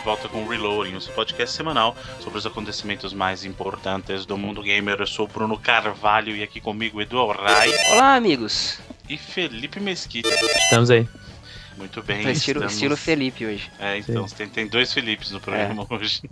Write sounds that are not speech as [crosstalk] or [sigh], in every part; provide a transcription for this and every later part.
volta com o Reloading, o seu podcast semanal sobre os acontecimentos mais importantes do mundo gamer. Eu sou o Bruno Carvalho e aqui comigo Edu Rai. Olá, amigos. E Felipe Mesquita. Estamos aí. Muito bem. Tá estilo, estamos... estilo Felipe hoje. É, então, tem, tem dois Felipes no programa é. hoje.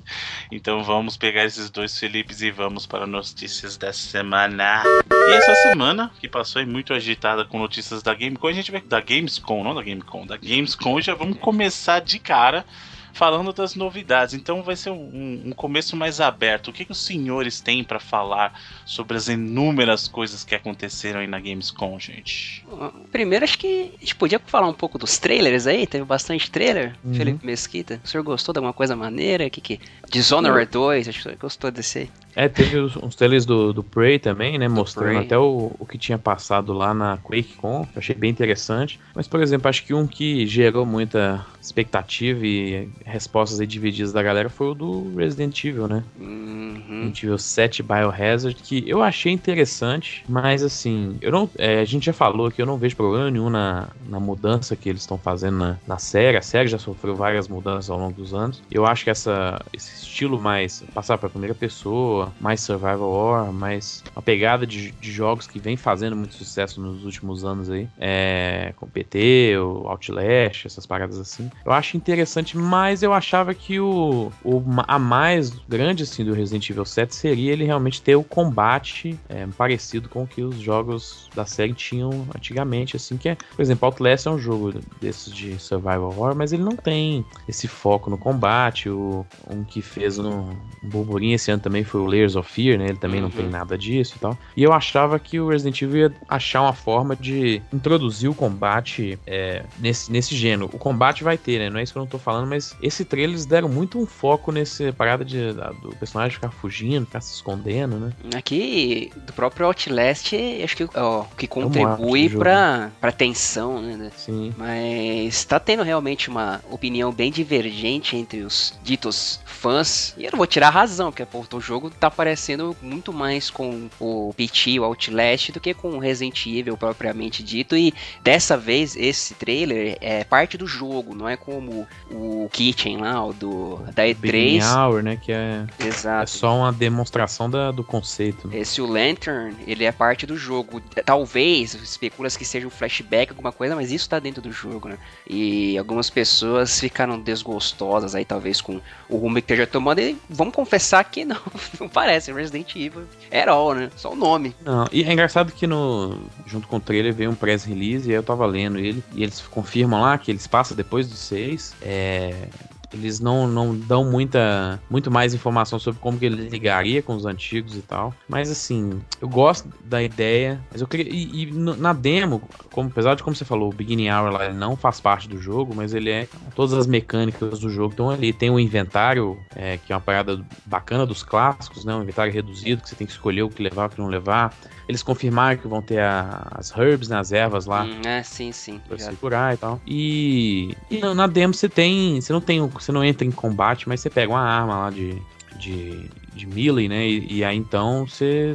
[laughs] então vamos pegar esses dois Felipes e vamos para notícias da semana. E essa semana, que passou aí muito agitada com notícias da Gamescom, a gente vai. Da Gamescom, não da Gamescom, da Gamescom, já vamos começar de cara falando das novidades. Então vai ser um, um começo mais aberto. O que, que os senhores têm para falar sobre as inúmeras coisas que aconteceram aí na Gamescom, gente? Primeiro, acho que a gente podia falar um pouco dos trailers aí. Teve bastante trailer. Uhum. Felipe Mesquita, o senhor gostou de alguma coisa maneira? O que que... Dishonored 2, acho que gostou desse aí. É, teve os, uns trailers do, do Prey também, né? Mostrando Prey. até o, o que tinha passado lá na QuakeCon. Achei bem interessante. Mas, por exemplo, acho que um que gerou muita expectativa e respostas aí divididas da galera foi o do Resident Evil, né? Uhum. Resident Evil 7 Biohazard, que eu achei interessante, mas assim, eu não, é, a gente já falou que eu não vejo problema nenhum na, na mudança que eles estão fazendo na, na série. A série já sofreu várias mudanças ao longo dos anos. Eu acho que essa, esse estilo mais passar para primeira pessoa, mais survival horror, mais uma pegada de, de jogos que vem fazendo muito sucesso nos últimos anos aí, é, com PT, o Outlast, essas paradas assim. Eu acho interessante, mas eu achava que o, o a mais grande assim do Resident Evil 7 seria ele realmente ter o combate é, parecido com o que os jogos da série tinham antigamente, assim, que é, por exemplo, Outlast é um jogo desses de survival horror, mas ele não tem esse foco no combate, o um que fez um, um burburinho esse ano também foi o Layers of Fear, né? Ele também uhum. não tem uhum. nada disso e tal. E eu achava que o Resident Evil ia achar uma forma de introduzir o combate é, nesse, nesse gênero. O combate vai ter, né? Não é isso que eu não tô falando, mas esse trailer eles deram muito um foco nesse parada de, da, do personagem ficar fugindo, ficar se escondendo, né? Aqui, do próprio Outlast, acho que ó, que contribui é pra, pra tensão, né? Sim. Mas tá tendo realmente uma opinião bem divergente entre os ditos fãs. E eu não vou tirar a razão, porque pô, o jogo tá parecendo muito mais com o PT, o Outlast, do que com o Resident Evil propriamente dito. E dessa vez, esse trailer é parte do jogo, não é como o Kitchen lá, o do, da E3. Big Hour, né? Que é, Exato. é só uma demonstração da, do conceito. Né? Esse o Lantern, ele é parte do jogo. Talvez, especula que seja um flashback, alguma coisa, mas isso tá dentro do jogo, né? E algumas pessoas ficaram desgostosas aí, talvez, com o rumo que esteja tomando. E vamos confessar que não, [laughs] não parece Resident Evil era all, né? Só o nome. Não, e é engraçado que no junto com o trailer veio um press release e aí eu tava lendo ele e eles confirmam lá que eles passam depois do 6. É, eles não, não dão muita muito mais informação sobre como que ele ligaria com os antigos e tal. Mas assim, eu gosto da ideia. Mas eu queria. E, e na demo, como, apesar de como você falou, o Beginning Hour lá, não faz parte do jogo, mas ele é. Todas as mecânicas do jogo estão ali. Tem um inventário, é, que é uma parada bacana dos clássicos, né? Um inventário reduzido, que você tem que escolher o que levar, o que não levar. Eles confirmaram que vão ter a, as herbs, né, as ervas lá. Hum, é, sim, sim. Pra se curar e tal. E, e na, demo você tem. Você não tem. Você não entra em combate, mas você pega uma arma lá de. de de melee, né? E, e, aí então você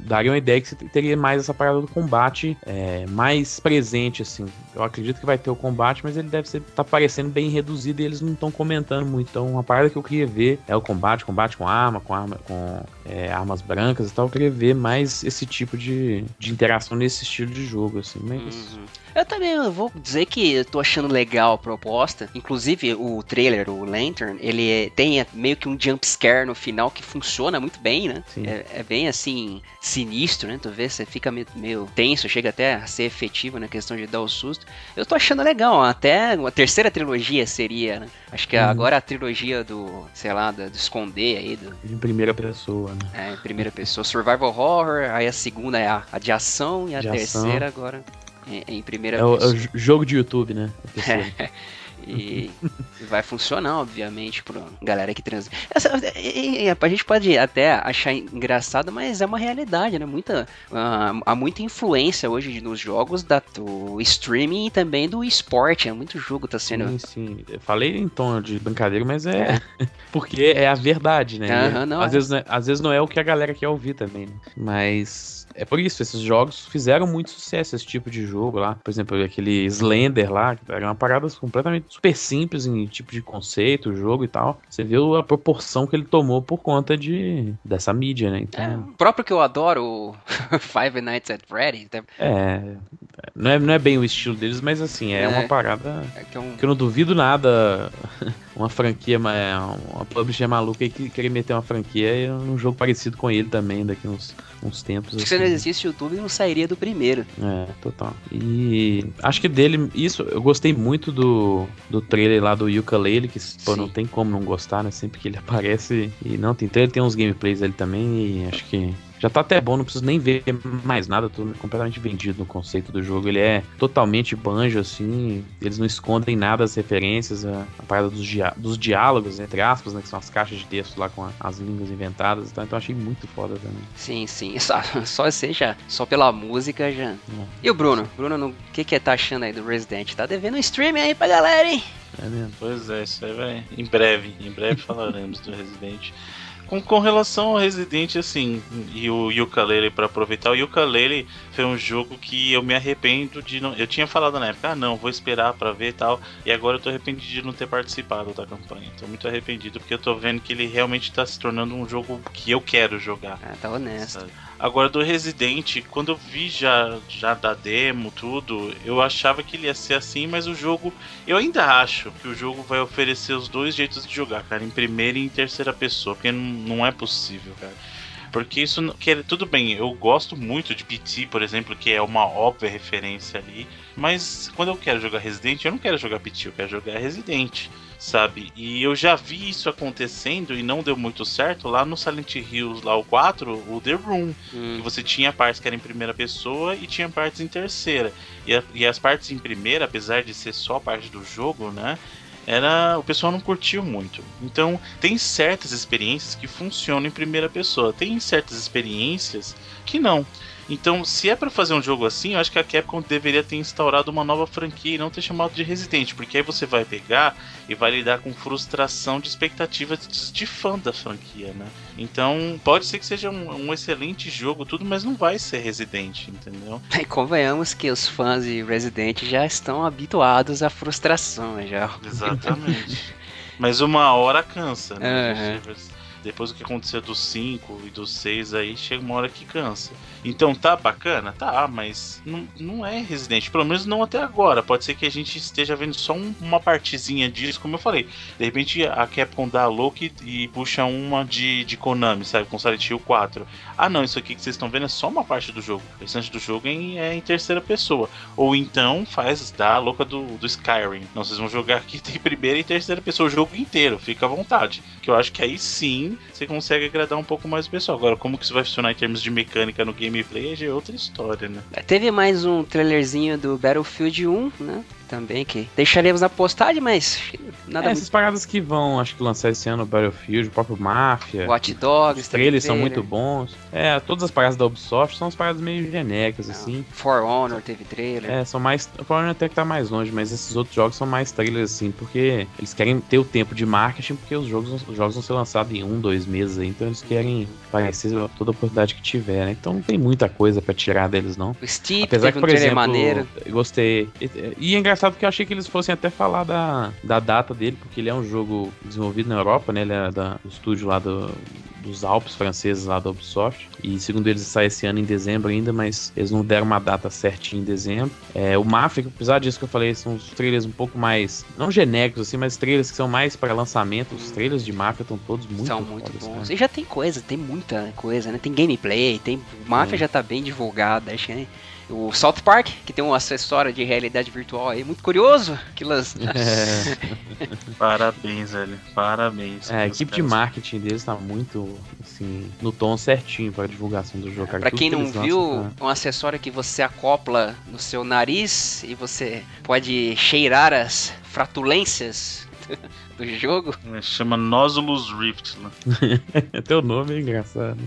daria uma ideia que você teria mais essa parada do combate é, mais presente, assim. Eu acredito que vai ter o combate, mas ele deve estar tá parecendo bem reduzido e eles não estão comentando muito. Então, uma parada que eu queria ver é o combate, combate com arma, com arma, com é, armas brancas e tal. Eu queria ver mais esse tipo de, de interação nesse estilo de jogo, assim. Mas. Uhum. Eu também vou dizer que eu tô achando legal a proposta. Inclusive, o trailer, o Lantern, ele é, tem meio que um jump scare no final que funciona muito bem, né? É, é, bem assim, sinistro, né? Tu vê, você fica meio, meio, tenso, chega até a ser efetivo na questão de dar o susto. Eu tô achando legal, até uma terceira trilogia seria, né? Acho que uhum. agora a trilogia do, sei lá, do, do esconder aí. Do... Em primeira pessoa, né? É, em primeira pessoa. Survival Horror, aí a segunda é a, a de ação e a de terceira ação. agora em primeira é o, é o, jogo de YouTube, né? [laughs] E [laughs] vai funcionar, obviamente, pra galera que transa. Essa, a gente pode até achar engraçado, mas é uma realidade, né? Muita, uh, há muita influência hoje nos jogos da, do streaming e também do esporte. É muito jogo tá sendo. Sim, sim. Eu falei em tom de brincadeira, mas é. é. [laughs] porque é a verdade, né? Uhum, não, às, é. vezes, às vezes não é o que a galera quer ouvir também, né? Mas é por isso, esses jogos fizeram muito sucesso, esse tipo de jogo lá. Por exemplo, aquele Slender lá, que era uma parada completamente super simples em tipo de conceito, jogo e tal. Você viu a proporção que ele tomou por conta de dessa mídia, né? Então... É, o próprio que eu adoro, [laughs] Five Nights at Freddy's. Né? É, não é, não é bem o estilo deles, mas assim, é, é uma parada é que, é um... que eu não duvido nada [laughs] uma franquia, uma publisher maluca aí que queria meter uma franquia e um jogo parecido com ele também daqui uns, uns tempos. Se assim. não existisse YouTube, não sairia do primeiro. É, total. E acho que dele, isso, eu gostei muito do, do trailer lá do Ukulele, que pô, não tem como não gostar, né? Sempre que ele [laughs] aparece. E não, tem trailer, tem uns gameplays ali também e acho que já tá até bom, não preciso nem ver mais nada, tô completamente vendido no conceito do jogo. Ele é totalmente banjo, assim, eles não escondem nada as referências, a, a parada dos, dia, dos diálogos, entre aspas, né, que são as caixas de texto lá com a, as línguas inventadas, tá? então achei muito foda também. Sim, sim, [laughs] só, só seja, só pela música já. É. E o Bruno? Bruno, o que que tá achando aí do Resident? Tá devendo um stream aí pra galera, hein? É mesmo. Pois é, isso aí vai. Em breve, em breve falaremos do Resident. Com, com relação ao Resident, assim, e o Yooka-Laylee para aproveitar, o Yooka-Laylee foi um jogo que eu me arrependo de não... Eu tinha falado na época, ah não, vou esperar para ver e tal, e agora eu tô arrependido de não ter participado da campanha. Tô muito arrependido, porque eu tô vendo que ele realmente tá se tornando um jogo que eu quero jogar. Ah, tá honesto. Sabe? Agora do Resident, quando eu vi já, já da demo, tudo, eu achava que ele ia ser assim, mas o jogo. Eu ainda acho que o jogo vai oferecer os dois jeitos de jogar, cara, em primeira e em terceira pessoa, porque não, não é possível, cara. Porque isso. Que, tudo bem, eu gosto muito de PT, por exemplo, que é uma óbvia referência ali. Mas quando eu quero jogar Resident, eu não quero jogar PT, eu quero jogar Resident sabe? E eu já vi isso acontecendo e não deu muito certo lá no Silent Hills, lá o 4, o The Room. Hum. Que você tinha partes que eram em primeira pessoa e tinha partes em terceira. E, a, e as partes em primeira, apesar de ser só parte do jogo, né? Era, o pessoal não curtiu muito. Então, tem certas experiências que funcionam em primeira pessoa, tem certas experiências que não. Então, se é para fazer um jogo assim, eu acho que a Capcom deveria ter instaurado uma nova franquia e não ter chamado de Resident, porque aí você vai pegar e vai lidar com frustração de expectativas de, fã da franquia, né? Então, pode ser que seja um, um, excelente jogo, tudo, mas não vai ser Resident, entendeu? [laughs] E convenhamos que os fãs de Resident já estão habituados à frustração, já. Exatamente. mas uma hora cansa, né? Uhum. Depois do que aconteceu dos 5 e dos 6 aí, chega uma hora que cansa. Então tá bacana? Tá, mas não, não é Resident. Pelo menos não até agora. Pode ser que a gente esteja vendo só um, uma partezinha disso, como eu falei. De repente a Capcom dá a louca e, e puxa uma de, de Konami, sabe? Com Silent Hill 4. Ah não, isso aqui que vocês estão vendo é só uma parte do jogo. O restante do jogo é em, é em terceira pessoa. Ou então faz da louca do, do Skyrim. Não, vocês vão jogar aqui [laughs] em primeira e terceira pessoa o jogo inteiro. Fica à vontade. Que eu acho que aí sim você consegue agradar um pouco mais o pessoal. Agora, como que isso vai funcionar em termos de mecânica no gameplay é outra história, né? Teve mais um trailerzinho do Battlefield 1, né? Também, que deixaremos na postagem, mas nada é, Essas paradas que vão, acho que lançar esse ano, Battlefield, o próprio Mafia. Watch Dogs, Os trailers são muito bons. É, todas as paradas da Ubisoft são as paradas meio genéricas, assim. For Honor teve trailer. É, são mais. O For Honor até que tá mais longe, mas esses outros jogos são mais trailers, assim, porque eles querem ter o tempo de marketing, porque os jogos, os jogos vão ser lançados em um, dois meses aí, então eles querem aparecer toda a oportunidade que tiver, né? Então não tem muita coisa pra tirar deles, não. O Steve Apesar que, por um exemplo, maneiro. gostei. E, e é engraçado porque eu achei que eles fossem até falar da, da data dele, porque ele é um jogo desenvolvido na Europa, né? Ele é da, do estúdio lá do, dos Alpes franceses lá da Ubisoft. E segundo eles, sai esse ano em dezembro ainda, mas eles não deram uma data certinha em dezembro. É, o Mafia, apesar disso que eu falei, são os trailers um pouco mais, não genéricos assim, mas trailers que são mais para lançamento. Os trailers de Mafia estão todos muito São muito fodas, bons. Cara. E já tem coisa, tem muita coisa, né? Tem gameplay, tem. Mafia é. já tá bem divulgado, acho que. Né? O South Park, que tem um acessório de realidade virtual aí, muito curioso. Que lança. [laughs] É. [laughs] Parabéns, velho. Parabéns. É, a equipe de marketing deles tá muito, assim, no tom certinho para divulgação do jogo. Cara. Pra quem não viu, lançam, um acessório que você acopla no seu nariz e você pode cheirar as fratulências [laughs] do jogo. É, chama Nosulus Rift. Né? Teu nome é engraçado.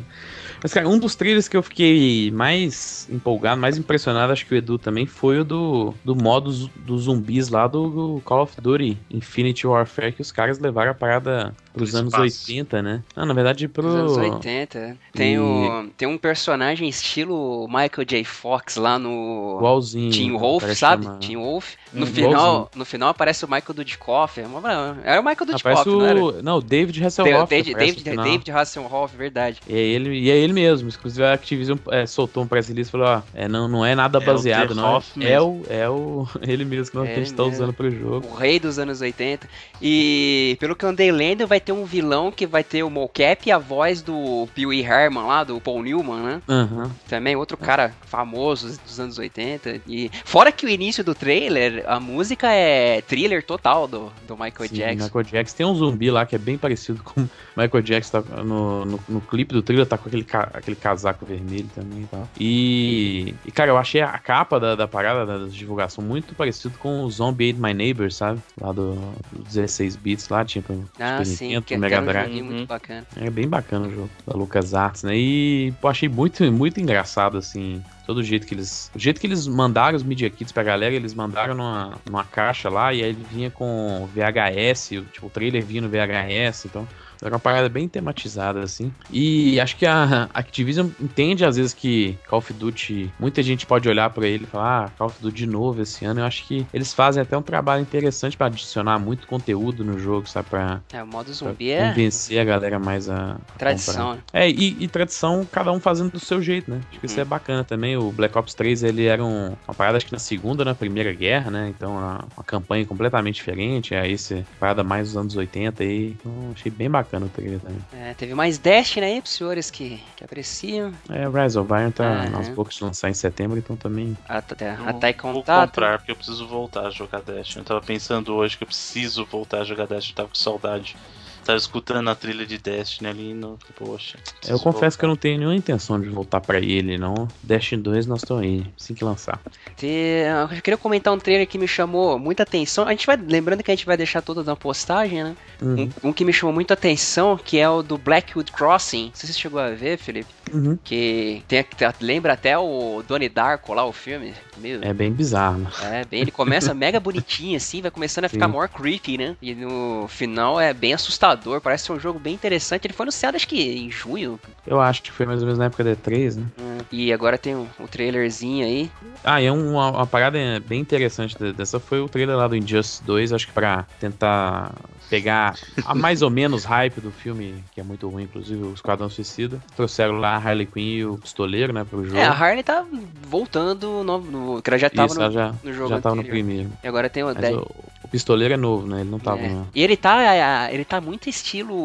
Mas, cara, um dos trailers que eu fiquei mais empolgado, mais impressionado, acho que o Edu também, foi o do, do modo dos zumbis lá do, Call of Duty Infinity Warfare, que os caras levaram a parada pros anos espaço. 80, né? Não, na verdade, pro. Os anos 80. Tem, e... o, tem um personagem estilo Michael J. Fox lá no. Igualzinho. Team Wolf, sabe? Team Wolf. No, hum, final, no final aparece o Michael Dudikoff. Era é o Michael Dudikoff, não era? Não, o David Hasselhoff. David, David, David Hasselhoff, verdade. E é ele, e é ele mesmo. Inclusive a Activision é, soltou um press release e falou: ó, é, não, não é nada é baseado, não. É o, é o. [laughs] Ele mesmo que é a gente tá usando pro jogo. O rei dos anos 80. E pelo que eu andei lendo, vai ter um vilão que vai ter o mocap e a voz do Pee Herman lá, do Paul Newman, né? Uhum. Também outro cara famoso dos anos 80. E fora que o início do trailer, a música é thriller total do, do Michael Sim, Jackson. Michael Jackson. Tem um zumbi lá que é bem parecido com o Michael Jackson tá no, no, no clipe do trailer, tá com aquele, aquele casaco vermelho também e tal. E, e, cara, eu achei a capa da, da parada, da divulgação, muito parecido com o Zombie Ate My Neighbor, sabe? Lá do, do 16 bits lá, tipo, ah, sim, que, Mega Drive. Um muito bacana. É bem bacana o jogo da Lucas Arts, né? E pô, achei muito, muito engraçado, assim, todo o jeito que eles. O jeito que eles mandaram os Media Kits pra galera, eles mandaram numa, numa caixa lá e aí ele vinha com VHS, tipo, o trailer vinha no VHS, então. Era uma parada bem tematizada, assim. E acho que a Activision entende, às vezes, que Call of Duty. Muita gente pode olhar para ele e falar, ah, Call of Duty de novo esse ano. Eu acho que eles fazem até um trabalho interessante para adicionar muito conteúdo no jogo, sabe? Pra, é, o modo zumbi é. Convencer a galera mais a. Tradição. Comprar. É, e, e, tradição, cada um fazendo do seu jeito, né? Acho que hum. isso é bacana também. O Black Ops 3, ele era um, uma parada, acho que na segunda, na primeira guerra, né? Então, uma, uma campanha completamente diferente. Aí, esse parada mais dos anos 80 aí. Então, achei bem bacana bacana o trailer também. É, teve mais Destiny aí pros senhores que, que apreciam. É, Rise of Iron tá aos poucos de lançar em setembro, então também. Até, até contato. Vou comprar porque eu preciso voltar a jogar Destiny. Eu tava pensando hoje que eu preciso voltar a jogar Destiny, eu tava com saudade tava escutando a trilha de Destiny ali no. Poxa. Eu confesso voltar. que eu não tenho nenhuma intenção de voltar para ele, não. Destiny 2 nós estamos aí, assim que lançar. Eu queria comentar um trailer que me chamou muita atenção. A gente vai. Lembrando que a gente vai deixar todas na postagem, né? Uhum. Um, um, que me chamou muita atenção, que é o do Blackwood Crossing. Não sei se você chegou a ver, Felipe. Uhum. Que tem, lembra até o Donnie Darko lá, o filme. Meu, é bem bizarro. É, bem, ele começa [laughs] mega bonitinho assim, vai começando a ficar Sim. more creepy, né? E no final é bem assustador, parece ser um jogo bem interessante. Ele foi anunciado acho que em junho. Eu acho que foi mais ou menos na época da E3, né? Hum, e agora tem o um, um trailerzinho aí. Ah, e é uma, uma parada bem interessante dessa foi o trailer lá do Injustice 2, acho que pra tentar pegar a mais ou menos hype do filme, que é muito ruim, inclusive, o Esquadrão Suicida. Trouxeram lá a Harley Quinn e o Pistoleiro, né, pro jogo. É, a Harley tá voltando no, no que ela já tava Isso, no, já, no jogo Já tava anterior. no primeiro. E agora tem o... Mas o, o Pistoleiro é novo, né, ele não tava... É. E ele tá, ele tá muito estilo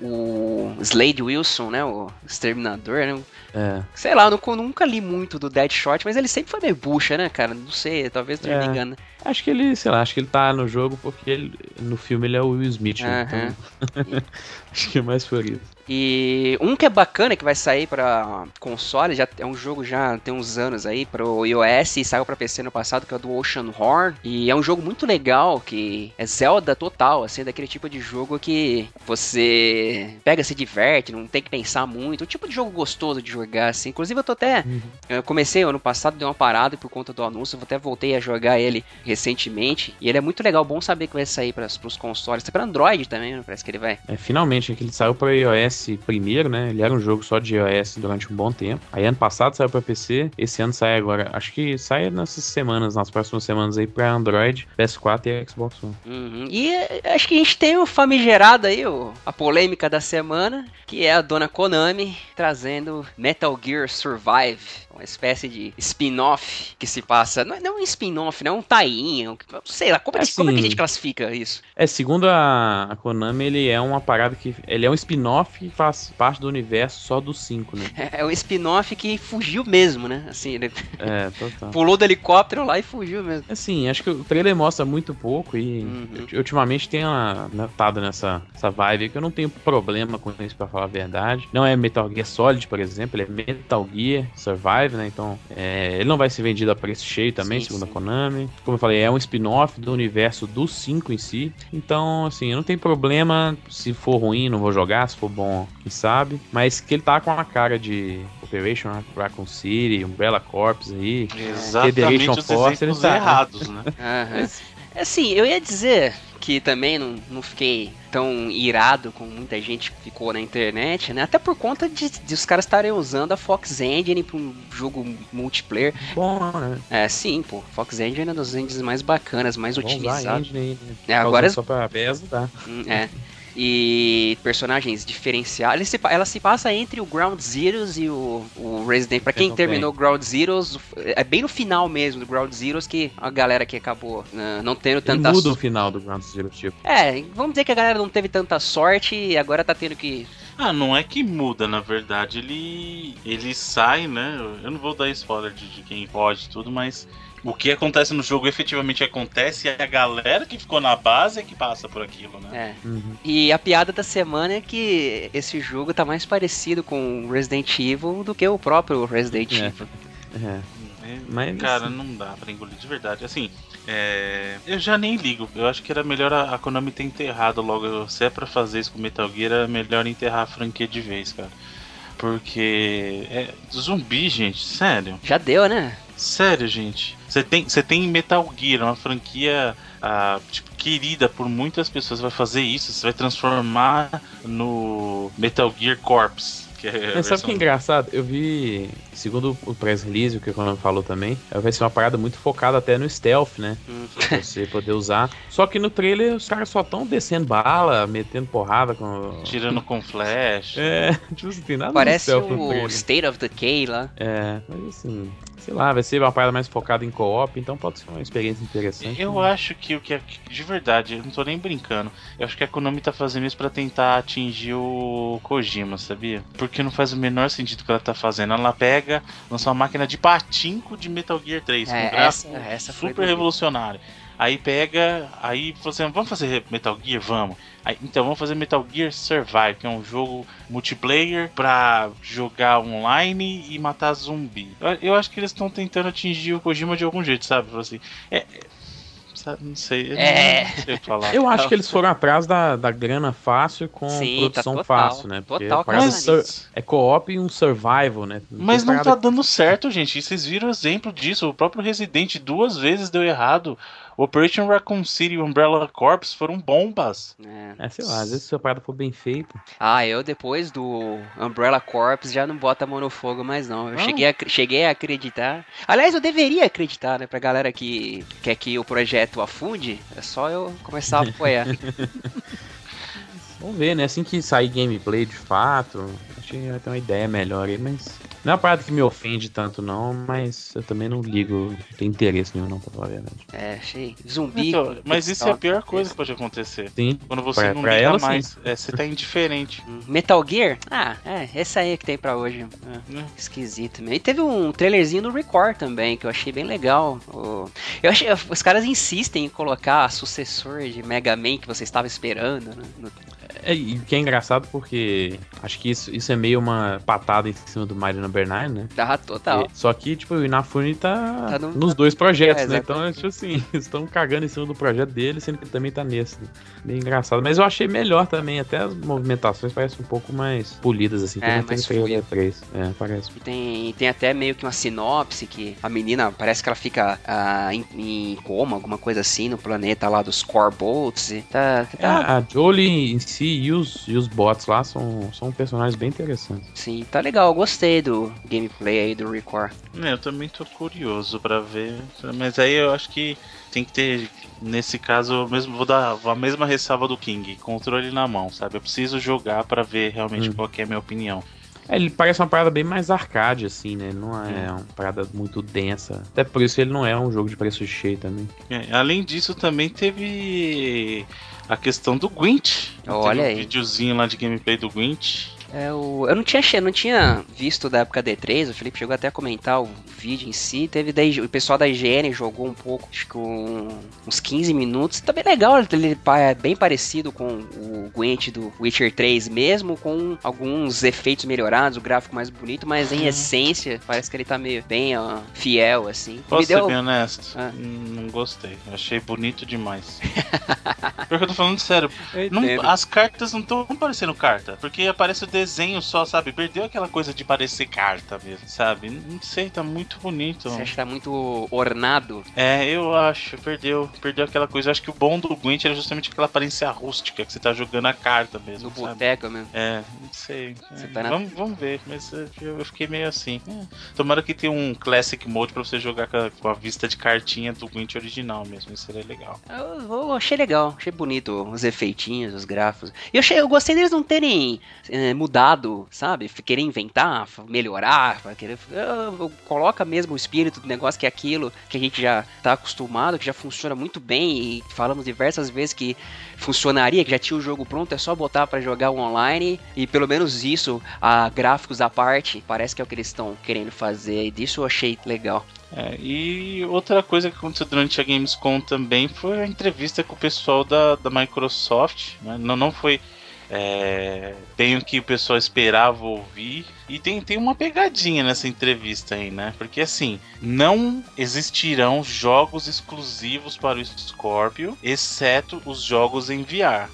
o, Slade Wilson, né, o Exterminador, né, é. Sei lá, eu nunca li muito do Deadshot, mas ele sempre foi meio bucha, né, cara? Não sei, talvez esteja é. me engano. Acho que ele, sei lá, acho que ele tá no jogo porque ele, no filme ele é o Will Smith. Uh -huh. então... [laughs] acho que é mais por isso. E um que é bacana que vai sair para console, já é um jogo já tem uns anos aí para o iOS e saiu para PC no passado, que é o do Ocean Horn. E é um jogo muito legal que é Zelda total, assim, daquele tipo de jogo que você pega, se diverte, não tem que pensar muito. O tipo de jogo gostoso de jogar, assim. Inclusive eu tô até uhum. eu comecei ano passado, deu uma parada por conta do anúncio, eu até voltei a jogar ele recentemente. E ele é muito legal, bom saber que vai sair para os consoles. Tá para Android também, né? parece que ele vai. É, finalmente, que ele saiu para iOS primeiro, né? Ele era um jogo só de iOS durante um bom tempo. Aí ano passado saiu para PC, esse ano sai agora. Acho que sai nessas semanas, nas próximas semanas aí para Android, PS4 e Xbox One. Uhum. E eh, acho que a gente tem o famigerado aí, o, a polêmica da semana, que é a dona Konami trazendo Metal Gear Survive uma espécie de spin-off que se passa. Não é, não é um spin-off, não é um tie-in. Sei lá, como é, que, assim, como é que a gente classifica isso? É, segundo a, a Konami, ele é uma parada que. Ele é um spin-off que faz parte do universo só dos cinco, né? [laughs] É, é um spin-off que fugiu mesmo, né? Assim, ele é, total. [laughs] pulou do helicóptero lá e fugiu mesmo. Assim, acho que o trailer mostra muito pouco e uhum. ultimamente tem notado nessa essa vibe que eu não tenho problema com isso, pra falar a verdade. Não é Metal Gear Solid, por exemplo, ele é Metal Gear Survive, né? Então, é, ele não vai ser vendido a preço cheio também, sim, segundo sim. a Konami. Como eu falei, é um spin-off do universo dos 5 em si. Então, assim, eu não tenho problema. Se for ruim, não vou jogar. Se for bom, quem sabe. Mas que ele tá com a cara de Operation Raccoon City, Umbrella Corps aí. Exatamente os Force, exemplos tá, errados, né? [laughs] Uhum. Assim, eu ia dizer que também não, não fiquei tão irado como muita gente ficou na internet, né? Até por conta de, de os caras estarem usando a Fox Engine para um jogo multiplayer. Bom, né? É, sim, pô. Fox Engine é uma das engines mais bacanas, mais utilizadas. Né? É, agora só para PES, tá? É [laughs] e personagens diferenciados. Ela se passa entre o Ground Zeroes e o, o Resident. Pra quem terminou Ground Zeroes, é bem no final mesmo do Ground Zeroes que a galera que acabou uh, não tendo tanta sorte. muda o final do Ground Zeroes, tipo. É, vamos dizer que a galera não teve tanta sorte e agora tá tendo que ah, não é que muda, na verdade, ele ele sai, né? Eu não vou dar spoiler de, de quem pode tudo, mas o que acontece no jogo efetivamente acontece e a galera que ficou na base é que passa por aquilo, né? É. Uhum. E a piada da semana é que esse jogo tá mais parecido com Resident Evil do que o próprio Resident é. Evil. É. é mas, cara, assim... não dá pra engolir de verdade. Assim, é... eu já nem ligo. Eu acho que era melhor a Konami ter enterrado logo. Se é pra fazer isso com Metal Gear, é melhor enterrar a franquia de vez, cara. Porque é zumbi, gente, sério. Já deu, né? Sério, gente. Você tem, você tem Metal Gear, uma franquia ah, tipo, querida por muitas pessoas. Você vai fazer isso, você vai transformar no Metal Gear Corps. Que é Mas sabe o que é engraçado? Eu vi, segundo o press release, o que o Conan falou também, vai ser uma parada muito focada até no stealth, né? Hum. Pra você poder usar. Só que no trailer os caras só estão descendo bala, metendo porrada com. Tirando com flash. É, [laughs] tipo, não tem nada Parece o State of Decay lá. É, mas assim sei lá, vai ser uma parada mais focada em co-op, então pode ser uma experiência interessante. Eu né? acho que o que é de verdade, eu não tô nem brincando. Eu acho que a Konami tá fazendo isso para tentar atingir o Kojima, sabia? Porque não faz o menor sentido o que ela tá fazendo. Ela pega, lança uma máquina de patinco de Metal Gear 3, é, com um essa, essa super revolucionário. Aí pega, aí falou assim: vamos fazer Metal Gear? Vamos. Aí, então vamos fazer Metal Gear Survive, que é um jogo multiplayer pra jogar online e matar zumbi. Eu, eu acho que eles estão tentando atingir o Kojima de algum jeito, sabe? Assim, é, não sei, é. não sei falar. Eu acho que eles foram atrás da, da grana fácil com Sim, tá produção tá fácil, né? Porque total, mas, é co-op e um survival, né? Não mas não tá dando certo, gente. Vocês viram o exemplo disso. O próprio Resident duas vezes deu errado. Operation Raccoon City e Umbrella Corps foram bombas. É. é, sei lá, às vezes se a parada for bem feita. Ah, eu depois do Umbrella Corps já não bota a mão no fogo mais não. Eu ah. cheguei, a, cheguei a acreditar. Aliás, eu deveria acreditar, né? Pra galera que quer que o projeto afunde, é só eu começar a apoiar. [laughs] Vamos ver, né? Assim que sair gameplay de fato, acho que vai ter uma ideia melhor aí, mas não é uma parada que me ofende tanto, não, mas eu também não ligo, não tenho interesse nenhum, não, pra falar a verdade. É, achei. Zumbi. Então, mas isso é a pior coisa que pode acontecer. Sim. Quando você pra, não pra liga ela, mais, é, você tá indiferente. Hum, Metal Gear? Ah, é, esse aí que tem pra hoje. É, é. Esquisito mesmo. E teve um trailerzinho do Record também, que eu achei bem legal. Eu achei, os caras insistem em colocar sucessor de Mega Man que você estava esperando, né? No é, e o que é engraçado porque acho que isso, isso é meio uma patada em cima do Mario Number 9, né? Tá, total. E, só que, tipo, o Inafune tá, tá no, nos dois projetos, é, né? Então, tipo assim, [laughs] eles estão cagando em cima do projeto dele, sendo que ele também tá nesse. Né? Bem engraçado. Mas eu achei melhor também, até as movimentações parecem um pouco mais polidas, assim, é, mais 3. É, parece. E tem, tem até meio que uma sinopse que a menina parece que ela fica uh, em, em, coma, alguma coisa assim, no planeta lá dos Core Bolts. E tá, tá... É, a Jolie em si e os, e os bots lá são, são personagens bem interessantes. Sim, tá legal. Gostei do gameplay aí do Record. É, eu também tô curioso para ver. Mas aí eu acho que tem que ter, nesse caso, eu mesmo vou dar a mesma ressalva do King, controle na mão, sabe? Eu preciso jogar para ver realmente hum. qual é a minha opinião. É, ele parece uma parada bem mais arcade, assim, né? Não é uma parada muito densa. Até por isso ele não é um jogo de preço cheio também. É, além disso, também teve a questão do Gwent. Olha teve aí. um videozinho lá de gameplay do Gwent. É, o, eu não tinha, che- não tinha visto da época D3, o Felipe chegou até a comentar o vídeo em si. Teve da, IG o pessoal da IGN jogou um pouco, acho que um- uns 15 minutos. Tá bem legal, ele é bem parecido com o Gwent do Witcher 3 mesmo, com alguns efeitos melhorados, o gráfico mais bonito, mas em essência parece que ele tá meio bem ó, fiel, assim. Posso Me deu- ser bem honesto? Ah. Não gostei. Eu Achei bonito demais. [laughs] Pior que eu tô falando sério. Eu Não- as cartas não estão parecendo carta. Porque aparece o desenho só, sabe? Perdeu aquela coisa de parecer carta mesmo, sabe? Não sei, tá muito bonito. Você acha que tá muito ornado? É, eu acho, perdeu. Perdeu aquela coisa. Eu acho que o bom do Gwent era justamente aquela aparência rústica, que você tá jogando a carta mesmo. No boteco mesmo. É, não sei. É, tá na- vamos, vamos ver, mas eu, fiquei meio assim. É, Tomara que tenha um Classic Mode pra você jogar com a, com a vista de cartinha do Gwent original mesmo. Isso seria legal. Eu, eu achei legal, achei bonito os efeitinhos, os gráficos. E eu, achei, eu gostei deles não terem eh, mudado, sabe? Querer inventar, melhorar, querer. coloca mesmo o espírito do negócio, que é aquilo que a gente já tá acostumado, que já funciona muito bem. E falamos diversas vezes que funcionaria, que já tinha o jogo pronto, é só botar pra jogar online. E pelo menos isso, a gráficos à parte, parece que é o que eles estão querendo fazer. E disso eu achei legal. É, e outra coisa que aconteceu durante a Gamescom também foi a entrevista com o pessoal da, da Microsoft. né? Não, não foi é, bem o que o pessoal esperava ouvir. E tem, tem uma pegadinha nessa entrevista aí, né? Porque assim, não existirão jogos exclusivos para o Scorpio, exceto os jogos em VR.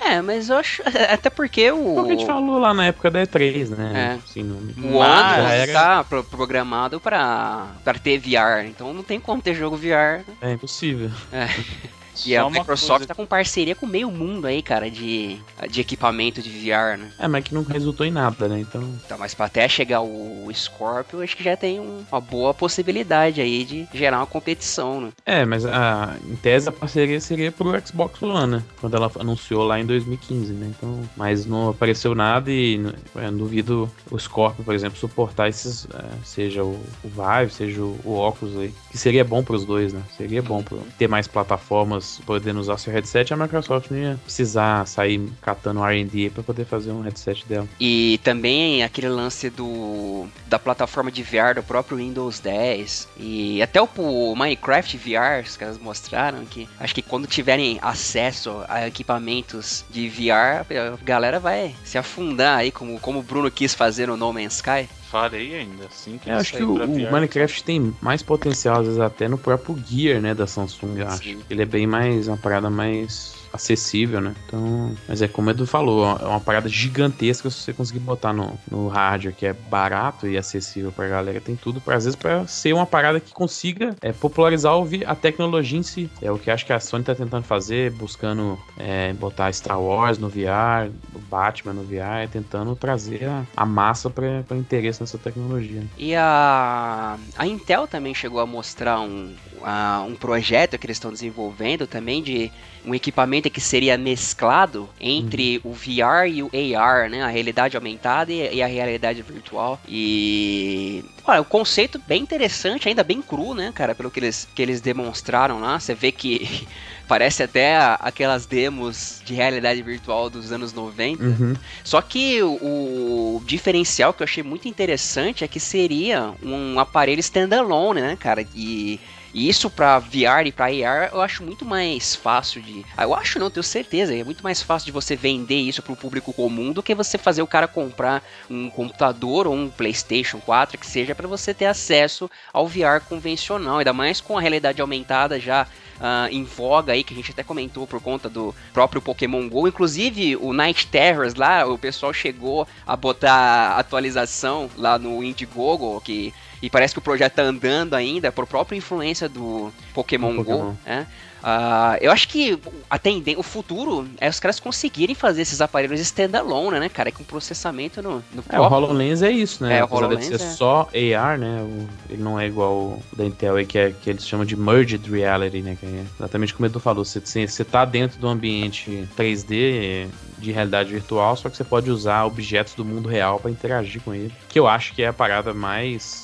É, mas eu acho. [laughs] Até porque o. Foi o que a gente falou lá na época da E3, né? É. Assim, no- O Mas- One era- tá pro- programado pra, pra ter VR, então não tem como ter jogo VR. É impossível. [laughs] E a Só Microsoft coisa- tá com parceria com meio mundo aí, cara, de, de equipamento de VR, né? É, mas que não resultou em nada, né? Então. Então, mas pra até chegar o Scorpio, acho que já tem um- uma boa possibilidade aí de gerar uma competição, né? É, mas a, em tese a parceria seria pro Xbox One, né? Quando ela anunciou lá em 2015, né? Então, mas não apareceu nada e eu duvido o Scorpio, por exemplo, suportar esses, é, seja o, o Vive, seja o, o Oculus aí, que seria bom pros dois, né? Seria bom pra ter mais plataformas podendo usar seu headset, a Microsoft não ia precisar sair catando R&D para poder fazer um headset dela. E também aquele lance do da plataforma de VR do próprio Windows 10 e até o, o Minecraft VR, os caras mostraram que acho que quando tiverem acesso a equipamentos de VR, a galera vai se afundar aí como como o Bruno quis fazer no No Man's Sky. Farei ainda, assim que Eu ele acho que o, o. Minecraft tem mais potencial, às vezes, até no próprio Gear, né, da Samsung, eu acho. Sim. Ele é bem mais, uma parada mais acessível, né? Então, mas é como o Edu falou, é uma parada gigantesca se você conseguir botar no, no hardware, que é barato e acessível pra galera, tem tudo, pra, às vezes, pra ser uma parada que consiga é, popularizar a tecnologia em si. É o que acho que a Sony tá tentando fazer, buscando é, botar Star Wars no VR, Batman no VR, tentando trazer a, a massa pra interesse nessa tecnologia. E a, a Intel também chegou a mostrar um, a- um projeto que eles estão desenvolvendo também de um equipamento que seria mesclado entre o VR e o AR, né? A realidade aumentada e, e a realidade virtual. E. Olha, o conceito bem interessante, ainda bem cru, né, cara? Pelo que eles, que eles demonstraram lá. Você vê que. [laughs] Parece até aquelas demos de realidade virtual dos anos 90. Uhum. Só que o, o diferencial que eu achei muito interessante é que seria um aparelho standalone, né, cara? E, e isso pra VR e pra AR eu acho muito mais fácil de. Ah, eu acho não, tenho certeza. É muito mais fácil de você vender isso pro público comum do que você fazer o cara comprar um computador ou um PlayStation 4 que seja pra você ter acesso ao VR convencional. Ainda mais com a realidade aumentada já ah, em voga aí, que a gente até comentou por conta do próprio Pokémon GO. Inclusive, o Night Terrors lá, o pessoal chegou a botar atualização lá no Indiegogo, que e parece que o projeto tá andando ainda por própria influência do Pokémon, Do Pokémon. Go, né? Ah, eu acho que a o futuro é os caras conseguirem fazer esses aparelhos standalone, né, cara? Com processamento no, no É, o HoloLens é isso, né? É, o Apesar de HoloLens ser é. só AR, né? ele não é igual o da Intel aí, que, é, que eles chamam de Merged Reality, né? Que é exatamente como o Edu falou. Você, você, você tá dentro do ambiente 3D, de realidade virtual, só que você pode usar objetos do mundo real para interagir com ele. Que eu acho que é a parada mais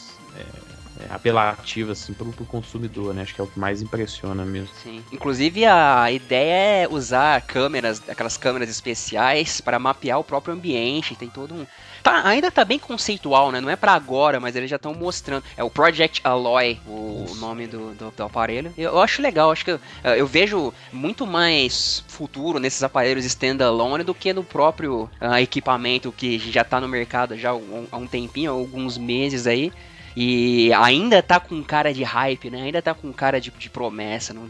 é, apelativa assim pro, pro consumidor, né? Acho que é o que mais impressiona mesmo. Sim. Inclusive a ideia é usar câmeras, aquelas câmeras especiais para mapear o próprio ambiente. Tem todo um Tá, ainda tá bem conceitual, né? Não é para agora, mas eles já estão mostrando. É o Project Alloy, o, o nome do, do, do, aparelho. Eu, acho legal, acho que eu, eu, vejo muito mais futuro nesses aparelhos standalone do que no próprio uh, equipamento que já tá no mercado já há um tempinho, alguns meses aí. E ainda tá com cara de hype, né? Ainda tá com cara de, de promessa. Não,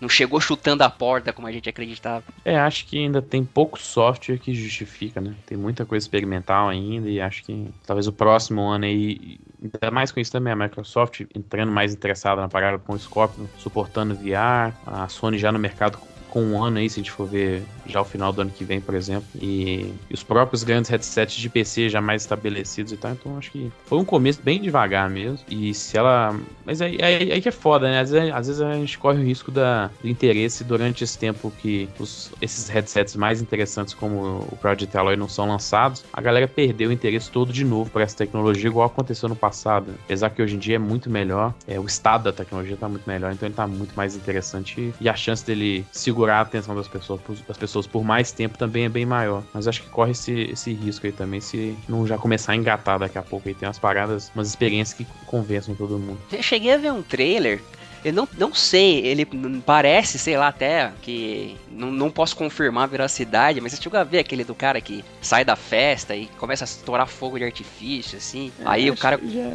não chegou chutando a porta como a gente acreditava. É, acho que ainda tem pouco software que justifica, né? Tem muita coisa experimental ainda e acho que talvez o próximo ano aí, ainda mais com isso também, a Microsoft entrando mais interessada na parada com o Scorpio, suportando VR, a Sony já no mercado com um ano aí, se a gente for ver já o final do ano que vem, por exemplo. E, e, os próprios grandes headsets de PC já mais estabelecidos e tal. Então acho que foi um começo bem devagar mesmo. E se ela. Mas aí, aí, aí que é foda, né? Às vezes, às vezes, a gente corre o risco da, do interesse durante esse tempo que os, esses headsets mais interessantes, como o Project Alloy, não são lançados. A galera perdeu o interesse todo de novo por essa tecnologia, igual aconteceu no passado. Apesar que hoje em dia é muito melhor. É, o estado da tecnologia está muito melhor, então ele está muito mais interessante. E a chance dele segurar segurar a atenção das pessoas, das pessoas por mais tempo também é bem maior. Mas acho que corre esse, esse risco aí também, se não já começar a engatar daqui a pouco aí. Tem umas paradas, umas experiências que convencem todo mundo. Eu cheguei a ver um trailer eu não, não sei, ele parece, sei lá, até que. Não, não posso confirmar a veracidade, mas você chegou a ver aquele do cara que sai da festa e começa a estourar fogo de artifício, assim. É, aí o cara. Já...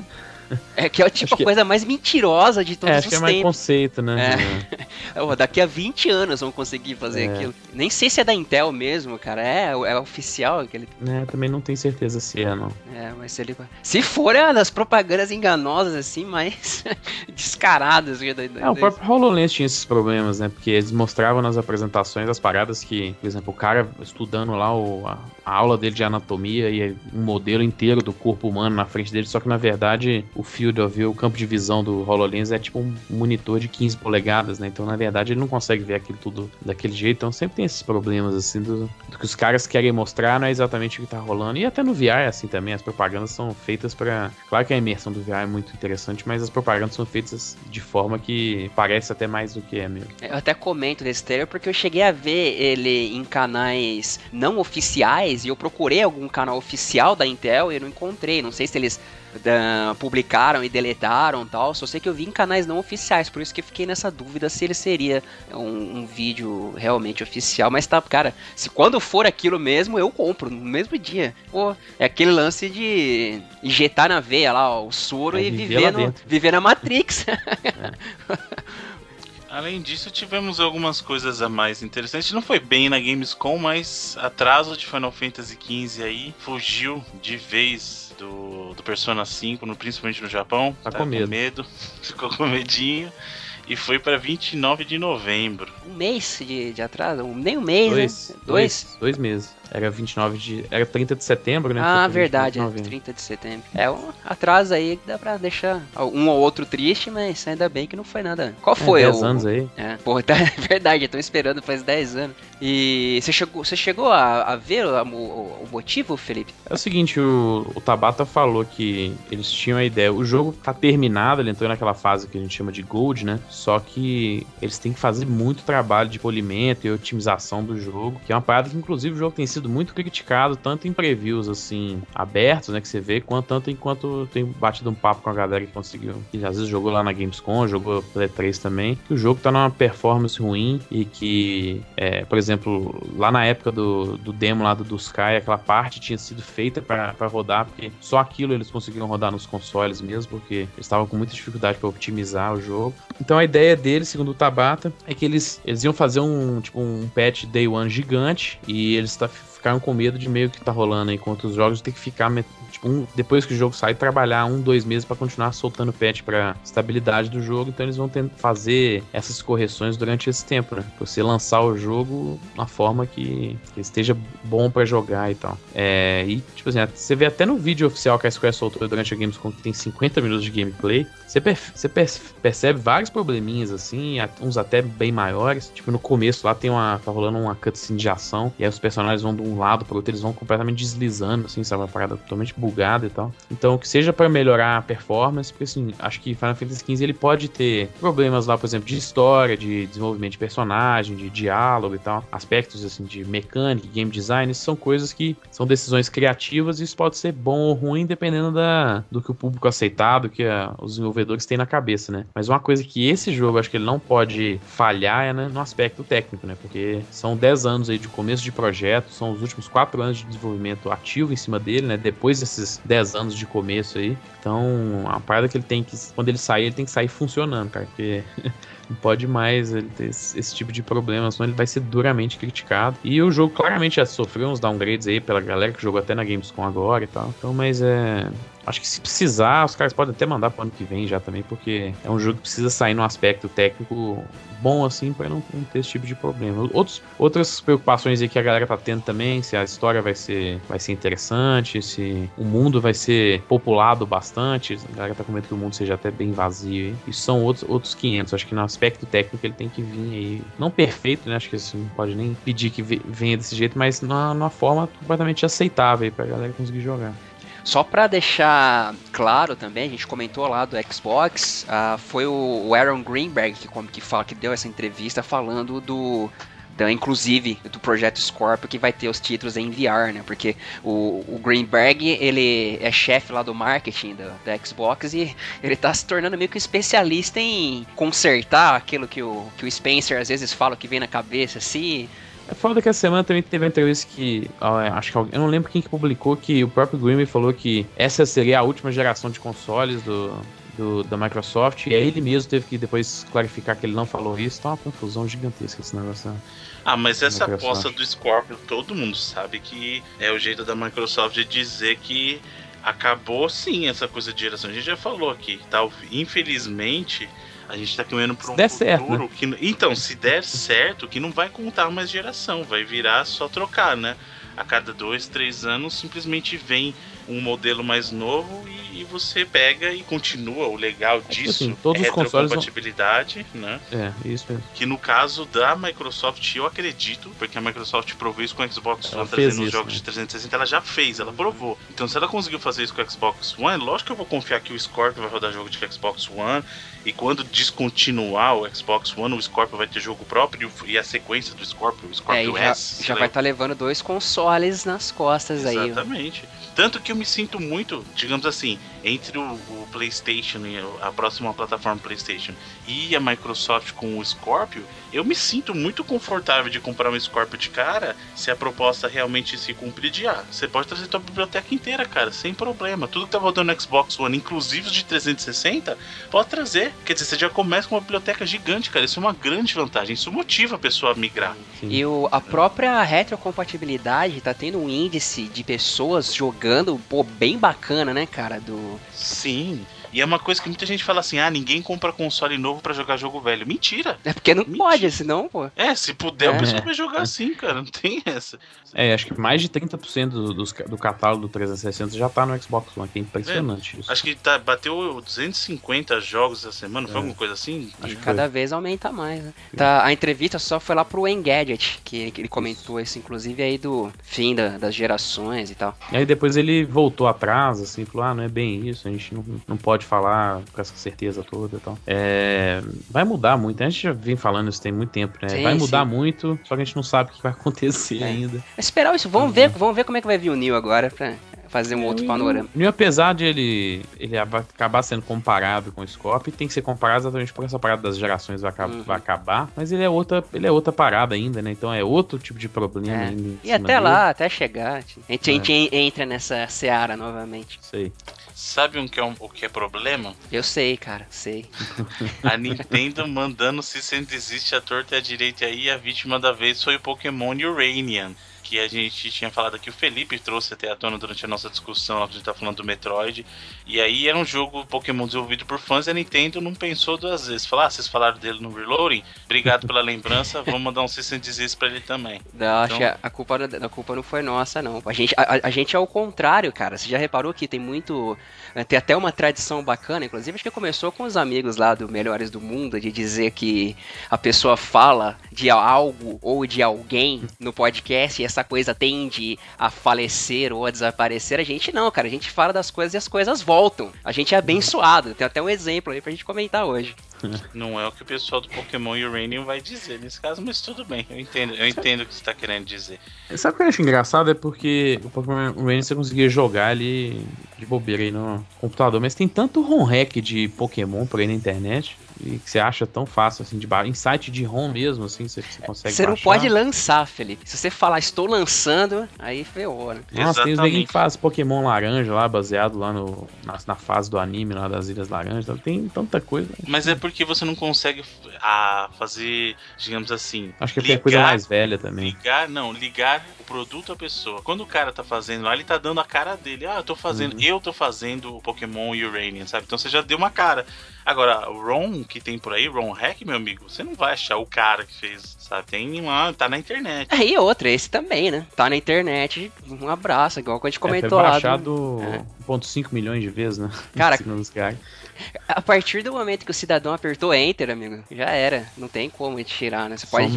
É que é tipo a que... coisa mais mentirosa de todos é, acho os que é mais conceito, né? É. [laughs] daqui a 20 anos vão conseguir fazer é. aquilo. Nem sei se é da Intel mesmo, cara. É, é oficial aquele. É, também não tenho certeza se é, não. É, mas se ele. Se for é das propagandas enganosas, assim, mais [laughs] descaradas. é, o próprio HoloLens tinha esses problemas, né? Porque eles mostravam nas apresentações as paradas que, por exemplo, o cara estudando lá o, a, a aula dele de anatomia e um modelo inteiro do corpo humano na frente dele, só que na verdade o field of view, o campo de visão do HoloLens é tipo um monitor de 15 polegadas, né? Então, na verdade, ele não consegue ver aquilo tudo daquele jeito. Então, sempre tem esses problemas, assim, do, do que os caras querem mostrar, não é exatamente o que tá rolando. E até no VR é assim também, as propagandas são feitas para Claro que a imersão do VR é muito interessante, mas as propagandas são feitas de forma que parece até mais do que é mesmo. Eu até comento nesse trailer porque eu cheguei a ver ele em canais não oficiais e eu procurei algum canal oficial da Intel e não encontrei. Não sei se eles uh, publicaram e deletaram tal. Só sei que eu vi em canais não oficiais, por isso que eu fiquei nessa dúvida se ele seria um, um, vídeo realmente oficial. Mas tá, cara, se quando for aquilo mesmo, eu compro no mesmo dia. Pô, é aquele lance de injetar na veia lá ó, o soro é, e viver, no, viver na Matrix. É. [laughs] Além disso, tivemos algumas coisas a mais interessantes. Não foi bem na Gamescom, mas atraso de Final Fantasy XV aí fugiu de vez do, do Persona 5, no, principalmente no Japão. Tá, tá com, medo. com medo. [laughs] Ficou com medinho. E foi para 29 de novembro. Um mês de, de atraso? Nem um mês, dois, né? Dois? Dois, dois meses. Era 29 de. Era 30 de setembro, né? Ah, verdade, é 30 de setembro. É um atraso aí que dá pra deixar um ou outro triste, mas ainda bem que não foi nada. Qual é, foi? É, 10 o... anos aí. É, porra, tá, [laughs] é verdade, eu tô esperando faz 10 anos. E você chegou, você chegou a, a ver o, o, o, motivo, Felipe? É o seguinte, o, o Tabata falou que eles tinham a ideia. O jogo tá terminado, ele entrou naquela fase que a gente chama de Gold, né? Só que eles têm que fazer muito trabalho de polimento e otimização do jogo, que é uma parada que, inclusive, o jogo tem sido sido muito criticado, tanto em previews assim, abertos, né, que você vê, quanto tanto enquanto tem batido um papo com a galera que conseguiu, que às vezes jogou lá na Gamescom, jogou Play 3 também, que o jogo tá numa performance ruim e que, é, por exemplo, lá na época do, do demo lá do, do Sky, aquela parte tinha sido feita para rodar, porque só aquilo eles conseguiram rodar nos consoles mesmo, porque eles estavam com muita dificuldade para otimizar o jogo. Então a ideia deles, segundo o Tabata, é que eles, eles iam fazer um, tipo, um patch Day One gigante e eles tá, ficaram com medo de meio que tá rolando aí com outros jogos, ter que ficar, um, depois que o jogo sai, trabalhar um, dois meses para continuar soltando patch pra estabilidade do jogo. Então eles vão fazer essas correções durante esse tempo, né? Você lançar o jogo na forma que, que esteja bom para jogar e tal. É, e, tipo assim, você vê até no vídeo oficial que a Square soltou durante a Gamescom, que tem 50 minutos de gameplay, você, você percebe vários probleminhas, assim, uns até bem maiores. Tipo, no começo lá tem uma. tá rolando uma cutscene de ação, e aí os personagens vão de um lado pro outro, eles vão completamente deslizando, assim, sabe? Uma parada totalmente bugada e tal. Então, que seja para melhorar a performance, porque assim, acho que Final Fantasy XV ele pode ter problemas lá, por exemplo, de história, de desenvolvimento de personagem, de diálogo e tal, aspectos assim de mecânica, game design, são coisas que são decisões criativas e isso pode ser bom ou ruim dependendo da, do que o público aceitar, do que a, os desenvolvedores têm na cabeça, né? Mas uma coisa que esse jogo acho que ele não pode falhar é né, no aspecto técnico, né? Porque são 10 anos aí de começo de projeto, são os últimos 4 anos de desenvolvimento ativo em cima dele, né? Depois desses 10 anos de começo aí. Então, a parada que ele tem que. Quando ele sair, ele tem que sair funcionando, cara. Porque [laughs] não pode mais ele ter esse, esse, tipo de problema, senão ele vai ser duramente criticado. E o jogo claramente já sofreu uns downgrades aí pela galera que jogou até na Gamescom agora e tal. Então, mas é. Acho que se precisar, os caras podem até mandar pro ano que vem já também, porque é um jogo que precisa sair num aspecto técnico bom assim para não, não, ter esse tipo de problema. Outros, outras preocupações aí que a galera tá tendo também, se a história vai ser, vai ser interessante, se o mundo vai ser populado bastante, a galera tá com medo que o mundo seja até bem vazio. Isso são outros, outros 500. Acho que no aspecto técnico ele tem que vir aí, não perfeito, né? Acho que assim, não pode nem pedir que venha desse jeito, mas numa, numa forma completamente aceitável aí pra galera conseguir jogar. Só para deixar claro também, a gente comentou lá do Xbox, uh, foi o Aaron Greenberg que, que, fala, que deu essa entrevista falando do da, inclusive do projeto Scorpio que vai ter os títulos em VR, né? Porque o, o Greenberg ele é chefe lá do marketing da, da, Xbox e ele tá se tornando meio que um especialista em consertar aquilo que o, que o Spencer às vezes fala que vem na cabeça, assim. É foda que a semana também teve uma entrevista que. acho que alguém, eu não lembro quem que publicou que o próprio Grimmy falou que essa seria a última geração de consoles do, do, da Microsoft. E aí ele mesmo teve que depois clarificar que ele não falou isso. Tá uma confusão gigantesca esse negócio. Ah, mas essa aposta do Scorpio, todo mundo sabe que é o jeito da Microsoft de dizer que acabou sim essa coisa de geração. A gente já falou aqui, tá? Infelizmente a gente tá caminhando para um futuro certo, né? que. Então, se der certo, que não vai contar mais geração, vai virar só trocar, né? A cada dois, três anos simplesmente vem um modelo mais novo e, e você pega e continua. O legal é disso assim, todos é a retrocompatibilidade, vão... né? É, isso mesmo. Que no caso da Microsoft, eu acredito, porque a Microsoft provou isso com o Xbox One, trazendo os jogos né? de 360, ela já fez, ela provou. Então se ela conseguiu fazer isso com o Xbox One, lógico que eu vou confiar que o Scorpio vai rodar jogo de Xbox One, e quando descontinuar o Xbox One, o Scorpio vai ter jogo próprio e a sequência do Scorpio, o Scorpio é, S. Já, já vai estar tá levando dois consoles nas costas Exatamente. aí. Exatamente. Tanto que eu me sinto muito, digamos assim, entre o, o, PlayStation e a próxima plataforma PlayStation e a Microsoft com o Scorpio, eu me sinto muito confortável de comprar um Scorpio de cara se a proposta realmente se cumprir de ah, você pode trazer tua biblioteca inteira, cara, sem problema. Tudo que tá rodando no Xbox One, inclusive os de 360, pode trazer. Quer dizer, você já começa com uma biblioteca gigante, cara. Isso é uma grande vantagem. Isso motiva a pessoa a migrar. Sim. E o, a própria retrocompatibilidade tá tendo um índice de pessoas jogando, pô, bem bacana, né, cara? Do... Sim. E é uma coisa que muita gente fala assim: ah, ninguém compra console novo para jogar jogo velho. Mentira. É porque não Mentira. pode, senão, pô. É, se puder, é. o pessoal vai jogar assim, cara. Não tem essa. É, acho que mais de 30% do, do, do catálogo do 360 já tá no Xbox One, que é impressionante é, isso. Acho que tá, bateu 250 jogos essa semana, é. foi alguma coisa assim? Acho que cada foi. vez aumenta mais, né? Tá, a entrevista só foi lá pro Engadget, que, que ele comentou isso, inclusive aí do fim da, das gerações e tal. E aí depois ele voltou atrás, assim, falou: ah, não é bem isso, a gente não, não pode falar essa certeza toda e tal. É, vai mudar muito. A gente já vem falando isso tem muito tempo, né? Sim, vai mudar sim. muito, só que a gente não sabe o que vai [laughs] acontecer é. ainda. Esperar isso. Vamos uhum. ver, vamos ver como é que vai vir o Neil agora pra fazer um outro panorama. E apesar de ele, ele acabar sendo comparado com o Scorpio, tem que ser comparado exatamente por essa parada das gerações vai, uhum. vai acabar, mas ele é outra, ele é outra parada ainda, né? Então é outro tipo de problema é. ainda. E até dele. lá, até chegar, a gente, é. a gente entra nessa seara novamente. Sei. Sabe um que é um, o que é problema? Eu sei, cara, sei. [laughs] a Nintendo mandando se sempre existe a torta e a direita aí, a vítima da vez foi o Pokémon Uranian que a gente tinha falado aqui, o Felipe trouxe até à tona durante a nossa discussão lá que a gente tá falando do Metroid. E aí era um jogo Pokémon desenvolvido por fãs e a Nintendo não pensou duas vezes. Falar, ah, vocês falaram dele no Reloading? Obrigado pela lembrança, [laughs] vamos mandar um cease and desist pra ele também. Não, então... a, culpa, a culpa não foi nossa, não. A gente, a, a gente é o contrário, cara. Você já reparou que tem muito. Eh, tem até uma tradição bacana, inclusive acho que começou com os amigos lá do Melhores do Mundo, de dizer que a pessoa fala de algo ou de alguém no podcast e essa coisa tende a falecer ou a desaparecer. A gente não, cara. A gente fala das coisas e as coisas voltam. A gente é abençoado. Tem até um exemplo aí pra gente comentar hoje. [laughs] Não é o que o pessoal do Pokémon Uranium vai dizer nesse caso, mas tudo bem, eu entendo, eu entendo o que você está querendo dizer. Sabe o que eu acho engraçado? É porque o Pokémon Uranium você conseguia jogar ali de bobeira aí no computador, mas tem tanto ROM hack de Pokémon por aí na internet e que você acha tão fácil assim de bar... em site de ROM mesmo assim você, você consegue Você não pode lançar, Felipe. Se você falar estou lançando, aí ferrou, né? Nossa, tem os que faz Pokémon laranja lá baseado lá no na, na, fase do anime lá das Ilhas Laranjas, tem tanta coisa. Mas é porque você não consegue a, fazer, digamos assim, Acho que é ligar, a coisa mais velha também. Ligar, não, ligar o produto à pessoa. Quando o cara tá fazendo lá, ele tá dando a cara dele. Ah, eu tô fazendo, uhum. eu tô fazendo o Pokémon Uranium, sabe? Então você já deu uma cara. Agora, o ROM que tem por aí, ROM hack, meu amigo, você não vai achar o cara que fez, sabe? Tem uma, tá na internet. Aí é, outra, esse também, né? Tá na internet. Um abraço, igual que a gente é, comentou é, lá. Do... É. 1.5 milhões de vezes, né? [laughs] Cara, a partir do momento que o cidadão apertou Enter, amigo, já era. Não tem como tirar, né? Você pode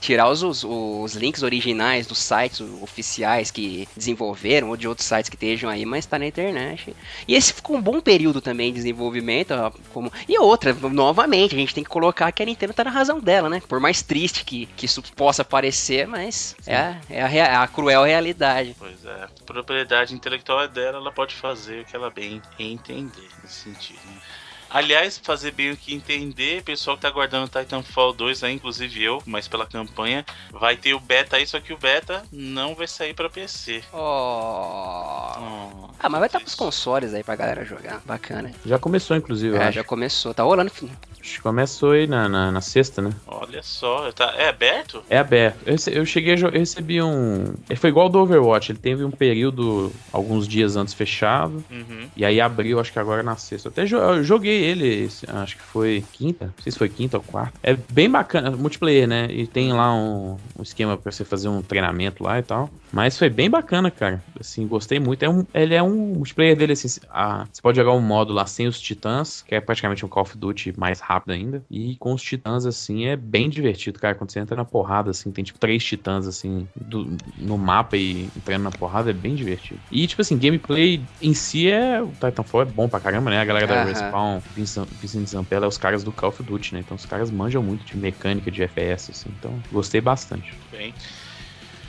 tirar os, os, os, links originais dos sites oficiais que desenvolveram ou de outros sites que estejam aí, mas tá na internet. E esse ficou um bom período também de desenvolvimento. Como... E outra, novamente, a gente tem que colocar que a Nintendo tá na razão dela, né? Por mais triste que, que isso possa parecer, mas é a, é, a, é a cruel realidade. Pois é, a propriedade intelectual é dela, ela pode fazer o que ela bem entender nesse sentido. Né? Aliás, fazer bem o que entender, pessoal que tá aguardando Titanfall 2 aí, inclusive eu, mas pela campanha, vai ter o beta aí, só que o beta não vai sair para PC. Oh. oh. Ah, mas vai estar tá pros consoles aí pra galera jogar. Bacana. Já começou, inclusive. É, já começou. Tá rolando. Começou aí na, na, na, sexta, né? Olha só, tá, é aberto? É aberto. Eu, eu cheguei, eu recebi um. Ele foi igual ao do Overwatch, ele teve um período, alguns dias antes fechado, uhum. e aí abriu, acho que agora na sexta. Eu até jo joguei ele, acho que foi quinta, não sei se foi quinta ou quarta. É bem bacana, multiplayer, né? E tem lá um, um esquema pra você fazer um treinamento lá e tal. Mas foi bem bacana, cara. Assim, gostei muito. É um, ele é um multiplayer dele, assim. A, você pode jogar um modo lá sem os titãs, que é praticamente um Call of Duty mais rápido ainda. E com os titãs, assim, é bem divertido, cara. Quando você entra na porrada, assim, tem tipo três titãs, assim, do, no mapa e entrando na porrada, é bem divertido. E, tipo assim, gameplay em si é. O Titanfall é bom pra caramba, né? A galera da Respawn, Vincent, Zampella, é os caras do Call of Duty, né? Então os caras manjam muito de mecânica, de FPS, assim. Então, gostei bastante. Bem.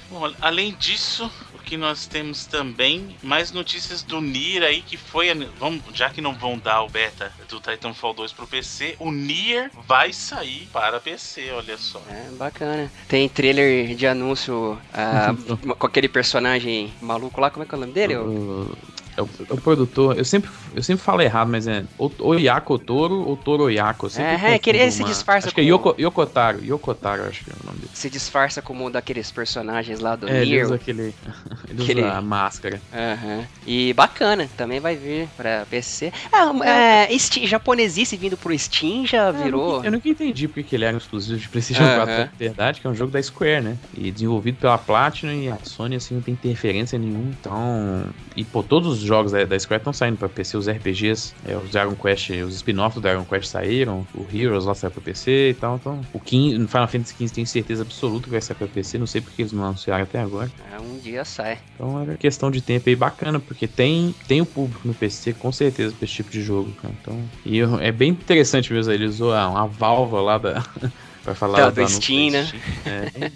Bom, além disso, o que nós temos também, mais notícias do Nier aí, que foi. Vamos, já que não vão dar o beta do Titanfall 2 pro PC, o Nier vai sair para PC, olha só. É, bacana. Tem trailer de anúncio uh, [laughs] com aquele personagem maluco lá, como é que é o nome dele? O, é o, é o, produtor, eu sempre, eu sempre falo errado, mas é Oyako Toro ou Toro Oyako. É, é que ele se disfarça acho como... que é Yoko, Yokotaro, Yokotaro, acho que é o nome dele. Se disfarça como um daqueles personagens lá do é, Nier. [laughs] Ele usa aquele, ele aquele... usa a máscara. Uhum. E bacana, também vai vir pra PC. Ah, é, Steam, japonesice vindo pro Steam já virou... Eu nunca, eu nunca entendi porque que ele era um exclusivo de PlayStation uhum. 4, na verdade, que é um jogo da Square, né? E desenvolvido pela Platinum e a Sony, assim, não tem interferência nenhuma, então... E, pô, todos os jogos da, da Square estão saindo pra PC, os RPGs, é, os Dragon Quest, os spin-offs do Dragon Quest saíram, o Heroes lá saiu pra PC e tal, então o 15, Final Fantasy XV tenho certeza absoluta que vai sair pra PC, não sei porque eles não anunciaram até agora. É, um dia sai. Então é questão de tempo aí bacana, porque tem, tem o público no PC com certeza pra esse tipo de jogo, cara. Então, e eu, é bem interessante mesmo, ele usou uma válvula lá da... [laughs] pra falar tá, do Steam, né? É,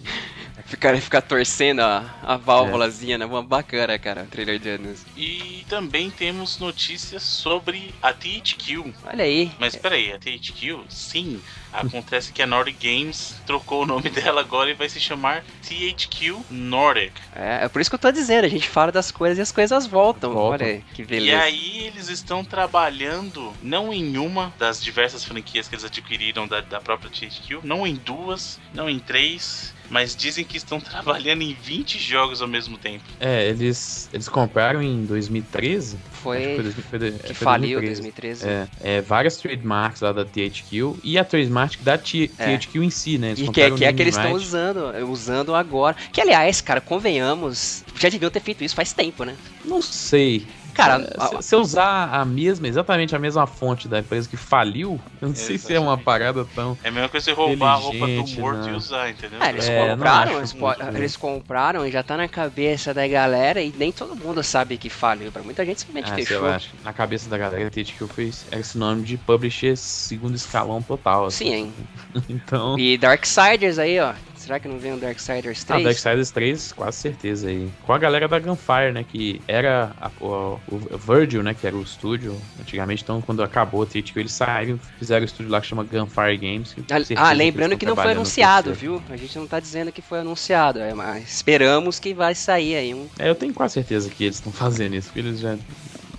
ficar, ficar torcendo a, a válvulazinha, é. né? Bacana, cara, o trailer de anúncio. E também temos notícias sobre a THQ. Olha aí. Mas peraí, a THQ, sim, Acontece que a Nordic Games trocou o nome [laughs] dela agora e vai se chamar THQ Nordic. É, é por isso que eu tô dizendo, a gente fala das coisas e as coisas voltam. Volta. Olha aí, que beleza. E aí eles estão trabalhando não em uma das diversas franquias que eles adquiriram da, da própria THQ, não em duas, não em três, mas dizem que estão [laughs] trabalhando em 20 jogos ao mesmo tempo. É, eles, eles compraram em 2013. Foi, foi, foi, foi que faliu 2013. 2013. É, é, várias trademarks lá da THQ e a trademark da T é. THQ em si, né? Eles e que, é, que é que eles estão usando, usando agora. Que aliás, cara, convenhamos, já deviam ter feito isso faz tempo, né? Não sei. Cara, se, se usar a mesma, exatamente a mesma fonte da empresa que faliu, eu não sei se é uma parada tão. É a mesma coisa você roubar a roupa do morto e usar, entendeu? É, eles é, compraram, eles, eles, compraram e já tá na cabeça da galera e nem todo mundo sabe que faliu. Pra muita gente simplesmente ah, fechou. Eu acho. Na cabeça da galera, que eu fiz esse nome de publisher segundo escalão total. Assim. Sim, hein? [laughs] então. E Darksiders aí, ó. Será que não vem o Darksiders 3? Ah, Darksiders 3, quase certeza aí. Com a galera da Gunfire, né? Que era a, o, o, Virgil, né? Que era o estúdio antigamente. Então, quando acabou o THQ, eles saíram fizeram o estúdio lá que chama Gunfire Games. Ah, lembrando que, que não foi anunciado, viu? A gente não tá dizendo que foi anunciado, é, mas esperamos que vai sair aí um. É, eu tenho quase certeza que eles estão fazendo isso, porque eles já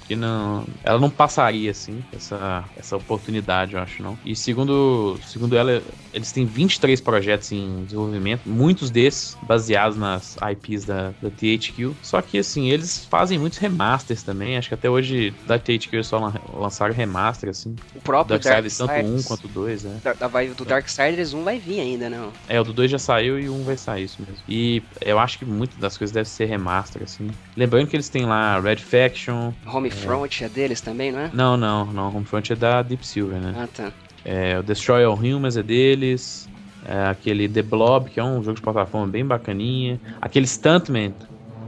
que não, ela não passaria assim essa, essa oportunidade, eu acho não. E segundo, segundo ela, eles têm 23 projetos em desenvolvimento, muitos desses baseados nas IPs da, da THQ. Só que assim, eles fazem muitos remasters também. Acho que até hoje da THQ eles só lançaram remaster assim. O próprio Dark tanto um quanto dois, né? Da, vai, do Darksiders 1 vai vir ainda, não? É, o do 2 já saiu e o 1 vai sair isso mesmo. E eu acho que muitas das coisas devem ser remaster assim. Lembrando que eles têm lá Red Faction, Home Homefront é. é deles também, não é? Não, não, não. Homefront é da Deep Silver, né? Ah, tá. É, o Destroy All Humans é deles. É, aquele The Blob, que é um jogo de plataforma bem bacaninha. Aquele Stuntman,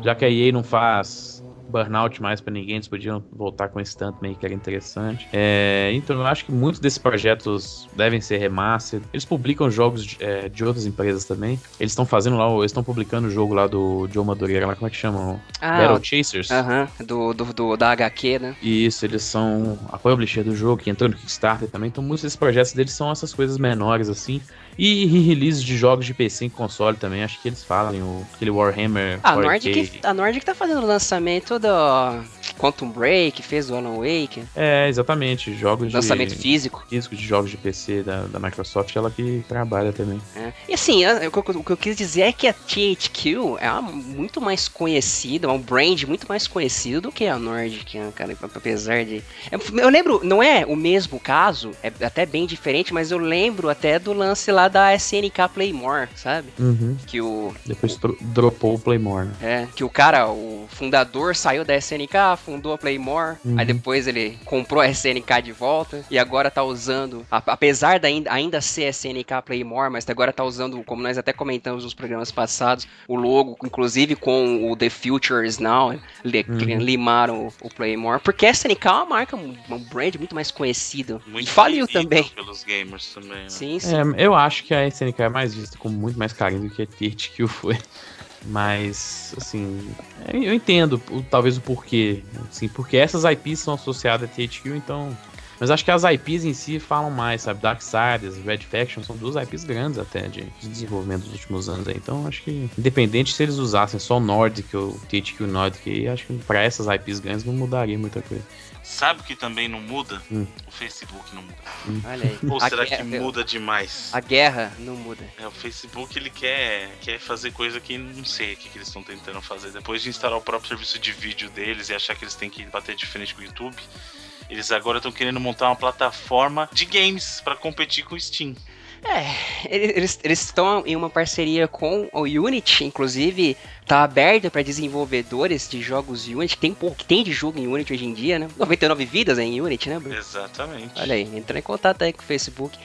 já que a EA não faz burnout mais para ninguém, eles podiam voltar com esse tanto meio que era interessante. É, então eu acho que muitos desses projetos devem ser remastered. Eles publicam jogos de, é, de outras empresas também. Eles estão fazendo lá, eles estão publicando o jogo lá do Joe Madureira, como é que chamam? Ah, Battle Chasers. Aham, uh -huh, do, do, do, da HQ, né? Isso, eles são a publisher do jogo, que entrou no Kickstarter também. Então muitos desses projetos deles são essas coisas menores assim. E re-release de jogos de PC em console também, acho que eles falam, o, aquele Warhammer. A Nordic, a Nordic tá fazendo o lançamento do Quantum Break, fez o Alan Wake. É, exatamente, jogos lançamento de... físico. Físico de jogos de PC da, da Microsoft, ela que trabalha também. É. E assim, o, o, que eu quis dizer é que a THQ é muito mais conhecida, é um brand muito mais conhecido do que a Nordic, né, cara, apesar de... Eu lembro, não é o mesmo caso, é até bem diferente, mas eu lembro até do lance lá da SNK Playmore, sabe? Uhum. Que o. Depois o, dropou o Playmore. Né? É, que o cara, o fundador, saiu da SNK, fundou a Playmore, uhum. aí depois ele comprou a SNK de volta e agora tá usando, apesar de ainda, ainda ser SNK Playmore, mas agora tá usando, como nós até comentamos nos programas passados, o logo, inclusive com o The Future is Now, uhum. limaram o, o, Playmore, porque a SNK é uma marca, um, um brand muito mais conhecido. Muito e faliu também. Pelos gamers também. Né? Sim, sim. É, eu acho que a SNK é mais vista com muito mais carinho do que a THQ foi. Mas, assim, eu entendo talvez o porquê. Assim, porque essas IPs são associadas a THQ, então. Mas acho que as IPs em si falam mais, sabe? Darksiders, Red Faction são duas IPs grandes até de, de desenvolvimento dos últimos anos aí. Então acho que, independente se eles usassem só Nordic ou THQ Nordic, acho que para essas IPs grandes não mudaria muita coisa. Sabe o que também não muda? Hum. O Facebook não muda. Hum. Olha aí. Ou será guerra, que muda demais? A guerra não muda. É, o Facebook ele quer, quer fazer coisa que não sei o que, que eles estão tentando fazer. Depois de instalar o próprio serviço de vídeo deles e achar que eles têm que bater de frente com o YouTube, eles agora estão querendo montar uma plataforma de games para competir com o Steam. É, eles estão em uma parceria com o Unity, inclusive tá aberto para desenvolvedores de jogos Unity, tem pouco que tem de jogo em Unity hoje em dia, né? 99 vidas é em Unity, né, Bruno? Exatamente. Olha aí, entra em contato aí com o Facebook.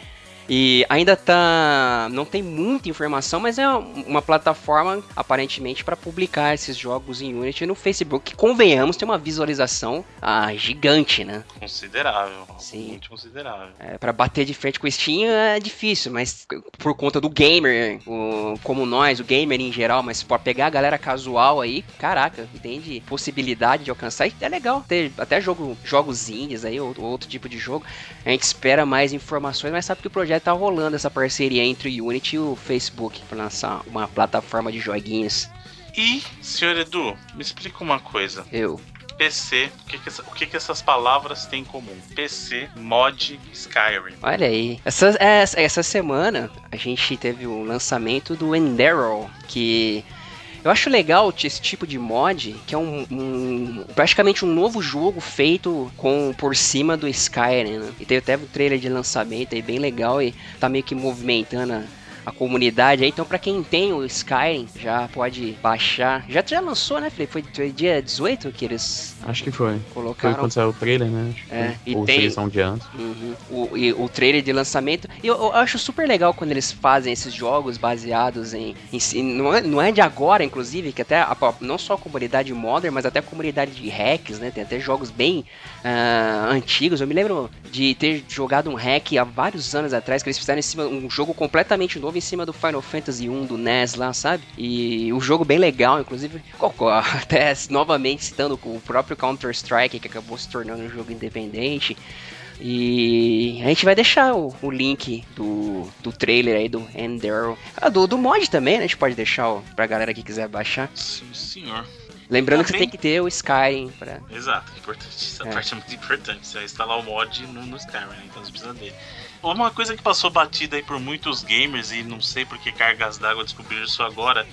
E ainda tá. Não tem muita informação, mas é uma plataforma aparentemente para publicar esses jogos em Unity no Facebook. Que, convenhamos, tem uma visualização ah, gigante, né? Considerável. Sim. Muito considerável. É, para bater de frente com o Steam é difícil, mas por conta do gamer, o, como nós, o gamer em geral, mas para pegar a galera casual aí, caraca, tem de possibilidade de alcançar. E é legal ter até jogo, jogos indies aí, ou, outro tipo de jogo. A gente espera mais informações, mas sabe que o projeto tá rolando essa parceria entre o Unity e o Facebook para lançar uma plataforma de joguinhos. E, senhor Edu, me explica uma coisa. Eu. PC. O que, que, essa, o que, que essas palavras têm em comum? PC, mod, Skyrim. Olha aí. Essa, essa, essa semana a gente teve o lançamento do Enderal, que eu acho legal esse tipo de mod, que é um, um, praticamente um novo jogo feito com por cima do Skyrim, né? E teve até um trailer de lançamento aí bem legal e tá meio que movimentando a, a comunidade aí. Então, para quem tem o Skyrim, já pode baixar. Já, já lançou, né, Felipe? Foi, foi dia 18 que eles. Acho que foi. Colocaram. Foi quando saiu o trailer, né? Acho é, e Ou tem... são de antes. Uhum. O, e, o trailer de lançamento. E eu, eu, acho super legal quando eles fazem esses jogos baseados em. em não, é, não é de agora, inclusive, que até a, não só a comunidade modern, mas até a comunidade de hacks, né? Tem até jogos bem uh, antigos. Eu me lembro de ter jogado um hack há vários anos atrás, que eles fizeram em cima um jogo completamente novo em cima do Final Fantasy 1 do NES lá, sabe? E o jogo bem legal, inclusive, [laughs] até novamente citando o próprio Counter-Strike, que acabou se tornando um jogo independente. E a gente vai deixar o, o link do, do trailer aí do Ender. Ah, do, do mod também, né? A gente pode deixar ó, pra galera que quiser baixar. Sim, senhor. Lembrando que você tem que ter o Skyrim pra. Exato, importante. Essa é. parte é muito importante. Você vai instalar o mod no, no Skyrim, né? então você precisa dele. Uma coisa que passou batida aí por muitos gamers e não sei por que cargas d'água descobriram isso agora.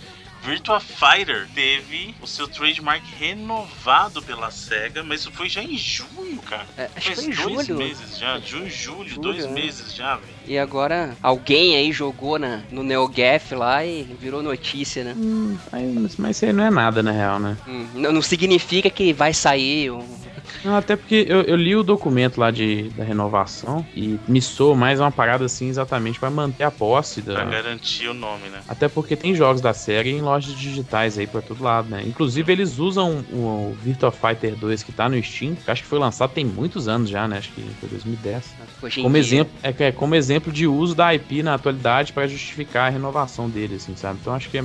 Virtua Fighter teve o seu trademark renovado pela SEGA, mas isso foi já em junho, cara. É, acho Faz que foi dois julho. meses já, junho, julho, julho dois é. meses já, velho. E agora alguém aí jogou na, no NeoGaf lá e virou notícia, né? Hum, mas, mas isso aí não é nada, na real, né? Hum, não, não significa que vai sair um não, até porque eu, eu, li o documento lá de, da renovação e me soou mais uma parada assim exatamente para manter a posse. Da... Pra garantir o nome, né? Até porque tem jogos da série em lojas digitais aí pra todo lado, né? Inclusive eles usam o, o Virtua Fighter 2 que tá no Steam, que acho que foi lançado tem muitos anos já, né? Acho que foi 2010. Hoje como exemplo, é, é como exemplo de uso da IP na atualidade para justificar a renovação dele, assim, sabe? Então acho que é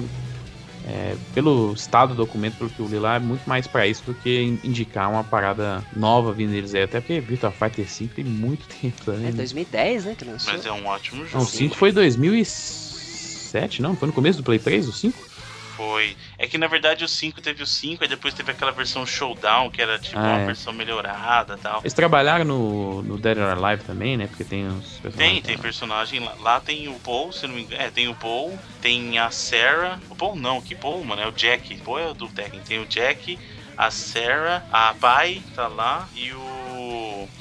é, pelo estado do documento, pelo que eu li lá, é muito mais para isso do que indicar uma parada nova vindo deles aí. Até porque Virtua Fighter 5 tem muito [laughs] tempo também. É 2010, né? Que lançou. Mas é um ótimo jogo. Não, o 5 foi 2007, não? Foi no começo do Play 3, o 5? Foi. É que na verdade o 5 teve o 5, e depois teve aquela versão Showdown, que era tipo ah, uma é. versão melhorada tal. Eles trabalharam no, no Dead or Alive também, né? Porque tem os personagens. Tem, tem personagem lá. Lá tem o Paul, se não me engano. É, tem o Paul, tem a Sarah. O Paul não, que Paul, mano, é o Jack. Paul é o do Tekken. Tem o Jack, a Sarah, a Pai tá lá e o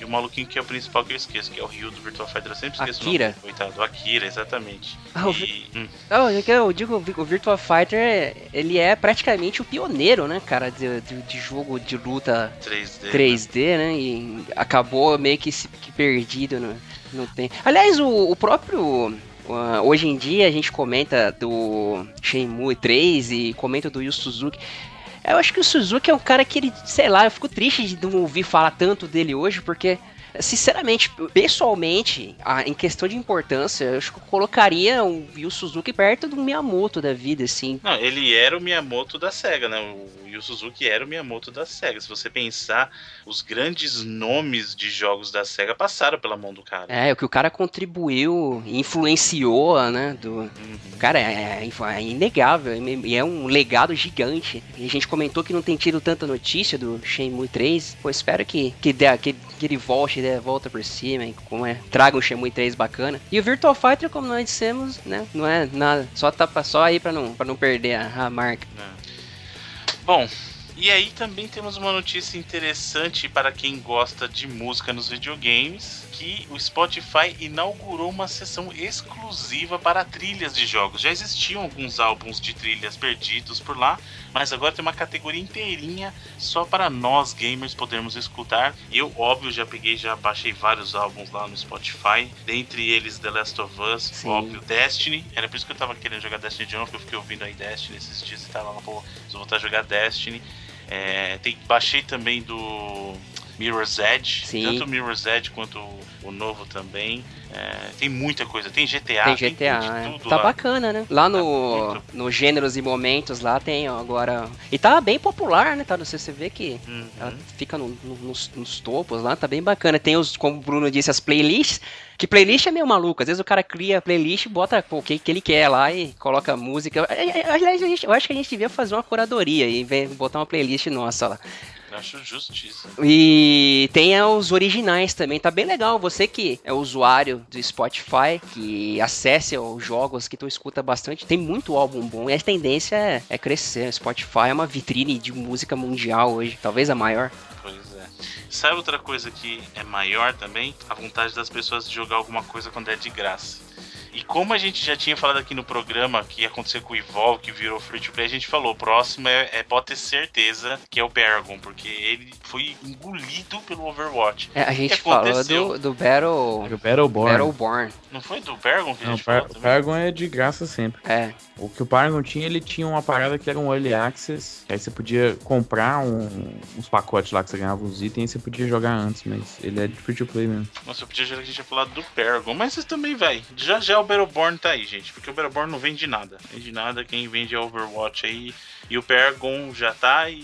e o maluquinho que é o principal que eu esqueço, que é o Ryu do Virtual Fighter. Eu sempre esqueço Akira. o nome. Coitado, Akira, exatamente. Ah, e... hum. oh, eu digo, o Virtual Fighter, ele é praticamente o pioneiro, né, cara, de, de, de jogo de luta 3D, 3D né? né? E acabou meio que, se, que perdido no, no tempo. Aliás, o, o próprio Uh, hoje em dia a gente comenta do Shenmue 3 e comenta do Yu Suzuki. Eu acho que o Suzuki é um cara que ele, sei lá, eu fico triste de não ouvir falar tanto dele hoje, porque Sinceramente, pessoalmente, em questão de importância, eu acho que eu colocaria o Yu Suzuki perto do Miyamoto da vida, assim. Não, ele era o Miyamoto da SEGA, né? O Yu Suzuki era o Miyamoto da SEGA. Se você pensar, os grandes nomes de jogos da SEGA passaram pela mão do cara. É, o que o cara contribuiu, influenciou, né? Do... Uhum. Cara, é, é, é inegável, e é um legado gigante. E a gente comentou que não tem tido tanta notícia do Shenmue 3. Pô, espero que, que, dê, que, que ele volte né, volta por cima, como é, traga um Shenmue 3 bacana. E o Virtual Fighter, como nós dissemos, né, não é nada, só tá só aí para não para não perder a, a marca. É. Bom, e aí também temos uma notícia interessante para quem gosta de música nos videogames, que o Spotify inaugurou uma seção exclusiva para trilhas de jogos. Já existiam alguns álbuns de trilhas perdidos por lá, mas agora tem uma categoria inteirinha só para nós gamers podermos escutar. Eu, óbvio, já peguei, já baixei vários álbuns lá no Spotify, dentre eles The Last of Us, Sim. óbvio, Destiny. Era por isso que eu tava querendo jogar Destiny de novo, porque eu fiquei ouvindo aí Destiny esses dias e tava lá, pô, vou voltar a jogar Destiny. É, tem, baixei também do Mirror's Edge, Sim. tanto o Mirror's Edge quanto o, o novo também. É, tem muita coisa, tem GTA, tem GTA, tem é. tá lá. bacana, né? Lá no, tá no Gêneros e Momentos lá tem agora. E tá bem popular, né? Tá, você, você vê que uhum. ela fica no, no, nos, nos, topos lá, tá bem bacana. Tem os, como o Bruno disse, as playlists. Que playlist é meio maluco. Às vezes o cara cria playlist, bota o que, que ele quer lá e coloca música. Aliás, eu acho que a gente devia fazer uma curadoria e botar uma playlist nossa lá. Acho justiça. E tem os originais também, tá bem legal. Você que é usuário do Spotify, que acesse os jogos que tu escuta bastante, tem muito álbum bom e a tendência é, é crescer. O Spotify é uma vitrine de música mundial hoje, talvez a maior. Sabe outra coisa que é maior também? A vontade das pessoas de jogar alguma coisa quando é de graça. E como a gente já tinha falado aqui no programa que ia acontecer com o Evolve, que virou free to play, a gente falou: o próximo é, é pode ter certeza que é o Paragon, porque ele foi engolido pelo Overwatch. É, a gente falou do, do Battle. Do Battleborn. Battleborn. Não foi do Paragon que a gente Não, falou? o Paragon é de graça sempre. É. O que o Paragon tinha, ele tinha uma parada que era um Early Access, que aí você podia comprar um, uns pacotes lá que você ganhava os itens e você podia jogar antes, mas ele é de free to play mesmo. Nossa, eu podia já que a gente tinha falado do Paragon, mas vocês também, vai. Já já o Battleborn tá aí, gente, porque o Battleborn não vende nada. Vende nada, quem vende é Overwatch aí. E o Paragon já tá e,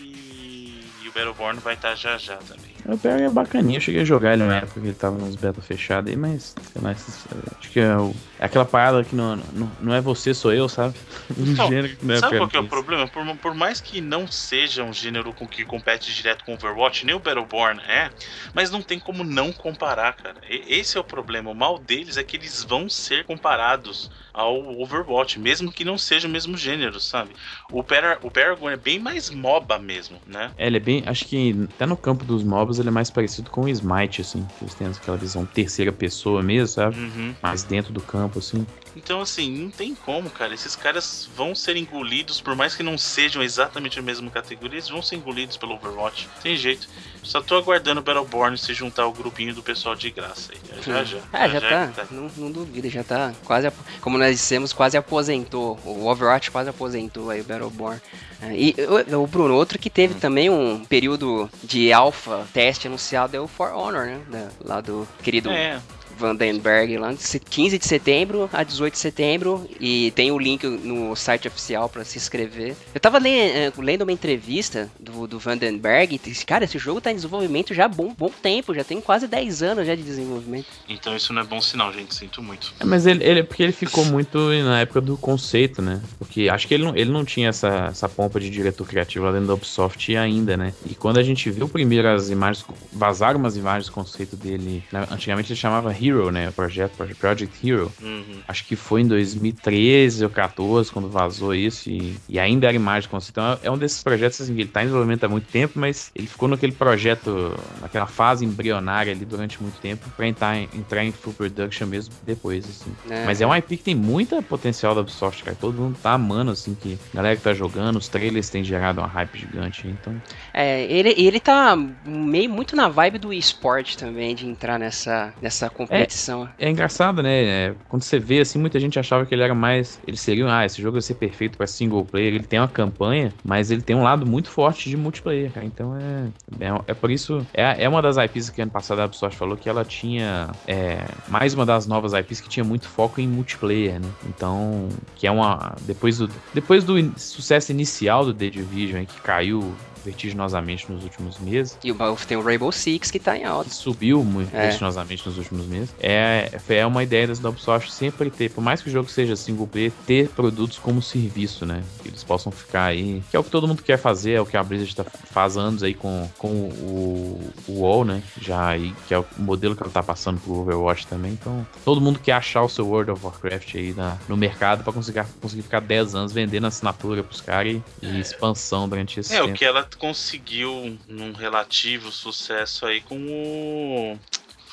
e o Battleborn vai estar tá já já também. O Paragon é bacaninha, eu cheguei a jogar ele na época que ele tava nos beta fechados aí, mas sei lá, acho que é, o, é, aquela parada que não, não, não é você, sou eu, sabe? [laughs] Um então, gênero que não é sabe qual que é o problema? Por, por mais que não seja um gênero com que compete direto com Overwatch, nem o Battleborn é, mas não tem como não comparar, cara. E, esse é o problema. O mal deles é que eles vão ser comparados ao Overwatch, mesmo que não seja o mesmo gênero, sabe? O, Par o Paragon é bem mais MOBA mesmo, né? É, ele é bem. Acho que até no campo dos Ele é mais parecido com o Smite, assim. Eles têm aquela visão terceira pessoa mesmo, sabe? Uhum. Mais dentro do campo, assim. Então, assim, não tem como, cara. Esses caras vão ser engolidos, por mais que não sejam exatamente a mesma categoria, eles vão ser engolidos pelo Overwatch. Tem jeito. Só tô aguardando o Battleborn se juntar ao grupinho do pessoal de graça aí. Já, já. Ah, já, já, já tá. tá. Não, não duvido, já tá quase. Como nós dissemos, quase aposentou. O Overwatch quase aposentou aí o Battleborn. É, e o, Bruno, outro que teve hum. também um período de alfa teste anunciado é o For Honor, né? lá do querido é. Vandenberg lá, 15 de setembro a 18 de setembro, e tem o link no site oficial para se inscrever. Eu tava lendo, eh, lendo uma entrevista do, do Vandenberg e disse, cara, esse jogo tá em desenvolvimento já há bom, bom tempo, já tem quase 10 anos já de desenvolvimento. Então isso não é bom sinal, gente, sinto muito. É, mas ele, ele porque ele ficou muito na época do conceito, né? Porque acho que ele não, ele não tinha essa, essa pompa de diretor criativo lá dentro da Ubisoft ainda, né? E quando a gente viu primeiro as imagens, vazaram umas imagens do conceito dele, né? antigamente ele chamava Hero, né? O projeto Project Hero. Uhum. Acho que foi em 2013 ou 14 quando vazou isso e, e ainda era imagem conceito. Então é um desses projetos assim, que ele tá em desenvolvimento há muito tempo, mas ele ficou naquele projeto, naquela fase embrionária ali durante muito tempo pra entrar em, entrar em full production mesmo depois, assim. É. Mas é um IP que tem muita potencial da Ubisoft, cara. Todo mundo tá amando, assim, que a galera que tá jogando, os trailers têm gerado uma hype gigante, então... É, ele, ele tá meio muito na vibe do esporte também, de entrar nessa, nessa competição. É, é engraçado, né? É, quando você vê assim, muita gente achava que ele era mais. Ele seria, ah, esse jogo vai ser perfeito para single player. Ele tem uma campanha, mas ele tem um lado muito forte de multiplayer, cara. Então é. É, é por isso. É, é uma das IPs que ano passado a Ubisoft falou que ela tinha. É, mais uma das novas IPs que tinha muito foco em multiplayer, né? Então. Que é uma. Depois do, depois do sucesso inicial do The Division, que caiu vertiginosamente nos últimos meses. E tem o Rainbow Six que tá em alta. Subiu muito é. vertiginosamente nos últimos meses. É, é uma ideia da Ubisoft sempre ter, por mais que o jogo seja single player, ter produtos como serviço, né? Que eles possam ficar aí. Que é o que todo mundo quer fazer, é o que a Blizzard tá, faz anos aí com, com o, o WoW, né? Já aí, que é o modelo que ela tá passando pro Overwatch também. Então, todo mundo quer achar o seu World of Warcraft aí na, no mercado pra conseguir, conseguir ficar 10 anos vendendo assinatura pros caras e, e expansão durante esse é, tempo. É, o que ela conseguiu num relativo sucesso aí com o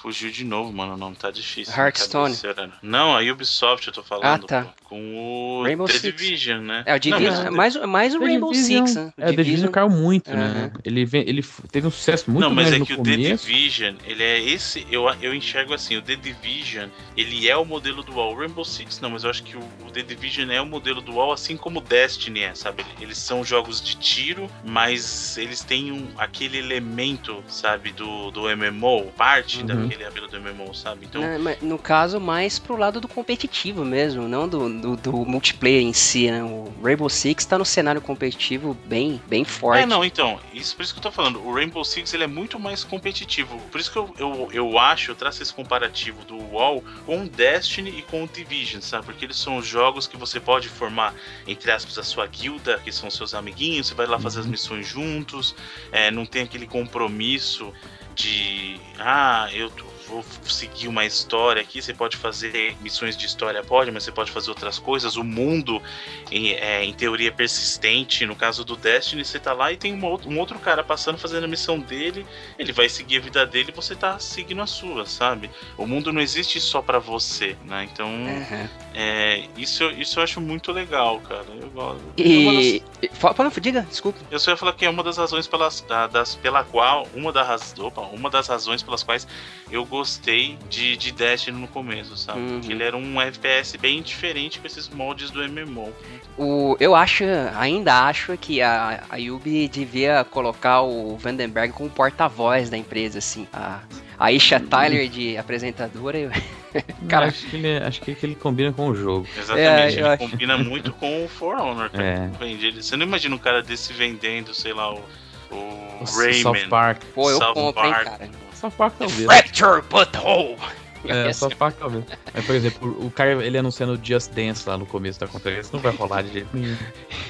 Fugiu de novo, mano. O nome tá difícil. Hearthstone. Não, a Ubisoft eu tô falando. Ah, tá. Pô, com o Rainbow The Six. Division, né? É, o Division. Não, mais, mais o Rainbow Division, Six, né? É, o The Division caiu muito, uhum. né? Ele, vem, ele teve um sucesso muito grande Não, mas é que o começo. The Division, ele é esse... Eu, eu enxergo assim, o The Division, ele é o modelo do WoW. O Rainbow Six não, mas eu acho que o, o The Division é o modelo do WoW, assim como o Destiny é, sabe? Eles são jogos de tiro, mas eles têm um, aquele elemento, sabe, do, do MMO, parte uhum. daquele apelo do MMO, sabe? Então... no caso, mais pro lado do competitivo mesmo, não do do, do, multiplayer em si, né? O Rainbow Six tá no cenário competitivo bem, bem forte. É, não, então, isso, por isso que eu tô falando, o Rainbow Six ele é muito mais competitivo. Por isso que eu, eu, eu acho, eu traço esse comparativo do WoW com o Destiny e com o Division, sabe? Porque eles são jogos que você pode formar, entre aspas, a sua guilda, que são seus amiguinhos, você vai lá fazer as uhum. missões juntos, é, não tem aquele compromisso de ah, eu vou seguir uma história aqui, você pode fazer missões de história, pode, mas você pode fazer outras coisas. O mundo, em, é, em teoria, é persistente. No caso do Destiny, você tá lá e tem um outro, um outro cara passando, fazendo a missão dele, ele vai seguir a vida dele e você tá seguindo a sua, sabe? O mundo não existe só para você, né? Então, uhum. é, isso, isso eu acho muito legal, cara. Eu gosto. E. Fala, diga, desculpa. Eu só ia falar que é uma das razões pelas, das, pela qual. Uma, da opa, uma das razões pelas quais eu gostei de, de Destiny no começo, sabe? Uhum. Porque ele era um FPS bem diferente com esses moldes do MMO. O, eu acho, ainda acho que a, a Yubi devia colocar o Vandenberg como porta-voz da empresa, assim. A, a Isha Tyler de apresentadora. Eu... Cara, acho que, ele, acho que ele combina com o jogo. Exatamente, é, ele acho... combina muito com o For Honor. É. Você não imagina um cara desse vendendo, sei lá, o, o, o Rayman. South Park. Pô, eu South compro, Park. hein, cara. South Park talvez. Fracture butthole! É, [laughs] só Park talvez. Mas, por exemplo, o cara ele anunciando Just Dance lá no começo da conferência, não vai rolar de jeito nenhum.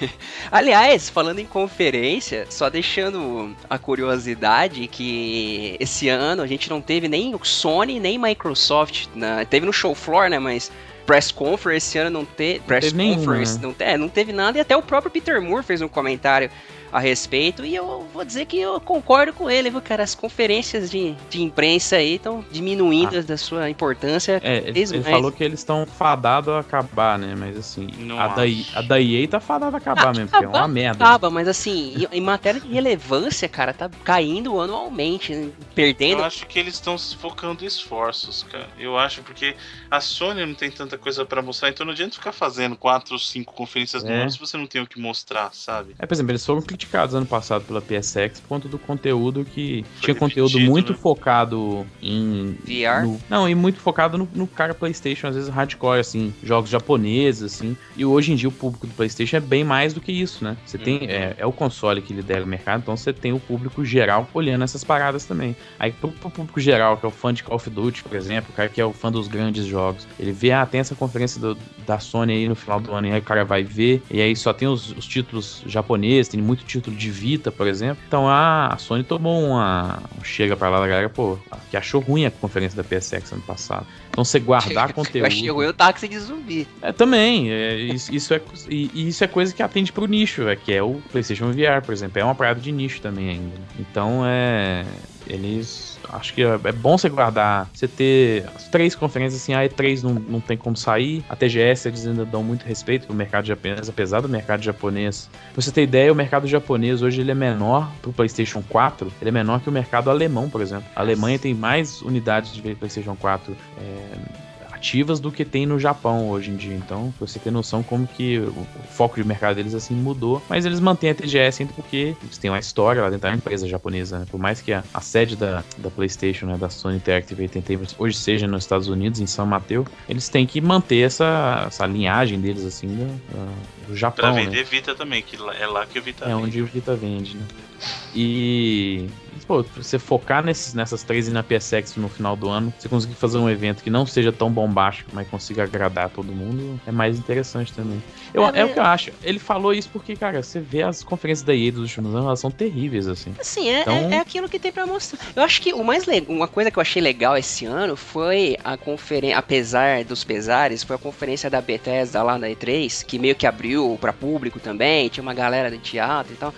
[laughs] Aliás, falando em conferência, só deixando a curiosidade que esse ano a gente não teve nem Sony nem Microsoft. Na, teve no show floor, né? Mas press conference esse ano não, te, press teve conference, nenhum, né? não, é, não teve nada e até o próprio Peter Moore fez um comentário a respeito. E eu vou dizer que eu concordo com ele, viu, cara? As conferências de, de imprensa aí estão diminuindo ah. da sua importância. É, ele, ele falou que eles estão fadados a acabar, né? Mas assim, a da, a da EA tá fadada a acabar ah, mesmo, porque é uma merda. Acaba, mas assim, em, matéria de relevância, cara, tá caindo anualmente, né? perdendo. Eu acho que eles estão focando esforços, cara. Eu acho porque a Sony não tem tanta coisa para mostrar, então não adianta ficar fazendo quatro, cinco conferências é. no ano se você não tem o que mostrar, sabe? É, por exemplo, eles foram criticados ano passado pela PSX por conta do conteúdo que Foi tinha conteúdo muito né? focado em VR. No, não, e muito focado no, no, cara PlayStation, às vezes hardcore assim, jogos japoneses assim. E hoje em dia o público do PlayStation é bem mais do que isso, né? Você tem uhum. é, é, o console que lidera o mercado, então você tem o público geral olhando essas paradas também. Aí pro, pro público geral, que é o fã de Call of Duty, por exemplo, o cara que é o fã dos grandes jogos, ele vê ah, tem essa conferência do, da Sony aí no final do ano, e aí o cara vai ver, e aí só tem os, os títulos japoneses, tem muito título de Vita, por exemplo. Então a Sony tomou uma. Chega pra lá da galera, pô, que achou ruim a conferência da PSX ano passado. Então você guardar [laughs] conteúdo. Eu ruim o táxi de zumbi. É, também. É, isso, isso, é, e, isso é coisa que atende pro nicho, é, que é o PlayStation VR, por exemplo. É uma parada de nicho também ainda. Então é. Eles acho que é, é bom você guardar, você ter as três conferências assim, a E3 não, não tem como sair, a TGS eles ainda dão muito respeito pro mercado japonês, apesar do mercado japonês. Pra você ter ideia, o mercado japonês hoje ele é menor pro PlayStation 4, ele é menor que o mercado alemão, por exemplo. A Alemanha tem mais unidades de PlayStation 4 é, ativas do que tem no Japão hoje em dia. Então, você ter noção como que o foco de mercado deles assim mudou. Mas eles mantêm a TGS ainda porque eles têm uma história lá dentro da empresa japonesa, né? Por mais que a, a, sede da, da PlayStation, né, da Sony Interactive Entertainment, hoje seja nos Estados Unidos, em São Mateus, eles têm que manter essa, essa linhagem deles assim do, do Japão. Pra vender né? Vita também, que é lá que o Vita é vende. É onde o Vita vende, né? E pô, você focar nesses, nessas três e na PSX no final do ano, você conseguir fazer um evento que não seja tão bombástico, mas consiga agradar todo mundo, é mais interessante também. Eu, é, é, o que eu acho. Ele falou isso porque, cara, você vê as conferências da EA dos últimos anos, elas são terríveis, assim. Assim, é, então... é, é aquilo que tem pra mostrar. Eu acho que o mais legal, uma coisa que eu achei legal esse ano foi a conferência, apesar dos pesares, foi a conferência da Bethesda lá na E3, que meio que abriu para público também, tinha uma galera de teatro e tal.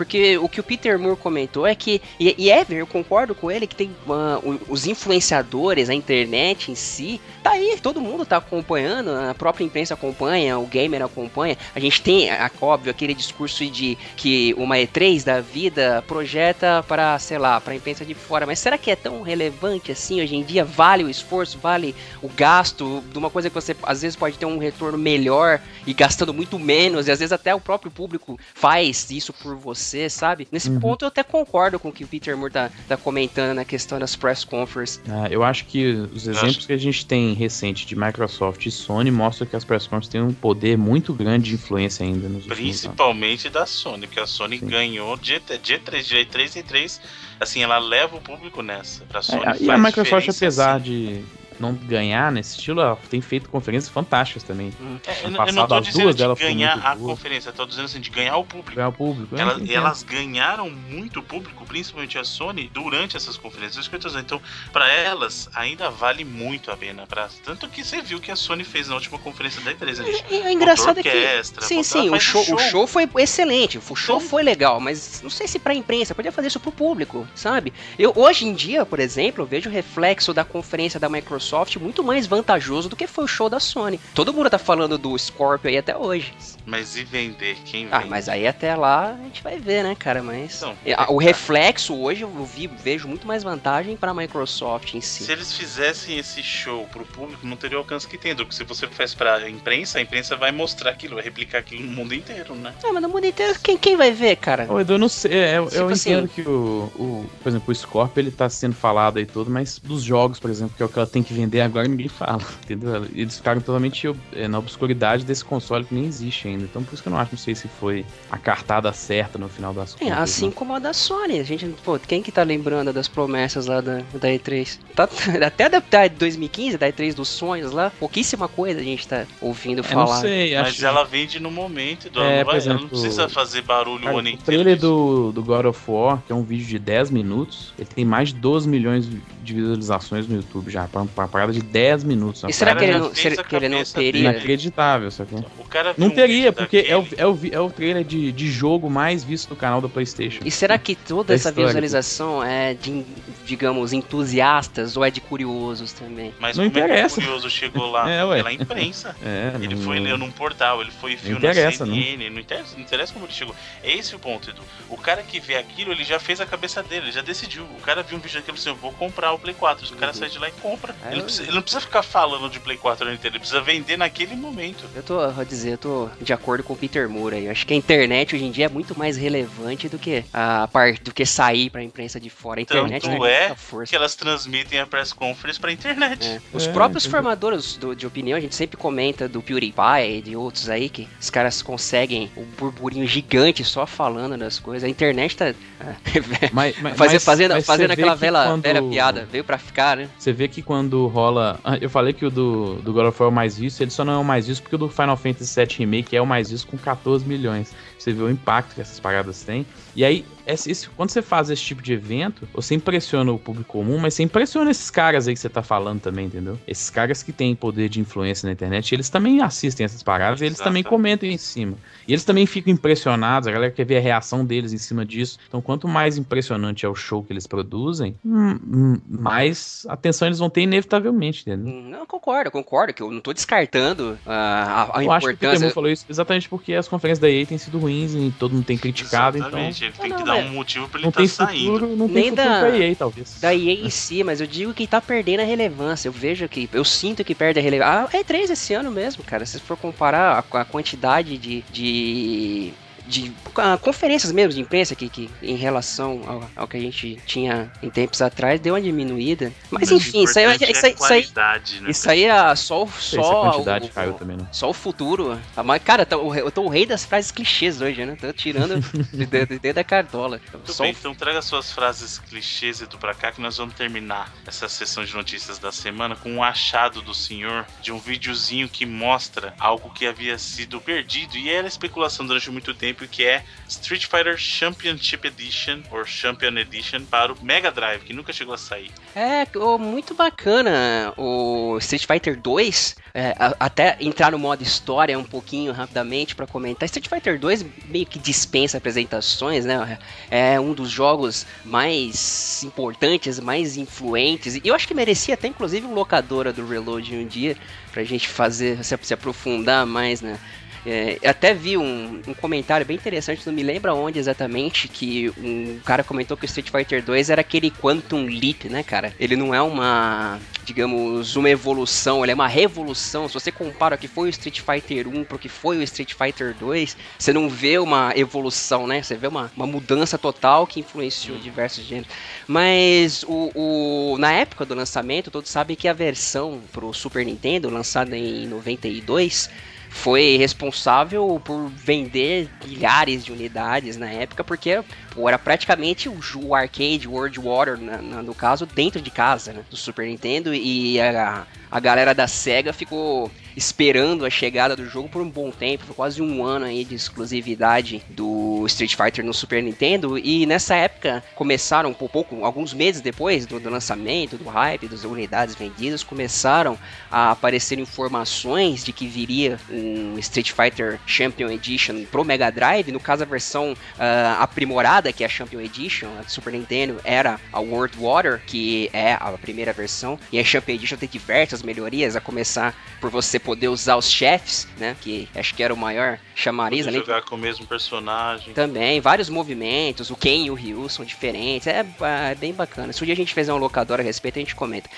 Porque o que o Peter Moore comentou é que, e, e Ever, eu concordo com ele, que tem uh, os influenciadores, a internet em si, tá aí, todo mundo tá acompanhando, a própria imprensa acompanha, o gamer acompanha. A gente tem, óbvio, aquele discurso de que uma E3 da vida projeta para, sei lá, para a imprensa de fora, mas será que é tão relevante assim hoje em dia? Vale o esforço, vale o gasto de uma coisa que você às vezes pode ter um retorno melhor e gastando muito menos, e às vezes até o próprio público faz isso por você acontecer, sabe? Nesse uhum. ponto eu até concordo com o que o Peter Moore tá, tá comentando na questão das press conferences. Ah, eu acho que os exemplos acho... que a gente tem recente de Microsoft e Sony mostram que as press conferences têm um poder muito grande de influência ainda nos Principalmente da Sony, porque a Sony Sim. ganhou dia, dia 3, dia 3 e 3, assim, ela leva o público nessa. Pra Sony é, e a Microsoft, apesar assim. de não ganhar nesse estilo, ela tem feito conferências fantásticas também. Hum. É, eu, eu não tô dizendo de ganhar a boa. conferência, eu tô dizendo assim, de ganhar o público. Ganhar o público. É, elas, elas ganharam muito público, principalmente a Sony, durante essas conferências. Então, para elas, ainda vale muito a pena. Pra, tanto que você viu que a Sony fez na última conferência da E3. É, é, engraçado orquestra, que... Sim, sim, o show, show, o show foi excelente, o show então, foi legal, mas não sei se pra imprensa, podia fazer isso pro público, sabe? Eu, hoje em dia, por exemplo, eu vejo o reflexo da conferência da Microsoft muito mais vantajoso do que foi o show da Sony. Todo mundo tá falando do Scorpio aí até hoje. Mas e vender? Quem vende? Ah, mas aí até lá a gente vai ver, né, cara? Mas então, é, o reflexo hoje eu vi, vejo muito mais vantagem para a Microsoft em si. Se eles fizessem esse show pro público, não teria o alcance que tem. Porque se você faz pra imprensa, a imprensa vai mostrar aquilo, vai replicar aquilo no mundo inteiro, né? Ah, mas no mundo inteiro, quem, quem vai ver, cara? Ô, Edu, eu não sei. É, eu, tipo eu assim, entendo que o, o, por exemplo, o Scorpio ele tá sendo falado aí todo, mas dos jogos, por exemplo, que é o que ela tem que vender agora, ninguém fala, [laughs] entendeu? Eles ficaram totalmente é, na obscuridade desse console que nem existe ainda. Então por isso que eu não acho, não sei se foi a cartada certa no final das contas. É, assim né? como a da Sony. A gente, pô, quem que tá lembrando das promessas lá da, da E3? Tá, [laughs] até da, da 2015, da E3 dos sonhos lá, pouquíssima coisa a gente tá ouvindo falar. não sei, Mas acho... ela vende no momento, do é, vai, exemplo, ela não precisa fazer barulho cara, o ano inteiro. O trailer do, do God of War, que é um vídeo de 10 minutos, ele tem mais de 12 milhões de visualizações no YouTube já, pra uma parada de 10 minutos. E será que ele, não, será que ele não teria? Inacreditável, só que... O cara não teria, porque é o, é, o, é o trailer de, de jogo mais visto no canal do PlayStation. E será que toda essa visualização é de, digamos, entusiastas ou é de curiosos também? Mas não como interessa. é que o curioso chegou lá? [laughs] é, Pela imprensa. [laughs] É, ele não... foi ler num portal, ele foi viu na CNN, não. Não, interessa, não interessa como ele chegou. É esse o ponto, Edu. O cara que vê aquilo, ele já fez a cabeça dele, ele já decidiu. O cara viu um vídeo daquele e assim, eu vou comprar o Play 4. O cara sai de lá e compra. É, ele, não precisa, ele, não precisa, ficar falando de Play 4 o inteiro, ele precisa vender naquele momento. Eu tô, vou dizer, eu tô de acordo com o Peter Moore aí. Eu acho que a internet hoje em dia é muito mais relevante do que a parte do que sair pra imprensa de fora. A internet Tanto é força. que elas transmitem a press conference pra internet. É. Os é, próprios formadores do, de opinião, a gente sempre comenta do PewDiePie e de outros aí que os caras conseguem o um burburinho gigante só falando das coisas. A internet tá [laughs] mas, mas, fazendo, fazendo, mas fazendo aquela velha, quando... velha piada, veio pra ficar, né? Você vê que quando rola. Ah, eu falei que o do, do God of War é o mais visto, ele só não é o mais visto porque o do Final Fantasy VII Remake é o mais visto com 14 milhões. Você vê o impacto que essas paradas têm. E aí, esse, quando você faz esse tipo de evento, você impressiona o público comum, mas você impressiona esses caras aí que você tá falando também, entendeu? Esses caras que têm poder de influência na internet, eles também assistem essas paradas e eles também comentam em cima. E eles também ficam impressionados, a galera quer ver a reação deles em cima disso. Então, quanto mais impressionante é o show que eles produzem, hum, hum, mais atenção eles vão ter inevitavelmente, entendeu? Hum, não, concordo, concordo, que eu não tô descartando uh, a, a eu importância... acho que o Temo falou isso exatamente porque as conferências da EA têm sido ruins e todo mundo tem criticado, exatamente. então... Ele tem que dar um motivo pra ele estar tá saindo. Futuro, não Nem da, da EA, talvez. Da EA em si, mas eu digo que tá perdendo a relevância. Eu vejo que, eu sinto que perde a relevância. Ah, é 3 esse ano mesmo, cara. Se for comparar a, a quantidade de, de de uh, conferências mesmo de imprensa que, que em relação ao, ao, que a gente tinha em tempos atrás deu uma diminuída. Mas, Mas enfim, isso aí, é isso, aí, isso, aí, né? isso aí é só, só a quantidade o, caiu também, né? Só o futuro. Ah, mas, cara, eu tô o rei das frases clichês hoje, né? Tô tirando de dentro da cartola. Muito só bem, o... então traga suas frases clichês Edu pra cá que nós vamos terminar essa sessão de notícias da semana com um achado do senhor de um videozinho que mostra algo que havia sido perdido e era especulação durante muito tempo que é Street Fighter Championship Edition, ou Champion Edition, para o Mega Drive, que nunca chegou a sair. É, oh, muito bacana o Street Fighter 2, é, até entrar no modo história um pouquinho rapidamente para comentar. Street Fighter 2 meio que dispensa apresentações, né? É um dos jogos mais importantes, mais influentes, e eu acho que merecia até inclusive um locadora do Reload um dia, pra gente fazer, se, se aprofundar mais, né? É, até vi um, um, comentário bem interessante, não me lembra onde exatamente, que um cara comentou que o Street Fighter 2 era aquele Quantum Leap, né, cara? Ele não é uma, digamos, uma evolução, ele é uma revolução. Se você compara o que foi o Street Fighter 1 pro que foi o Street Fighter 2, você não vê uma evolução, né? Você vê uma, uma mudança total que influenciou diversos gêneros. Mas o, o, na época do lançamento, todos sabem que a versão pro Super Nintendo, lançada em 92, foi responsável por vender milhares de unidades na época, porque pô, era praticamente o, arcade World Water, na, na, no caso, dentro de casa, né, do Super Nintendo, e a, a galera da SEGA ficou esperando a chegada do jogo por um bom tempo, por quase um ano aí de exclusividade do Street Fighter no Super Nintendo, e nessa época começaram, por pouco, alguns meses depois do, do lançamento, do hype, das unidades vendidas, começaram a aparecer informações de que viria um Street Fighter Champion Edition pro Mega Drive, no caso a versão uh, aprimorada, que é a Champion Edition, a do Super Nintendo, era a World Water, que é a primeira versão, e a Champion Edition tem diversas melhorias, a começar por você poder usar os chefes, né? Que acho que era o maior chamariz. Poder jogar com o mesmo personagem. Também, vários movimentos, o Ken e o Ryu são diferentes, é, é bem bacana. Se um dia a gente fizer um locador a respeito, a gente comenta.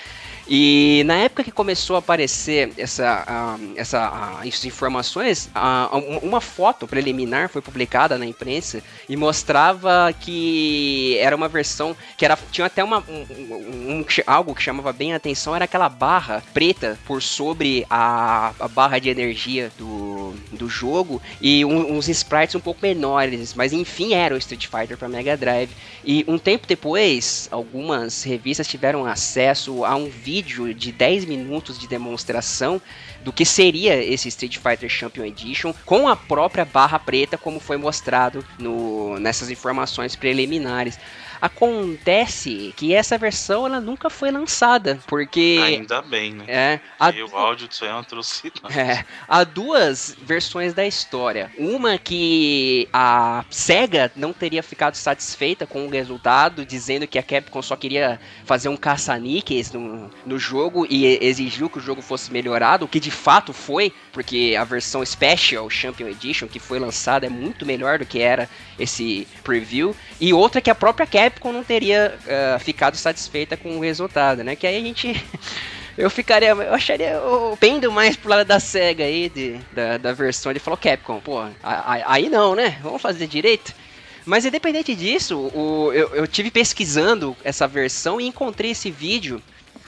E na época que começou a aparecer essa, uh, essa, uh, essas informações, uh, uma foto preliminar foi publicada na imprensa e mostrava que era uma versão que era, tinha até uma, um, um, algo que chamava bem a atenção, era aquela barra preta por sobre a, a barra de energia do, do jogo e um, uns sprites um pouco menores, mas enfim era o Street Fighter para Mega Drive. E um tempo depois, algumas revistas tiveram acesso a um vídeo vídeo de 10 minutos de demonstração do que seria esse Street Fighter Champion Edition com a própria barra preta, como foi mostrado no, nessas informações preliminares. Acontece que essa versão ela nunca foi lançada, porque. Ainda bem, né? É. A... o áudio disso é uma atrocidade. É. Há duas versões da história. Uma que a SEGA não teria ficado satisfeita com o resultado, dizendo que a Capcom só queria fazer um caça-níqueis no, no jogo e exigiu que o jogo fosse melhorado, o que de fato foi, porque a versão Special Champion Edition que foi lançada é muito melhor do que era esse preview. E outra que a própria Capcom Capcom não teria uh, ficado satisfeita com o resultado, né? Que aí a gente. [laughs] eu ficaria. Eu acharia. Eu pendo mais pro lado da SEGA aí, de, da, da versão. Ele falou, Capcom, pô, aí não, né? Vamos fazer direito. Mas independente disso, o, eu, eu tive pesquisando essa versão e encontrei esse vídeo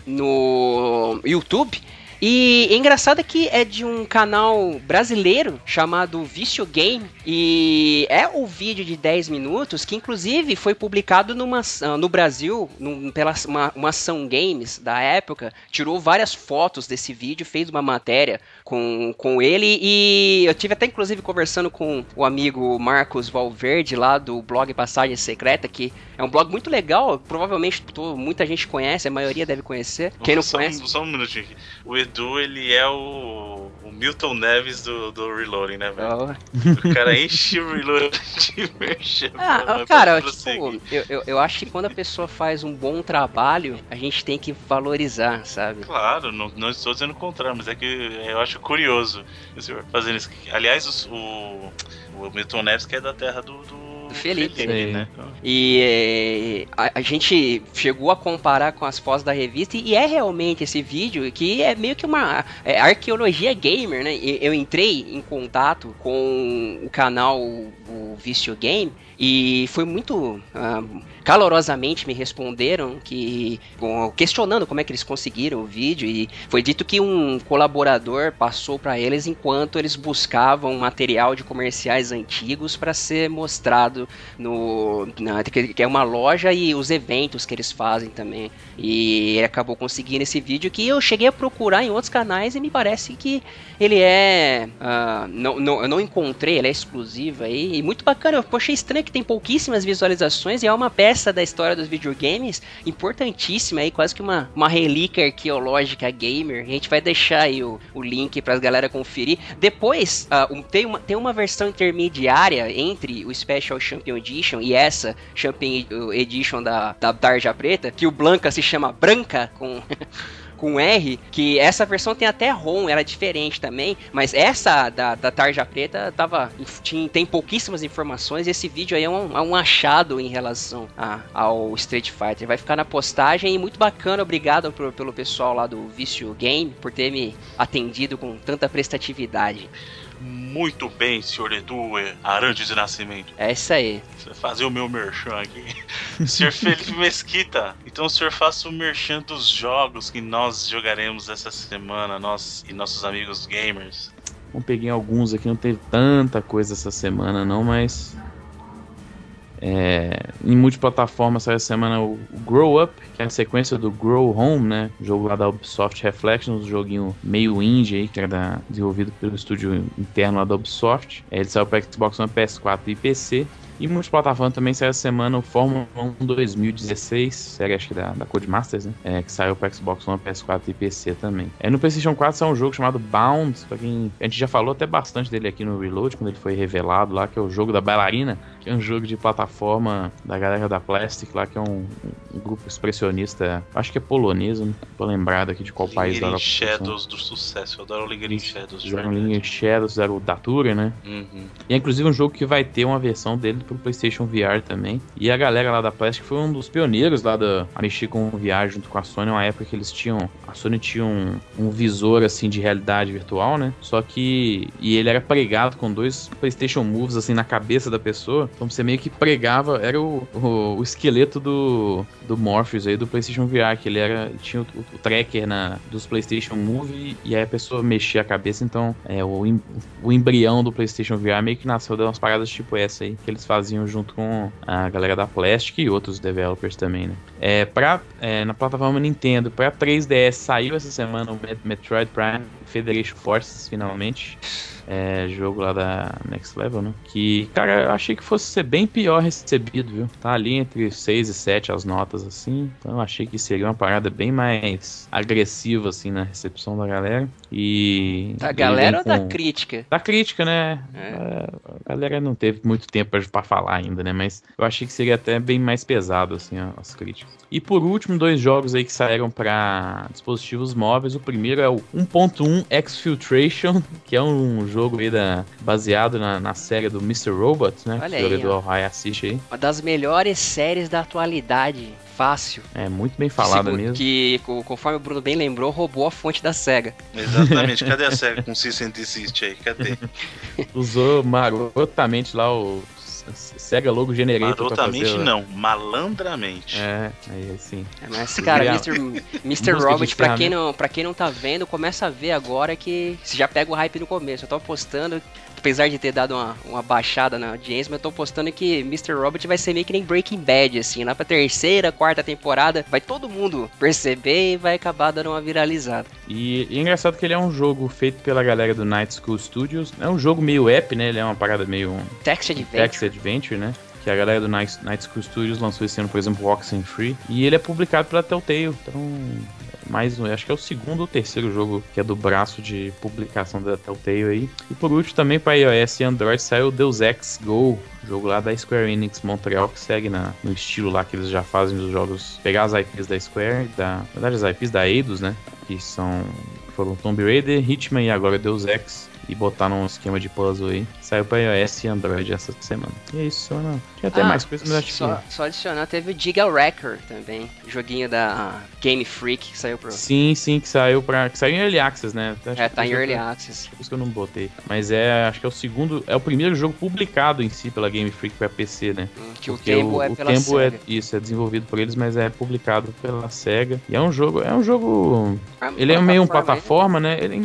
no YouTube e é engraçado que é de um canal brasileiro chamado Vício Game. E é o vídeo de 10 minutos que, inclusive, foi publicado numa, ah, no Brasil num, pela uma, uma ação games da época. Tirou várias fotos desse vídeo, fez uma matéria com, com ele. E eu tive até, inclusive, conversando com o amigo Marcos Valverde lá do blog Passagem Secreta, que é um blog muito legal. Provavelmente muita gente conhece, a maioria deve conhecer. Quem não só, conhece. Só um minutinho. O Edu, ele é o Milton Neves do, do Reloading, né, velho? Oh. O cara enche o Reloading de merchan. Ah, cara, tipo, eu, eu, eu, acho que quando a pessoa faz um bom trabalho, a gente tem que valorizar, sabe? Claro, não, não estou dizendo o contrário, mas é que eu acho curioso fazendo isso. Aliás, o, o Milton Neves que é da terra do, do Felipe. Felipe né? E é, a, a, gente chegou a comparar com as fotos da revista e é realmente esse vídeo que é meio que uma é, arqueologia gamer, né? Eu entrei em contato com o canal o Vício Game e foi muito uh, calorosamente me responderam que questionando como é que eles conseguiram o vídeo e foi dito que um colaborador passou para eles enquanto eles buscavam material de comerciais antigos para ser mostrado no na, que é uma loja e os eventos que eles fazem também. E ele acabou conseguindo esse vídeo que eu cheguei a procurar em outros canais e me parece que ele é uh, não, não, eu não encontrei ele é exclusivo aí e muito bacana. Eu achei estranho que tem pouquíssimas visualizações e é uma peça da história dos videogames importantíssima aí, quase que uma, uma relíquia arqueológica gamer. A gente vai deixar aí o, o link para as galera conferir. Depois, uh, um, tem, uma, tem uma versão intermediária entre o Special Champion Edition e essa Champion Edition da, da Tarja Preta, que o Blanca se chama Branca, com. [laughs] com R, que essa versão tem até ROM, era diferente também, mas essa da, da Tarja Preta tava, tinha, tem pouquíssimas informações e esse vídeo aí é um, é um achado em relação a, ao Street Fighter. Vai ficar na postagem e muito bacana, obrigado pro, pelo pessoal lá do Vício Game por ter me atendido com tanta prestatividade. Muito bem, senhor Edu Arantes de Nascimento. É isso aí. Fazer o meu merchan aqui. [laughs] senhor Felipe Mesquita, então o senhor faça o merchan dos jogos que nós jogaremos essa semana, nós e nossos amigos gamers. Bom, peguei alguns aqui, não teve tanta coisa essa semana não, mas é, em multiplataforma saiu essa semana o, Grow Up, que é a sequência do Grow Home, né? Jogo lá da Ubisoft Reflections, um joguinho meio indie aí, que era desenvolvido pelo estúdio interno lá da Ubisoft. É, ele saiu para Xbox One, PS4 e PC. E multiplataforma também saiu essa semana o Fórmula 1 2016, série acho que da, da Codemasters, né? É, que saiu para Xbox One, PS4 e PC também. É, no PlayStation 4 saiu um jogo chamado Bound, pra quem. A gente já falou até bastante dele aqui no Reload, quando ele foi revelado lá, que é o jogo da bailarina, que é um jogo de plataforma da galera da Plastic lá, que é um, um grupo expressionista, acho que é polonês, não tô lembrado aqui de qual país da Shadows do sucesso, eu adoro Lingering Shadows. Fizeram Lingering Shadows, fizeram o Datura, né? Uhum. E é inclusive um jogo que vai ter uma versão dele pro PlayStation VR também. E a galera lá da Plastic foi um dos pioneiros lá da a mexer com o VR junto com a Sony, uma época que eles tinham, a Sony tinha um, um visor assim de realidade virtual, né? Só que e ele era pregado com dois PlayStation Moves assim na cabeça da pessoa. Então você meio que pregava, era o, o, o esqueleto do, do Morpheus aí do PlayStation VR, que ele era tinha o, o, tracker na dos PlayStation Move e aí a pessoa mexia a cabeça, então é o, o embrião do PlayStation VR meio que nasceu de umas paradas tipo essa aí que eles faziam junto com a galera da Plastic e outros developers também, né? É, pra, é, na plataforma Nintendo, para 3DS saiu essa semana o Metroid Prime Federation Forces finalmente é, jogo lá da Next Level, né? Que, cara, eu achei que fosse ser bem pior recebido, viu? Tá ali entre 6 e 7 as notas, assim. Então eu achei que seria uma parada bem mais agressiva, assim, na recepção da galera. E. Da galera ou com... da crítica? Da crítica, né? É. A galera não teve muito tempo pra falar ainda, né? Mas eu achei que seria até bem mais pesado, assim, as críticas. E por último, dois jogos aí que saíram para dispositivos móveis. O primeiro é o 1.1 Exfiltration, [laughs] que é um jogo aí da, baseado na, na série do Mr. Robot, né? Olha que aí, o do High assiste aí. Uma das melhores séries da atualidade. Fácil. É, muito bem falada mesmo. Que, conforme o Bruno bem lembrou, roubou a fonte da SEGA. Exatamente. Cadê a [laughs] SEGA com and Desist aí? Cadê? Usou marotamente lá o Sega Logo Generator. Marotamente fazer, não, malandramente. É, aí sim. É, mas, cara, Mr. Mr. [laughs] Robot, pra quem, não, pra quem não tá vendo, começa a ver agora que você já pega o hype no começo. Eu tô apostando apesar de ter dado uma, uma baixada na audiência, mas eu tô postando que Mr. Robot vai ser meio que nem Breaking Bad, assim, lá pra terceira, quarta temporada, vai todo mundo perceber e vai acabar dando uma viralizada. E, e é engraçado que ele é um jogo feito pela galera do Night School Studios, é um jogo meio app, né, ele é uma parada meio... Text Adventure. Text Adventure, né? que a galera do Night, Night School Studios lançou esse ano, por exemplo, Free e ele é publicado pela Telltale, então mais um, acho que é o segundo ou terceiro jogo que é do braço de publicação da Telltale aí. E por último também para iOS e Android saiu Deus Ex Go, jogo lá da Square Enix Montreal que segue na, no estilo lá que eles já fazem dos jogos, pegar as IPs da Square, da, na verdade as IPs da Eidos, né, que são foram Tomb Raider, Hitman e agora Deus Ex e botar num esquema de puzzle aí. Saiu pra iOS e Android essa semana. E é isso, não. Até ah, mais coisas, mas acho só, que. Só adicionar, teve o Giga Wrecker também. Joguinho da Game Freak que saiu pro. Sim, sim, que saiu pra. Que saiu em Early Access, né? Acho é, tá em Early Access. Por isso que eu não botei. Mas é, acho que é o segundo. É o primeiro jogo publicado em si pela Game Freak pra PC, né? Hum, que Porque o tempo é o pela tempo Sega. É, isso, é desenvolvido por eles, mas é publicado pela SEGA. E é um jogo. É um jogo. Ah, ele é meio um plataforma, né? Ele,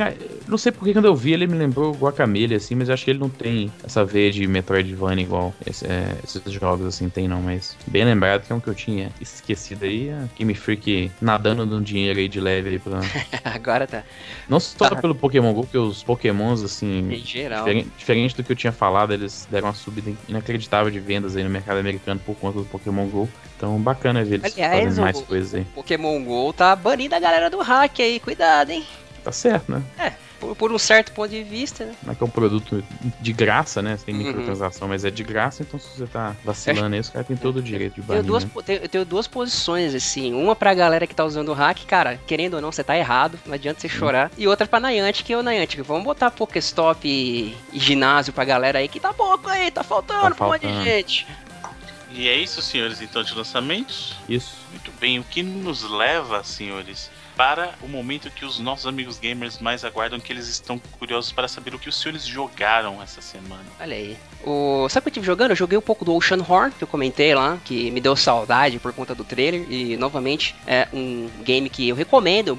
não sei porque quando eu vi ele me lembrou Guacamele, assim, mas eu acho que ele não tem essa veia de Metroidvania igual esse, é, esses jogos, assim, tem não. Mas bem lembrado que é um que eu tinha esquecido aí. A Game Freak nadando no dinheiro aí de leve aí pra... [laughs] Agora tá. Não só tá. pelo Pokémon GO, porque os Pokémons, assim... Em geral. Diferente, diferente do que eu tinha falado, eles deram uma subida inacreditável de vendas aí no mercado americano por conta do Pokémon GO. Então, bacana ver eles Aliás, fazendo mais o, coisas aí. Pokémon GO tá banindo a galera do hack aí, cuidado, hein? Tá certo, né? É. por, por, um certo ponto de vista, né? Mas que é um produto de graça, né? Você tem uhum. microtransação, mas é de graça, então se você tá vacilando aí, os caras têm todo o direito de banir. Duas, né? tenho, tenho, duas posições, assim. Uma pra galera que tá usando o hack, cara, querendo ou não, você tá errado, não adianta você uhum. chorar. E outra pra Niantic, que é o Niantic. Vamos botar Pokéstop e, e ginásio pra galera aí, que tá pouco aí, tá faltando tá pra um monte de gente. E é isso, senhores, então, de lançamentos? Isso. Muito bem, o que nos leva, senhores, para o momento que os nossos amigos gamers mais aguardam, que eles estão curiosos para saber o que os senhores jogaram essa semana. Olha aí. O... Sabe o que eu tive jogando? Eu joguei um pouco do Ocean Horn, que eu comentei lá, que me deu saudade por conta do trailer. E novamente é um game que eu recomendo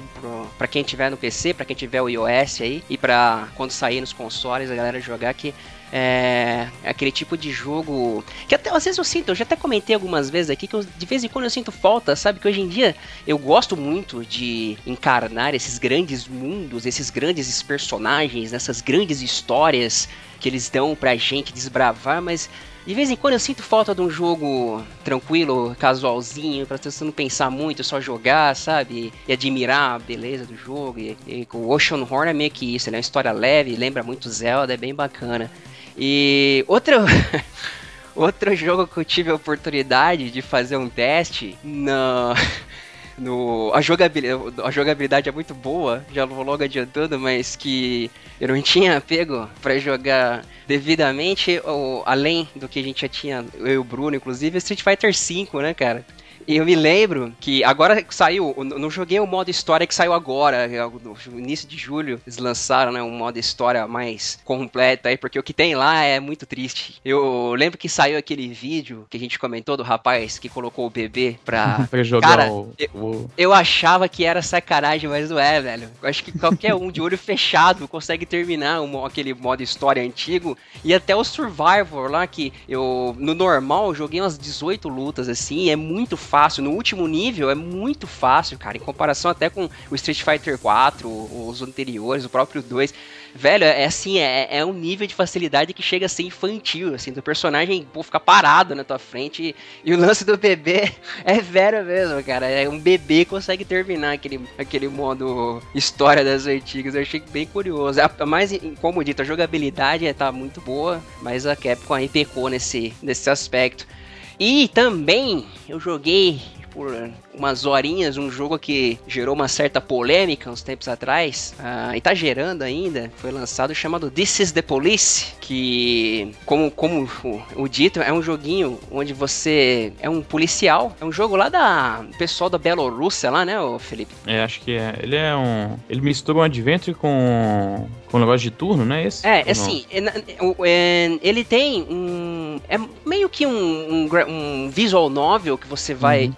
para quem tiver no PC, para quem tiver o iOS aí, e para quando sair nos consoles a galera jogar que é, aquele tipo de jogo que até às vezes eu sinto, eu já até comentei algumas vezes aqui que eu, de vez em quando eu sinto falta, sabe? Que hoje em dia eu gosto muito de encarnar esses grandes mundos, esses grandes personagens, essas grandes histórias que eles dão pra gente desbravar, mas de vez em quando eu sinto falta de um jogo tranquilo, casualzinho, pra você não pensar muito, só jogar, sabe? E admirar a beleza do jogo. E, e o Ocean Horn é meio que isso, ele é uma história leve, lembra muito Zelda, é bem bacana. E outro. [laughs] outro jogo que eu tive a oportunidade de fazer um teste no. [laughs] No, a, jogabilidade, a jogabilidade é muito boa, já vou logo adiantando, mas que eu não tinha pego para jogar devidamente, ou, além do que a gente já tinha, eu e o Bruno, inclusive, Street Fighter V, né, cara? E eu me lembro que agora saiu, não joguei o modo história que saiu agora, é no início de julho, eles lançaram, né, um modo história mais completo aí, porque o que tem lá é muito triste. Eu lembro que saiu aquele vídeo que a gente comentou do rapaz que colocou o bebê pra, [laughs] pra jogar Cara, o... Eu, eu achava que era sacanagem, mas não é, velho. Eu acho que qualquer um de olho fechado consegue terminar um, aquele modo história antigo e até o Survivor lá que eu no normal joguei umas 18 lutas assim, é muito fácil. No último nível é muito fácil, cara, em comparação até com o Street Fighter 4, os anteriores, o próprio 2. Velho, é assim, é, é um nível de facilidade que chega a ser infantil, assim, do personagem pô, ficar parado na tua frente e, e o lance do bebê [laughs] é velho mesmo, cara. É um bebê consegue terminar aquele, aquele modo história das antigas. Eu achei bem curioso. A, mais, como dito, a jogabilidade tá muito boa, mas a Capcom aí pecou nesse, nesse aspecto. E também eu joguei por umas horinhas um jogo que gerou uma certa polêmica uns tempos atrás, uh, e tá gerando ainda, foi lançado chamado This is the Police, que, como, como o, o, dito, é um joguinho onde você é um policial, é um jogo lá da pessoal da Bielorrússia lá, né, Felipe? É, acho que é. Ele é um... Ele mistura um adventure com com um negócio de turno, né? Esse? É, assim, ele tem um. É meio que um, um, um visual novel que você vai. Uhum.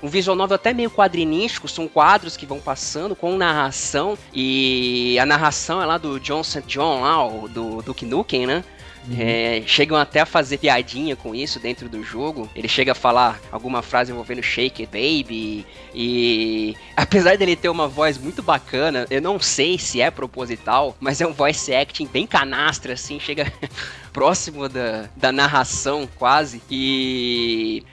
Uh, um visual novel até meio quadrinístico, são quadros que vão passando com narração. E a narração é lá do John St. John, lá, do Duke Nukem, né? Uhum. É, chegam até a fazer piadinha com isso dentro do jogo. Ele chega a falar alguma frase envolvendo Shake It Baby. E [laughs] apesar dele ter uma voz muito bacana, eu não sei se é proposital, mas é um voice acting bem canastra, assim, chega [laughs] próximo da, da narração quase. E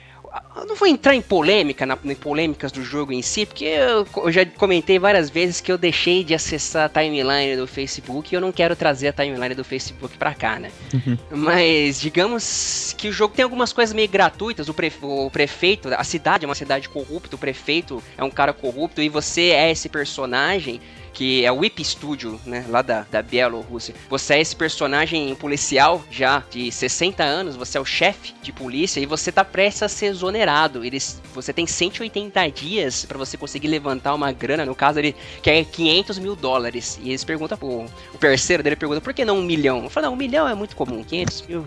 eu não vou entrar em polêmica, na, em polêmicas do jogo em si, porque eu, eu, já comentei várias vezes que eu deixei de acessar a timeline do Facebook e eu não quero trazer a timeline do Facebook pra cá, né? Uhum. Mas digamos que o jogo tem algumas coisas meio gratuitas. O, prefe, o prefeito, a cidade é uma cidade corrupta, o prefeito é um cara corrupto e você é esse personagem que é o Whip Studio, né, lá da, da Bielorrússia. Você é esse personagem policial já de 60 anos, você é o chefe de polícia e você tá prestes a ser exonerado. Eles, você tem 180 dias para você conseguir levantar uma grana, no caso ele quer 500 mil dólares. E eles perguntam, pô, o parceiro dele pergunta, por que não um milhão? Eu falo, não, um milhão é muito comum, 500 mil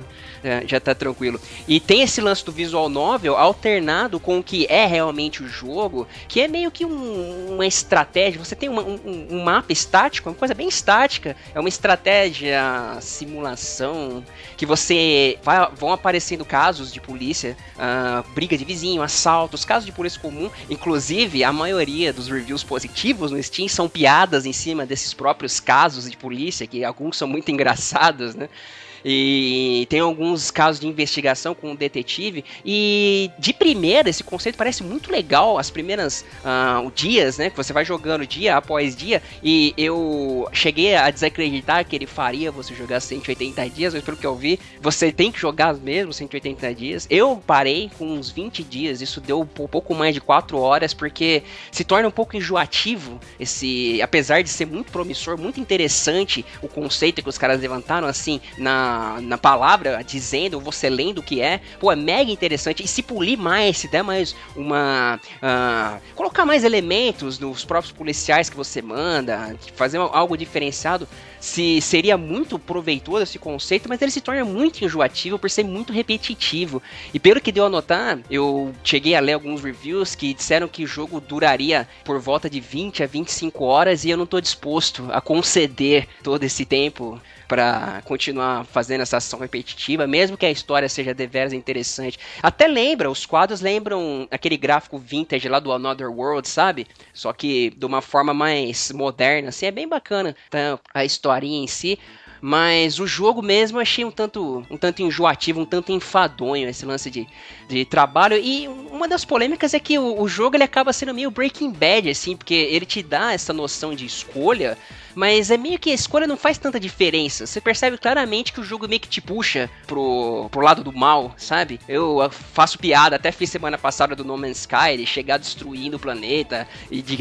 já tá tranquilo. E tem esse lance do visual novel alternado com o que é realmente o jogo, que é meio que um, uma estratégia. Você tem uma, um, um, mapa estático, uma coisa bem estática. É uma estratégia, simulação, que você vai, vão aparecendo casos de polícia, uh, briga de vizinho, assaltos, casos de polícia comum. Inclusive, a maioria dos reviews positivos no Steam são piadas em cima desses próprios casos de polícia, que alguns são muito [laughs] engraçados, né? E tem alguns casos de investigação com o um detetive. E de primeira, esse conceito parece muito legal. As primeiras uh, dias, né? Que você vai jogando dia após dia. E eu cheguei a desacreditar que ele faria você jogar 180 dias, mas pelo que eu vi, você tem que jogar mesmo 180 dias. Eu parei com uns 20 dias, isso deu um pouco mais de 4 horas, porque se torna um pouco enjoativo esse. Apesar de ser muito promissor, muito interessante o conceito que os caras levantaram, assim, na, na palavra, dizendo, você lendo o que é, pô, é mega interessante. E se polir mais, se der mais uma. Uh, colocar mais elementos nos próprios policiais que você manda, fazer algo diferenciado, se seria muito proveitoso esse conceito, mas ele se torna muito enjoativo por ser muito repetitivo. E pelo que deu a notar, eu cheguei a ler alguns reviews que disseram que o jogo duraria por volta de 20 a 25 horas e eu não estou disposto a conceder todo esse tempo para continuar fazendo essa ação repetitiva, mesmo que a história seja deveras interessante. Até lembra, os quadros lembram aquele gráfico vintage lá do Another World, sabe? Só que de uma forma mais moderna, assim, é bem bacana tá? a historinha em si. Mas o jogo mesmo eu achei um tanto, um tanto enjoativo, um tanto enfadonho esse lance de, de trabalho. E uma das polêmicas é que o, o jogo ele acaba sendo meio Breaking Bad, assim, porque ele te dá essa noção de escolha mas é meio que a escolha não faz tanta diferença. Você percebe claramente que o jogo meio que te puxa pro, pro lado do mal, sabe? Eu faço piada, até fiz semana passada do No Man's Sky, ele chegar destruindo o planeta e de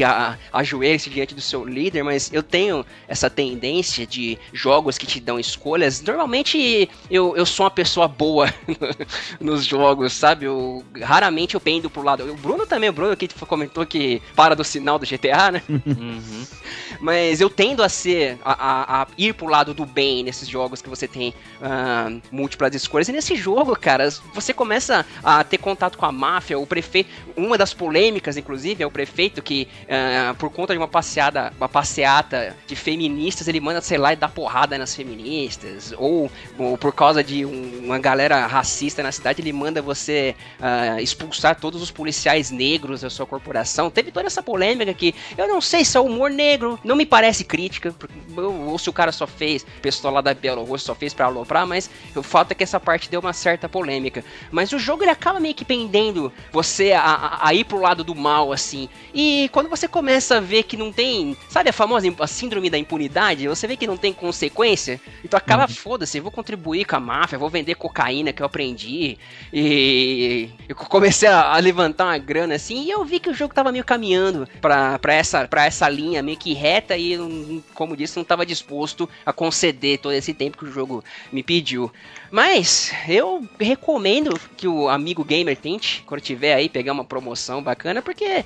ajoelhar-se diante do seu líder, mas eu tenho essa tendência de jogos que te dão escolhas. Normalmente eu, eu sou uma pessoa boa [laughs] nos jogos, sabe? Eu, raramente eu pendo pro lado. O Bruno também, o Bruno que comentou que para do sinal do GTA, né? Uhum. [laughs] Mas eu tendo a ser, a, a, a, ir pro lado do bem nesses jogos que você tem uh, múltiplas escolhas. E nesse jogo, cara, você começa a ter contato com a máfia, o prefeito. Uma das polêmicas, inclusive, é o prefeito que, uh, por conta de uma passeada, uma passeata de feministas, ele manda, sei lá, e dar porrada nas feministas. Ou, ou por causa de um, uma galera racista na cidade, ele manda você uh, expulsar todos os policiais negros da sua corporação. Teve toda essa polêmica que eu não sei se é humor negro, não me parece crítica, ou se o cara só fez, o pessoal lá da Bielorrússia só fez pra aloprar, mas o fato é que essa parte deu uma certa polêmica. Mas o jogo ele acaba meio que pendendo você a, a, a ir pro lado do mal, assim. E quando você começa a ver que não tem, sabe a famosa a síndrome da impunidade? Você vê que não tem consequência, então acaba, uhum. foda-se, vou contribuir com a máfia, vou vender cocaína que eu aprendi. E eu comecei a, a levantar uma grana assim, e eu vi que o jogo tava meio caminhando pra, pra, essa, pra essa linha meio que reta e, como disse, não estava disposto a conceder todo esse tempo que o jogo me pediu. Mas eu recomendo que o amigo gamer tente, quando tiver aí, pegar uma promoção bacana, porque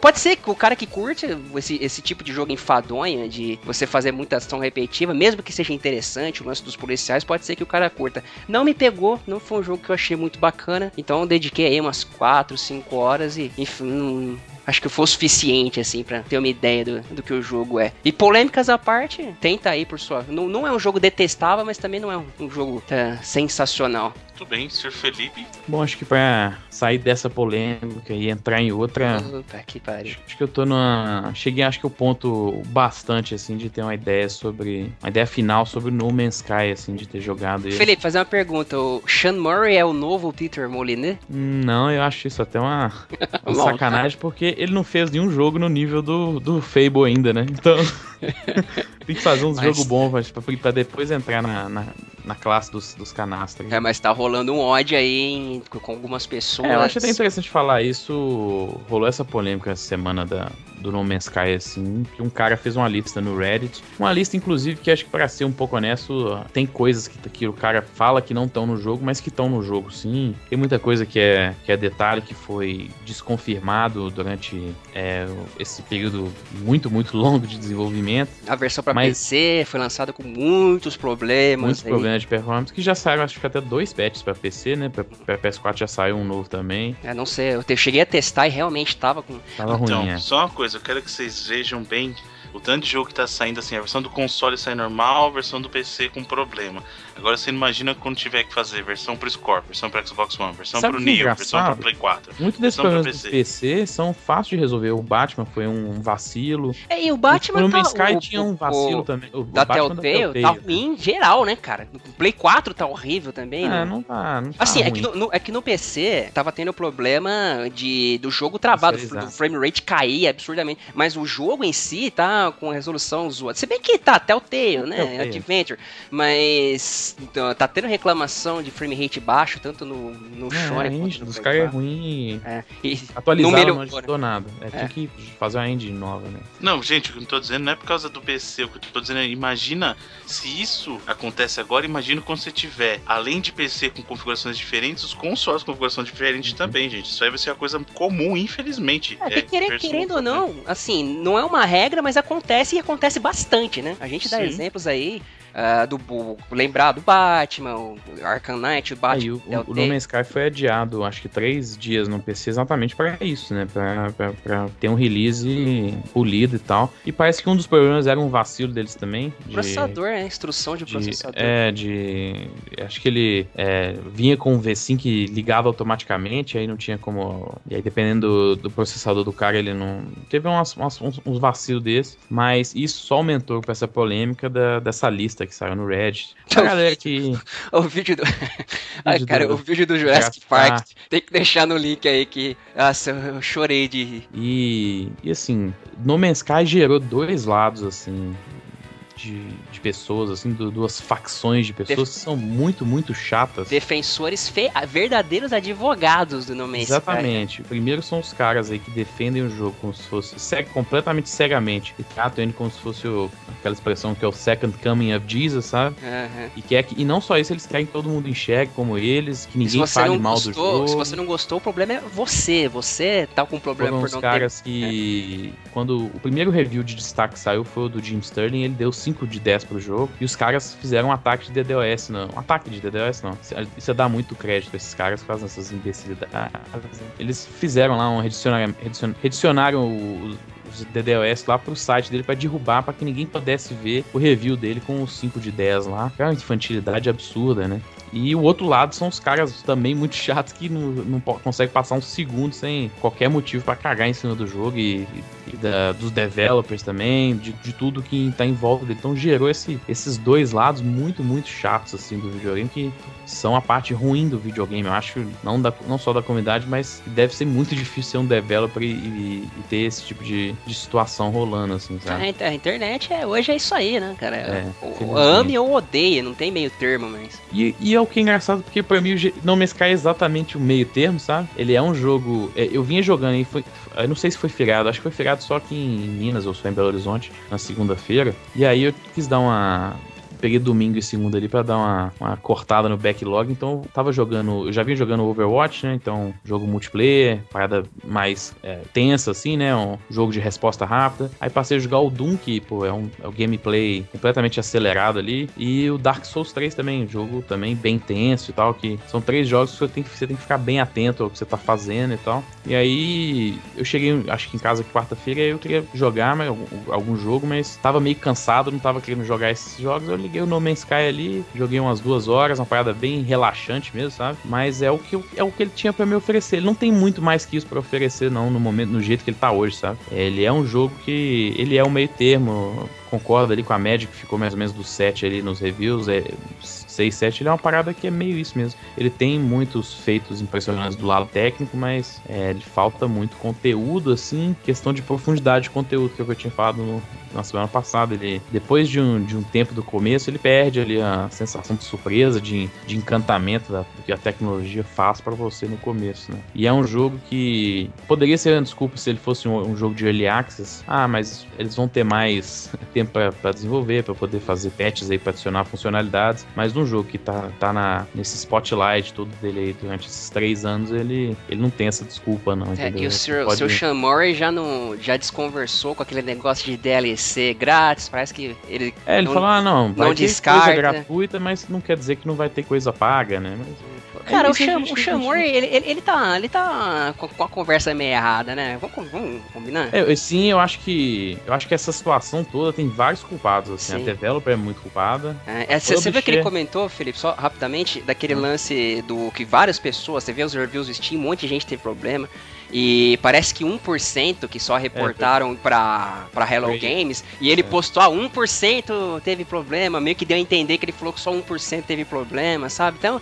pode ser que o cara que curte esse, esse tipo de jogo enfadonha, de você fazer muita ação repetitiva, mesmo que seja interessante, o lance dos policiais, pode ser que o cara curta. Não me pegou, não foi um jogo que eu achei muito bacana, então eu dediquei aí umas 4, 5 horas e, enfim, acho que foi o suficiente, assim, para ter uma ideia do, do que o jogo é. E polêmicas à parte, tenta aí por sua. Não, não é um jogo detestável, mas também não é um, um jogo tá, sensacional. Muito bem, Sr. Felipe. Bom, acho que pra sair dessa polêmica e entrar em outra. Opa, que pariu. Acho que eu tô numa. Cheguei, acho que o ponto bastante, assim, de ter uma ideia sobre. Uma ideia final sobre o No Man's Sky, assim, de ter jogado ele. Felipe, fazer uma pergunta. O Sean Murray é o novo Peter Molyneux? Não, eu acho isso até uma, [laughs] uma sacanagem, porque ele não fez nenhum jogo no nível do, do Fable ainda, né? Então. [laughs] Tem que fazer uns mas... jogos bons pra, pra depois entrar na, na, na classe dos, dos canastros. É, mas tá rolando um ódio aí com algumas pessoas. É, eu acho até interessante falar isso. Rolou essa polêmica essa semana da, do No Man's Sky, assim, que um cara fez uma lista no Reddit. Uma lista, inclusive, que acho que, para ser um pouco honesto, tem coisas que, que o cara fala que não estão no jogo, mas que estão no jogo, sim. Tem muita coisa que é, que é detalhe que foi desconfirmado durante é, esse período muito, muito [laughs] longo de desenvolvimento. A versão para PC foi lançada com muitos problemas. Muitos aí. problemas de performance, que já saíram, acho que até dois patches para PC, né? Para PS4 já saiu um novo também. É, não sei, eu cheguei a testar e realmente tava com. Tava então, ruim, é. Só uma coisa, eu quero que vocês vejam bem o tanto de jogo que tá saindo assim, a versão do console sai normal, a versão do PC com problema. Agora você imagina quando tiver que fazer versão pro Score, versão pro Xbox One, versão Sabe pro é Neo, versão pro Play 4. Muitos desses problemas PC. do PC são fáceis de resolver. O Batman foi um vacilo. É, e o Batman o, tá... Sky o, tinha um vacilo o, também. O da Batman Telltale, tá ruim em geral, né, cara? O Play 4 tá horrível também, é, né? não tá, não tá Assim, ruim. é que, no, no, é que no PC tava tendo problema de, do jogo travado, do frame rate cair absurdamente. Mas o jogo em si tá com resolução zoada. Se bem que tá Telltale, né? Telltale. Adventure. Mas então, tá tendo reclamação de frame rate baixo, tanto no, no é, Sonic quanto no Dos caras é ruim. É. E atualizar não, não ajudou nada. É, é. Tinha que fazer uma engine nova, né? Não, gente, o que eu tô dizendo não é por causa do PC. O que eu tô dizendo é, imagina se isso acontece agora, imagina quando você tiver, além de PC com configurações diferentes, os consoles com configuração diferente uhum. também, gente. Isso aí vai ser uma coisa comum, infelizmente. É, é querendo, querendo ou não, assim, não é uma regra, mas acontece e acontece bastante, né? A gente dá Sim. exemplos aí uh, do lembrar do Batman, o Arkham Knight, o Batman. É, o, o No Man's Sky foi adiado, acho que três dias no PC exatamente para isso, né? Pra, pra, pra, ter um release polido e tal. E parece que um dos problemas era um vacilo deles também. De, processador, é, instrução de, de, processador. É, de. Acho que ele é, vinha com um V5 que ligava automaticamente, aí não tinha como. E aí, dependendo do, do processador do cara, ele não. Teve umas, umas, uns, uns vacilos desses, mas isso só aumentou com essa polêmica da, dessa lista que saiu no Reddit. A galera que. [laughs] o vídeo do. [laughs] Ai, cara, do... o vídeo do Jurassic Park. Tem que deixar no link aí que. Nossa, eu chorei de. E, e assim, No Man's Sky gerou dois lados, assim de, de pessoas, assim, do, duas facções de pessoas Def... que são muito, muito chatas. Defensores fe... verdadeiros advogados do No Man's Exatamente. Sky. Primeiro são os caras aí que defendem o jogo como se fosse ceg... completamente cegamente e tratam ele como se fosse o... aquela expressão que é o second coming of Jesus, sabe? Uhum. E, quer que... e não só isso, eles querem que todo mundo enxergue como eles, que ninguém fale mal gostou, do jogo. Se você não gostou, o problema é você. Você tá com problema Foram por não caras ter... que... É. Quando o primeiro review de destaque saiu foi o do Jim Sterling, ele deu 5 de 10 pro jogo. E os caras fizeram um ataque de DDoS, não. Um ataque de DDoS, não. Isso é dar muito crédito a esses caras que fazem essas imbecilidades. Eles fizeram lá um redicionário. Redicionaram os, os DDoS lá pro site dele para derrubar, para que ninguém pudesse ver o review dele com os 5 de 10 lá. É uma infantilidade absurda, né? E o outro lado são os caras também muito chatos que não, não conseguem passar um segundo sem qualquer motivo para cagar em cima do jogo e, e da, dos developers também, de, de, tudo que tá em volta dele. Então gerou esse, esses dois lados muito, muito chatos assim do videogame que são a parte ruim do videogame. Eu acho, não, da, não só da comunidade, mas deve ser muito difícil ser um developer e, e, e ter esse tipo de, de situação rolando, assim, sabe? A, a internet é, hoje é isso aí, né, cara? É, ame ou odeia, não tem meio termo, mas. E, e é o que é engraçado, porque pra mim o No Man's Sky é exatamente o meio termo, sabe? Ele é um jogo. É, eu vinha jogando e foi. Eu não sei se foi feriado, acho que foi feriado só aqui em Minas ou só em Belo Horizonte, na segunda-feira. E aí eu quis dar uma peguei domingo e segunda ali para dar uma, uma, cortada no backlog, então tava jogando, eu já vinha jogando Overwatch, né? Então, jogo multiplayer, parada mais é, tensa assim, né? Um jogo de resposta rápida. Aí passei a jogar o Doom, que, pô, é um, é um gameplay completamente acelerado ali, e o Dark Souls 3 também, jogo também bem tenso e tal, que são três jogos que você tem que, você tem que ficar bem atento ao que você tá fazendo e tal. E aí, eu cheguei, acho que em casa quarta-feira, eu queria jogar mas, algum, algum jogo, mas tava meio cansado, não tava querendo jogar esses jogos, eu liguei Peguei o No Man's Sky ali, joguei umas duas horas, uma parada bem relaxante mesmo, sabe? Mas é o que, é o que ele tinha para me oferecer. Ele não tem muito mais que isso para oferecer, não, no momento, no jeito que ele tá hoje, sabe? Ele é um jogo que. Ele é um meio termo. Concordo ali com a média que ficou mais ou menos do 7 ali nos reviews. É, 6, 7, ele é uma parada que é meio isso mesmo. Ele tem muitos feitos impressionantes do lado técnico, mas é, ele falta muito conteúdo, assim, questão de profundidade de conteúdo, que é o que eu tinha falado no, na semana passada. Ele, depois de um, de um tempo do começo, ele perde ali a sensação de surpresa, de, de encantamento da, que a tecnologia faz para você no começo, né? E é um jogo que poderia ser desculpa se ele fosse um, um jogo de early access. Ah, mas eles vão ter mais [laughs] tempo para desenvolver, para poder fazer patches aí para adicionar funcionalidades, mas no jogo que tá, tá na, nesse spotlight todo dele aí durante esses três anos, ele, ele não tem essa desculpa, não. É, e o. Pode... Sean Murray já, não, já desconversou com aquele negócio de DLC grátis, parece que ele. É, ele não, falou, ah, não, vai não ter descarta. coisa gratuita, mas não quer dizer que não vai ter coisa paga, né? Mas... Cara, o, Cham, o Chamor, ele, ele, ele, tá, ele tá com, a conversa meio errada, né? Vamos, vamos combinar? É, sim, eu acho que eu acho que essa situação toda tem vários culpados. Assim, sim. a developer é muito culpada. É, é você viu que ele comentou, Felipe, só rapidamente, daquele hum. lance do que várias pessoas, você vê os reviews do Steam, um monte de gente teve problema. E parece que 1% que só reportaram é, pra, pra Hello Games. E ele é. postou, ah, 1% teve problema. Meio que deu a entender que ele falou que só 1% teve problema, sabe? Então,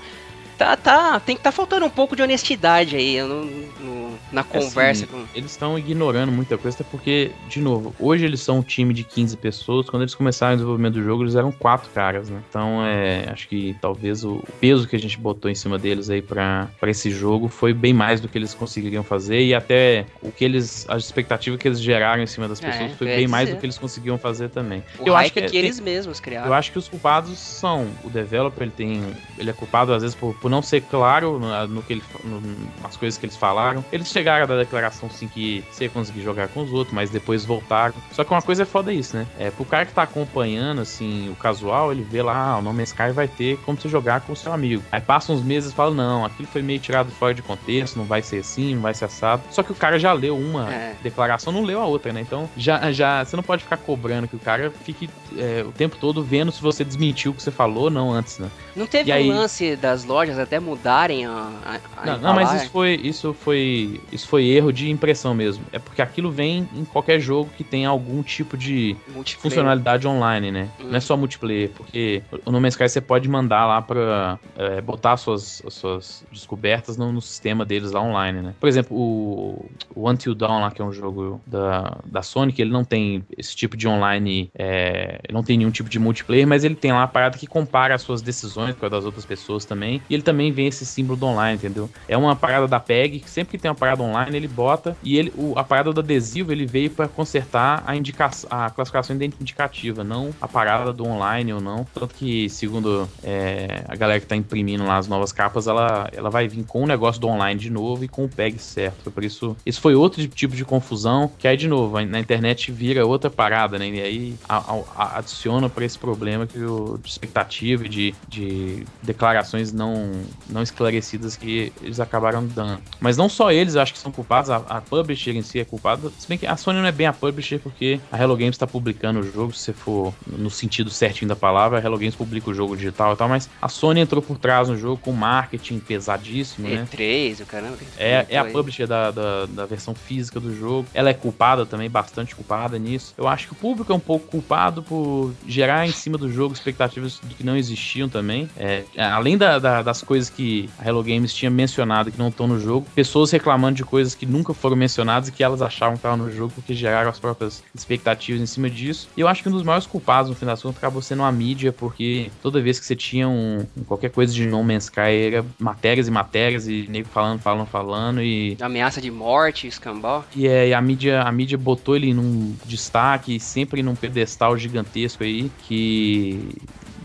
tá, tá, tem que tá faltando um pouco de honestidade aí no, no na conversa. Assim, com... Eles estão ignorando muita coisa, até porque, de novo, hoje eles são um time de 15 pessoas. Quando eles começaram o desenvolvimento do jogo, eles eram quatro caras, né? Então, é, acho que talvez o peso que a gente botou em cima deles aí para esse jogo foi bem mais do que eles conseguiriam fazer e até o que eles, as expectativas que eles geraram em cima das é, pessoas é, foi bem mais do que eles conseguiam fazer também. O eu acho que, que eles mesmos criaram. Eu acho que os culpados são o developer, ele tem, ele é culpado às vezes por, por não ser claro no, no que ele, no, nas coisas que eles falaram. Eles chegaram a dar declaração sim que você ia conseguir jogar com os outros, mas depois voltaram. Só que uma coisa é foda isso, né? É, pro cara que tá acompanhando, assim, o casual, ele vê lá, ah, o nome Sky vai ter como você jogar com o seu amigo. Aí passa uns meses e fala, não, aquilo foi meio tirado fora de contexto, não vai ser assim, não vai ser assado. Só que o cara já leu uma é. declaração, não leu a outra, né? Então, já, já, você não pode ficar cobrando que o cara fique é, o tempo todo vendo se você desmentiu o que você falou ou não antes, né? Não teve e um aí... lance das lojas até mudarem a. a, não, não, mas isso foi, isso foi. Isso foi erro de impressão mesmo. É porque aquilo vem em qualquer jogo que tenha algum tipo de funcionalidade online, né? Hum. Não é só multiplayer, porque o No Man's Sky você pode mandar lá pra é, botar suas, suas descobertas no, no, sistema deles lá online, né? Por exemplo, o, o Until Dawn lá, que é um jogo da, da Sonic, ele não tem esse tipo de online, é, não tem nenhum tipo de multiplayer, mas ele tem lá a parada que compara as suas decisões com a das outras pessoas também, e ele também vem esse símbolo do online, entendeu? É uma parada da PEG, que sempre que tem uma parada online, ele bota, e ele, o, a parada do adesivo, ele veio para consertar a, indicação, a classificação indicativa, não a parada do online ou não. Tanto que, segundo é, a galera que tá imprimindo lá as novas capas, ela, ela vai vir com o negócio do online de novo e com o PEG certo. Por isso, isso foi outro tipo de confusão, que aí, de novo, na internet vira outra parada, né? E aí a, a, adiciona para esse problema que o, de expectativa de, de declarações não, não esclarecidas que eles acabaram dando. Mas não só eles, eu acho que são culpados, a, a publisher em si é culpada. Se bem que a Sony não é bem a publisher, porque a Hello Games está publicando o jogo, se você for no sentido certinho da palavra, a Hello Games publica o jogo digital e tal, mas a Sony entrou por trás no jogo com marketing pesadíssimo, né? E3, o caramba. É, é a publisher da, da, da, versão física do jogo. Ela é culpada também, bastante culpada nisso. Eu acho que o público é um pouco culpado por gerar em cima do jogo expectativas de que não existiam também. É, além da, da, coisas que a Hello Games tinha mencionado que não estão no jogo, pessoas reclamando de coisas que nunca foram mencionadas e que elas achavam que estavam no jogo porque geraram as próprias expectativas em cima disso. E eu acho que um dos maiores culpados no fim das contas acabou sendo a mídia, porque toda vez que você tinha um, qualquer coisa de No Man's Sky era matérias e matérias e nego falando, falando, falando e. Ameaça de morte, escambau. E, é, e a mídia, a mídia botou ele num destaque, sempre num pedestal gigantesco aí, que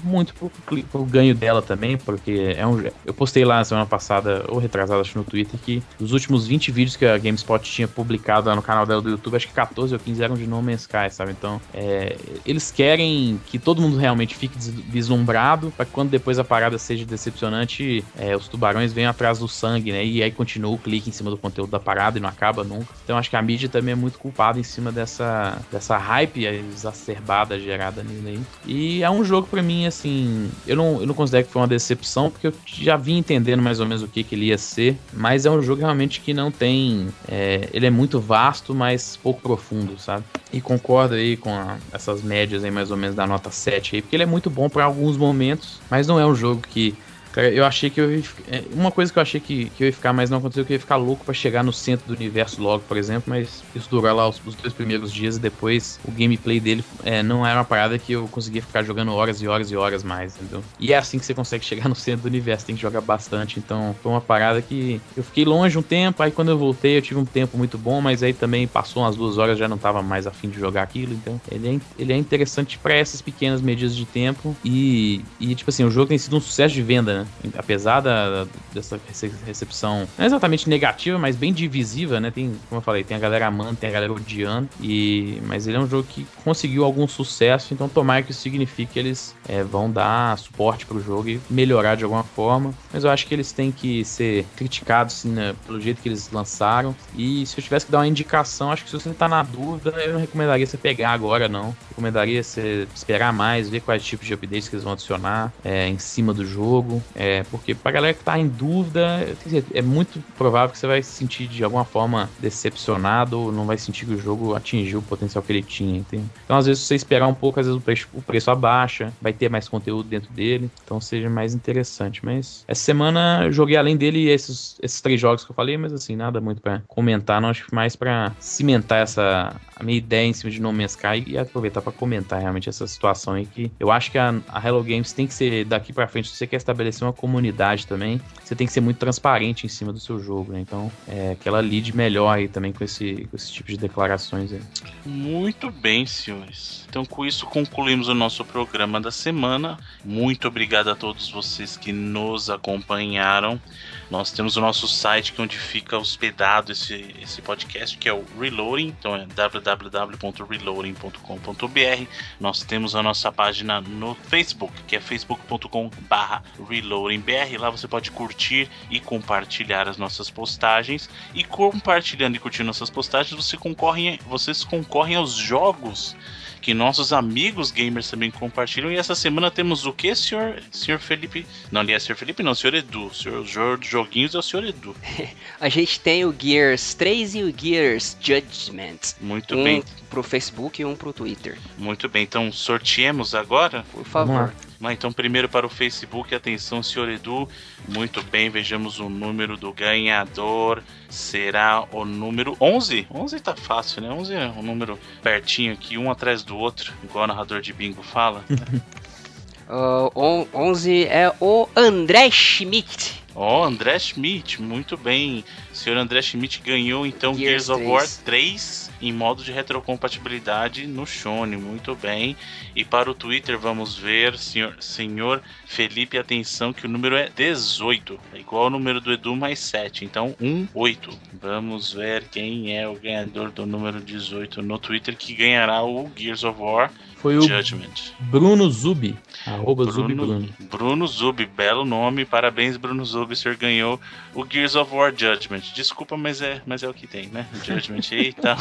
muito pro, pro ganho dela também, porque é um. Eu postei lá na semana passada, ou retrasada, acho no Twitter, que os últimos 20 vídeos que a GameSpot tinha publicado lá no canal dela do YouTube, acho que 14 ou 15 eram de No Man's Sky, sabe? Então, é, eles querem que todo mundo realmente fique deslumbrado, para quando depois a parada seja decepcionante, é, os tubarões venham atrás do sangue, né? E aí continua o clique em cima do conteúdo da parada e não acaba nunca. Então, acho que a mídia também é muito culpada em cima dessa, dessa hype exacerbada gerada nele aí. E é um jogo para mim, assim, eu não, eu não considero que foi uma decepção, porque eu já vim entendendo mais ou menos o que, que ele ia ser, mas é um jogo realmente que não tem. É, ele é muito vasto, mas pouco profundo, sabe? E concordo aí com a, essas médias aí, mais ou menos, da nota 7 aí, porque ele é muito bom para alguns momentos, mas não é um jogo que Cara, eu achei que eu ia, é, Uma coisa que eu achei que, que eu ia ficar, mas não aconteceu, que eu ia ficar louco para chegar no centro do universo logo, por exemplo, mas isso durou lá os, os dois primeiros dias e depois o gameplay dele é, não era uma parada que eu conseguia ficar jogando horas e horas e horas mais, entendeu? E é assim que você consegue chegar [laughs] no centro do universo, tem que jogar bastante, então foi uma parada que eu fiquei longe um tempo, aí quando eu voltei eu tive um tempo muito bom, mas aí também passou umas duas horas, já não tava mais afim de jogar aquilo, então ele é, ele é interessante para essas pequenas medidas de tempo e, e, tipo assim, o jogo tem sido um sucesso de venda, né? Apesar da, dessa recepção, não é exatamente negativa, mas bem divisiva, né? Tem, como eu falei, tem a galera amando, tem a galera odiando. E, mas ele é um jogo que conseguiu algum sucesso, então tomara que isso signifique que eles é, vão dar suporte pro jogo e melhorar de alguma forma. Mas eu acho que eles têm que ser criticados assim, né, pelo jeito que eles lançaram. E se eu tivesse que dar uma indicação, acho que se você tá na dúvida, eu não recomendaria você pegar agora, não. Recomendaria você esperar mais, ver quais tipos de updates que eles vão adicionar é, em cima do jogo. É, porque pra galera que tá em dúvida, é muito provável que você vai se sentir de alguma forma decepcionado ou não vai sentir que o jogo atingiu o potencial que ele tinha. Entende? Então, às vezes, se você esperar um pouco, às vezes o preço, o preço abaixa, vai ter mais conteúdo dentro dele, então seja mais interessante. Mas essa semana eu joguei além dele esses, esses três jogos que eu falei, mas assim, nada muito para comentar, não acho mais para cimentar essa a minha ideia em cima de No Man's Sky e aproveitar para comentar realmente essa situação aí que eu acho que a, a Hello Games tem que ser daqui para frente, se você quer estabelecer uma comunidade também, você tem que ser muito transparente em cima do seu jogo, né? Então, é, que ela lide melhor aí também com esse, com esse tipo de declarações aí. Muito bem, senhores. Então, com isso, concluímos o nosso programa da semana. Muito obrigado a todos vocês que nos acompanharam. Nós temos o nosso site que é onde fica hospedado esse, esse podcast, que é o Reloading, então é www.reloading.com.br. Nós temos a nossa página no Facebook, que é facebook.com/reloadingbr. Lá você pode curtir e compartilhar as nossas postagens e compartilhando e curtindo nossas postagens, você concorre, vocês concorrem aos jogos que nossos amigos gamers também compartilham. E essa semana temos o que, senhor, senhor Felipe? Não, aliás, senhor Felipe, não, senhor Edu. Senhor, senhor joguinhos é o senhor Edu. [laughs] A gente tem o Gears 3 e o Gears Judgment. Muito um bem. pro Facebook e um pro Twitter. Muito bem, então sorteemos agora? Por favor. Mas então, primeiro para o Facebook, atenção, senhor Edu. Muito bem, vejamos o número do ganhador. Será o número 11? 11 tá fácil, né? 11 é um número pertinho aqui, um atrás do outro, igual o narrador de bingo fala. [laughs] uh, 11 é o André Schmidt. Ó, oh, André Schmidt, muito bem. O senhor André Schmidt ganhou então Gears, Gears of War 3 em modo de retrocompatibilidade no Shone, muito bem. E para o Twitter vamos ver, senhor, senhor Felipe, atenção que o número é 18, é igual ao número do Edu mais 7, então 1, 8. Vamos ver quem é o ganhador do número 18 no Twitter que ganhará o Gears of War foi o Judgment. Bruno Zubi. Arroba Bruno, Zubi Bruno. Bruno Zubi, belo nome. Parabéns, Bruno Zubi. O senhor ganhou o Gears of War Judgment. Desculpa, mas é, mas é o que tem, né? O Judgment aí e tal.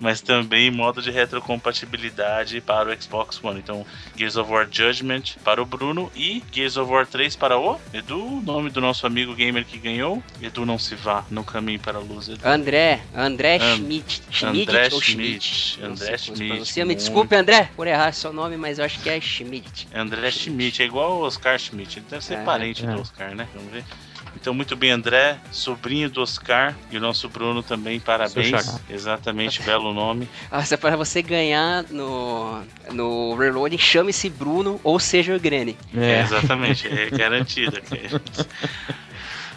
mas também modo de retrocompatibilidade para o Xbox One. Então, Gears of War Judgment para o Bruno e Gears of War 3 para o Edu, nome do nosso amigo gamer que ganhou. Edu não se vá no caminho para a luz. Edu. André, André And, Schmidt. Schmidt André Schmidt. André Schmidt. Você me desculpe, André, por errar seu nome, mas eu acho que é Schmidt. André Schmidt, é igual o Oscar Schmidt. Ele deve ser é, parente é. do Oscar, né? Vamos ver. Então, muito bem, André, sobrinho do Oscar e o nosso Bruno também, parabéns. Exatamente, belo nome. [laughs] Ah, se é para você ganhar no, no Reloading, chame-se Bruno ou seja o Grene. É, exatamente, é [laughs] garantido.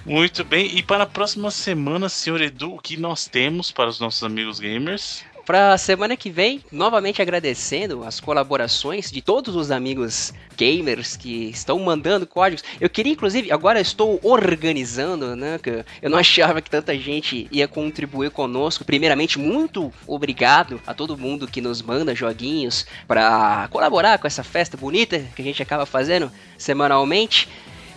Muito bem, e para a próxima semana, senhor Edu, o que nós temos para os nossos amigos gamers? Para semana que vem, novamente agradecendo as colaborações de todos os amigos gamers que estão mandando códigos. Eu queria, inclusive, agora estou organizando, né? Eu não achava que tanta gente ia contribuir conosco. Primeiramente, muito obrigado a todo mundo que nos manda joguinhos para colaborar com essa festa bonita que a gente acaba fazendo semanalmente.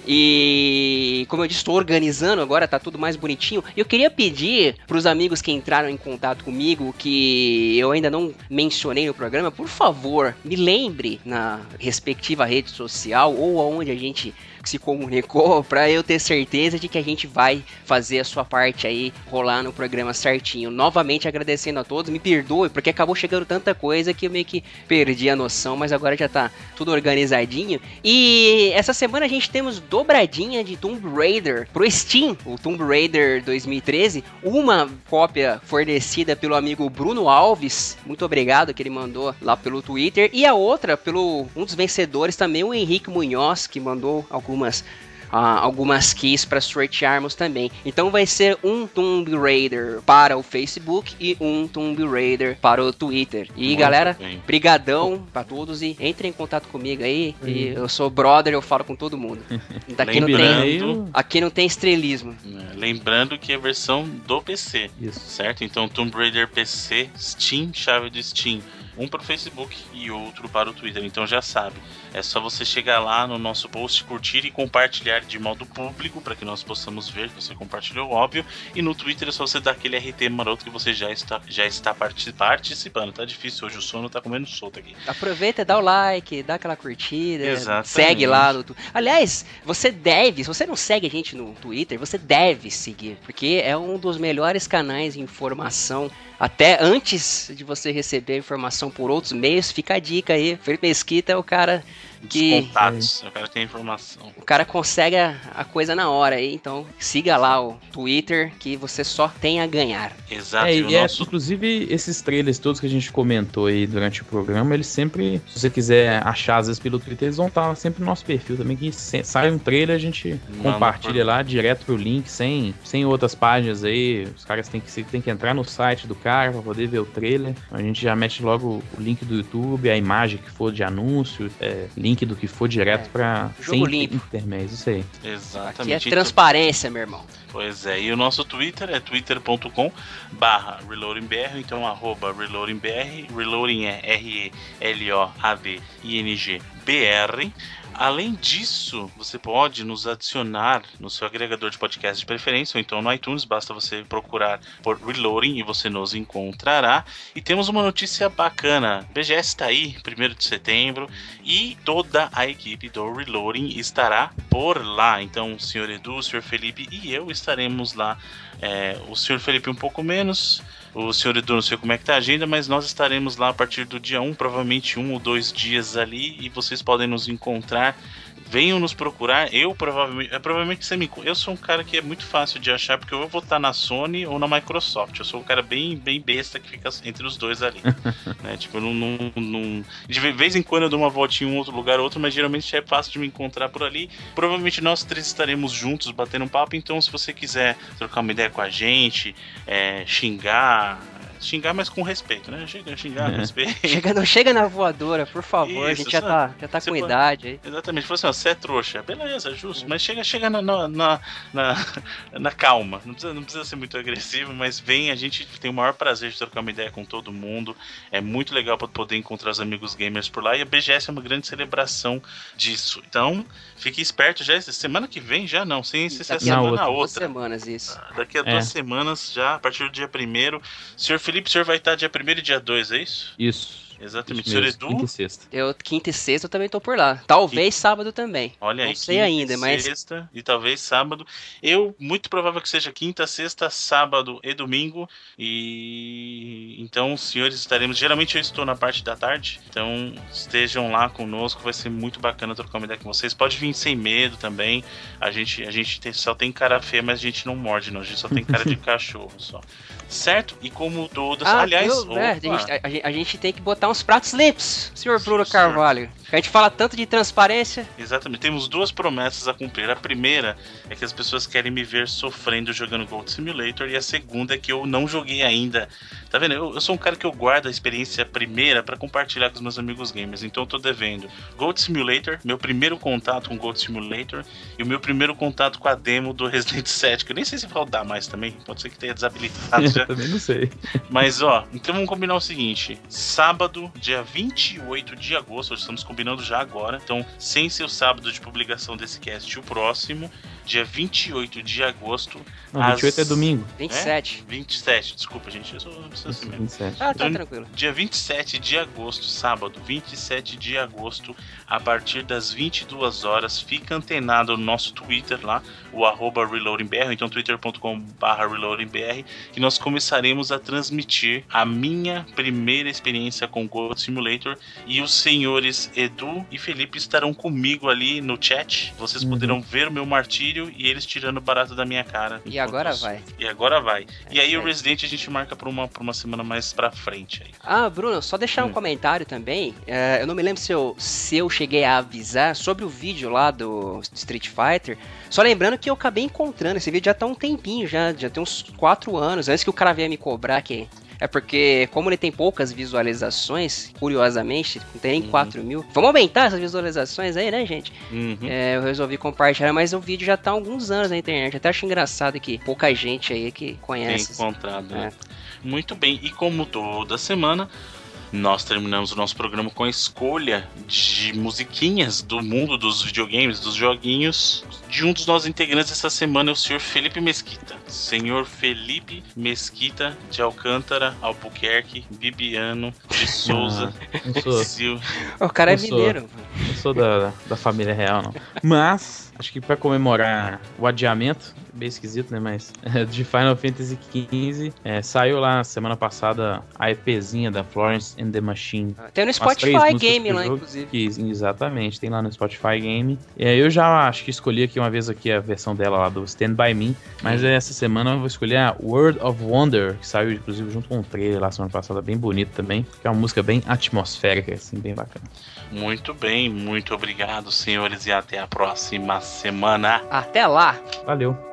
E como eu disse, estou organizando agora, tá tudo mais bonitinho. Eu queria pedir para os amigos que entraram em contato comigo, que eu ainda não mencionei no programa, por favor, me lembre na respectiva rede social ou aonde a gente se comunicou [laughs] para eu ter certeza de que a gente vai fazer a sua parte aí rolar no programa certinho. Novamente agradecendo a todos, me perdoe porque acabou chegando tanta coisa que eu meio que perdi a noção, mas agora já tá tudo organizadinho. E essa semana a gente temos dobradinha de Tomb Raider pro Steam, o Tomb Raider 2013, uma cópia fornecida pelo amigo Bruno Alves, muito obrigado que ele mandou lá pelo Twitter, e a outra pelo um dos vencedores também, o Henrique Munhoz, que mandou alguns algumas ah, algumas keys para sortearmos também. Então vai ser um Tomb Raider para o Facebook e um Tomb Raider para o Twitter. E Muito galera, bem. brigadão para todos e entrem em contato comigo aí. E eu sou brother, eu falo com todo mundo. [laughs] Daqui não tem, aqui não tem estrelismo. É, lembrando que é a versão do PC, Isso. certo? Então Tomb Raider PC, Steam, chave do Steam um para o Facebook e outro para o Twitter. Então já sabe, é só você chegar lá no nosso post, curtir e compartilhar de modo público para que nós possamos ver que você compartilhou, óbvio. E no Twitter é só você dar aquele RT maroto que você já está, já está participando. Tá difícil hoje, o sono tá comendo solto aqui. Aproveita, dá o like, dá aquela curtida, Exatamente. segue lá no Aliás, você deve, se você não segue a gente no Twitter, você deve seguir, porque é um dos melhores canais de informação até antes de você receber informação por outros meios, fica a dica aí. Felipe Mesquita é o cara que. contatos, o cara tem informação. O cara consegue a, a, coisa na hora aí, então siga lá o Twitter que você só tem a ganhar. Exato. É, e é, nosso... é, inclusive esses trailers todos que a gente comentou aí durante o programa, eles sempre, se você quiser achar às vezes pelo Twitter, eles vão estar sempre no nosso perfil também, que sai um trailer, a gente compartilha lá direto pro link, sem, sem outras páginas aí. Os caras têm que, têm que entrar no site do cara para poder ver o trailer. A gente já mete logo o link do YouTube, a imagem que for de anúncio, é, link link do que for direto é. pra Jogo sem limpo. intermédios, isso aí. Exatamente. Aqui é transparência, meu irmão. Pois é, e o nosso Twitter é twitter.com barra reloadingbr, então arroba reloadingbr, reloading é R-E-L-O-A-D-I-N-G-B-R. Além disso, você pode nos adicionar no seu agregador de podcast de preferência, ou então no iTunes, basta você procurar por Reloading e você nos encontrará. E temos uma notícia bacana: BGS está aí, 1 de setembro, e toda a equipe do Reloading estará por lá. Então, o senhor Edu, o senhor Felipe e eu estaremos lá. É, o senhor Felipe um pouco menos, o senhor Edu, não sei como é que tá a agenda, mas nós estaremos lá a partir do dia 1, provavelmente um ou dois dias ali, e vocês podem nos encontrar venham nos procurar. Eu provavelmente, é provavelmente você me, eu sou um cara que é muito fácil de achar porque eu vou estar na Sony ou na Microsoft. Eu sou um cara bem, bem besta que fica entre os dois ali, [laughs] né? Tipo, não, não, não, de vez em quando eu dou uma voltinha em um outro lugar ou outro, mas geralmente é fácil de me encontrar por ali. Provavelmente nós três estaremos juntos batendo um papo. Então, se você quiser trocar uma ideia com a gente, é, xingar, xingar, mas com respeito, né? Chega, xingar é. [laughs] respeito. Chega, não chega na voadora, por favor. Isso, a gente já tá, já tá com pode, idade aí. Exatamente. Falou assim, ó, você é trouxa. Beleza, justo. Mas chega, chega na, na, na, na, [laughs] na calma. Não precisa, não precisa ser muito agressivo, mas vem, a gente tem o maior prazer de trocar uma ideia com todo mundo. É muito legal para poder encontrar os amigos gamers por lá. E a BGS é uma grande celebração disso. Então, fique esperto já. Semana que vem já não, sem essa semana outra. outra. Duas semanas, isso. Daqui a é. duas semanas já, a partir do dia primeiro. Senhor Felipe, o senhor vai estar dia 1 e dia 2, é isso? Isso. Exatamente. Senhor Edu. Quinta e sexta. Eu, quinta e sexta eu também tô por lá. Talvez quinta. sábado também. Olha Não aí. sei ainda, mas. Sexta e talvez sábado. Eu, muito provável que seja quinta, sexta, sábado e domingo. E então, senhores, estaremos. Geralmente eu estou na parte da tarde. Então, estejam lá conosco. Vai ser muito bacana trocar uma ideia com vocês. Pode vir sem medo também. A gente, a gente tem, só tem cara feia, mas a gente não morde, não. A gente só tem cara de [laughs] cachorro só. Certo? E como todas. Ah, aliás, eu, né, a, gente, a, a, gente, tem que botar uns pratos limpos, senhor Bruno Carvalho. A gente fala tanto de transparência. Exatamente. Temos duas promessas a cumprir. A primeira é que as pessoas querem me ver sofrendo jogando Gold Simulator. E a segunda é que eu não joguei ainda. Tá vendo? Eu, eu sou um cara que eu guardo a experiência primeira para compartilhar com os meus amigos gamers. Então eu tô devendo Gold Simulator, meu primeiro contato com Gold Simulator e o meu primeiro contato com a demo do Resident [laughs] 7. Que eu nem sei se vai rodar mais também. Pode ser que tenha desabilitado [laughs] já. também não sei. Mas ó, então vamos combinar o seguinte: sábado, dia 28 de agosto, hoje estamos combinando combinando já agora. Então, sem ser o sábado de publicação desse cast, o próximo, dia 28 de agosto. Não, 28 às... é domingo. 27. É? 27, desculpa, gente. Eu sou assim mesmo. 27. Ah, tá então, tranquilo. Dia 27 de agosto, sábado, 27 de agosto, a partir das 22 horas, fica antenado no nosso Twitter lá, o arroba reloadingbr, então twitter.com.br reloadingbr, que nós começaremos a transmitir a minha primeira experiência com Gold Simulator e os senhores Edu e Felipe estarão comigo ali no chat. Vocês uhum. poderão ver o meu martírio E eles tirando barato da minha cara. E agora vai. E agora vai. É, e aí é. o Resident a gente marca pra uma, pra uma semana mais pra frente. Aí. Ah, Bruno, só deixar hum. um comentário também. Uh, eu não me lembro se eu, se eu cheguei a avisar sobre o vídeo lá do Street Fighter. Só lembrando que eu acabei encontrando esse vídeo já tá um tempinho, já, já tem uns 4 anos, antes que o cara venha me cobrar que é porque, como ele tem poucas visualizações, curiosamente, não tem nem uhum. 4 mil. Vamos aumentar essas visualizações aí, né, gente? Uhum. É, eu resolvi compartilhar, mas o vídeo já tá há alguns anos na internet. Até acho engraçado que pouca gente aí que conhece. Tem encontrado, né? Muito bem, e como toda semana, nós terminamos o nosso programa com a escolha de musiquinhas do mundo dos videogames, dos joguinhos, de um dos nossos integrantes essa semana é o senhor Felipe Mesquita. Senhor Felipe Mesquita de Alcântara, Albuquerque, Bibiano, de Souza. Ah, sou. O cara é mineiro. Não sou da, da família real, não. Mas, acho que para comemorar o adiamento, bem esquisito, né? Mas [laughs] de Final Fantasy XV. É, saiu lá semana passada a EPzinha da Florence and the Machine. Ah, tem no Spotify Game lá, inclusive. Que, exatamente, tem lá no Spotify Game. É, eu já acho que escolhi aqui uma vez aqui a versão dela lá do Stand By Me. Mas essa semana eu vou escolher a World of Wonder, que saiu inclusive junto com um trailer lá semana passada, bem bonito também. Que é uma música bem atmosférica, assim, bem bacana. Muito bem, muito obrigado, senhores, e até a próxima semana. Até lá! Valeu!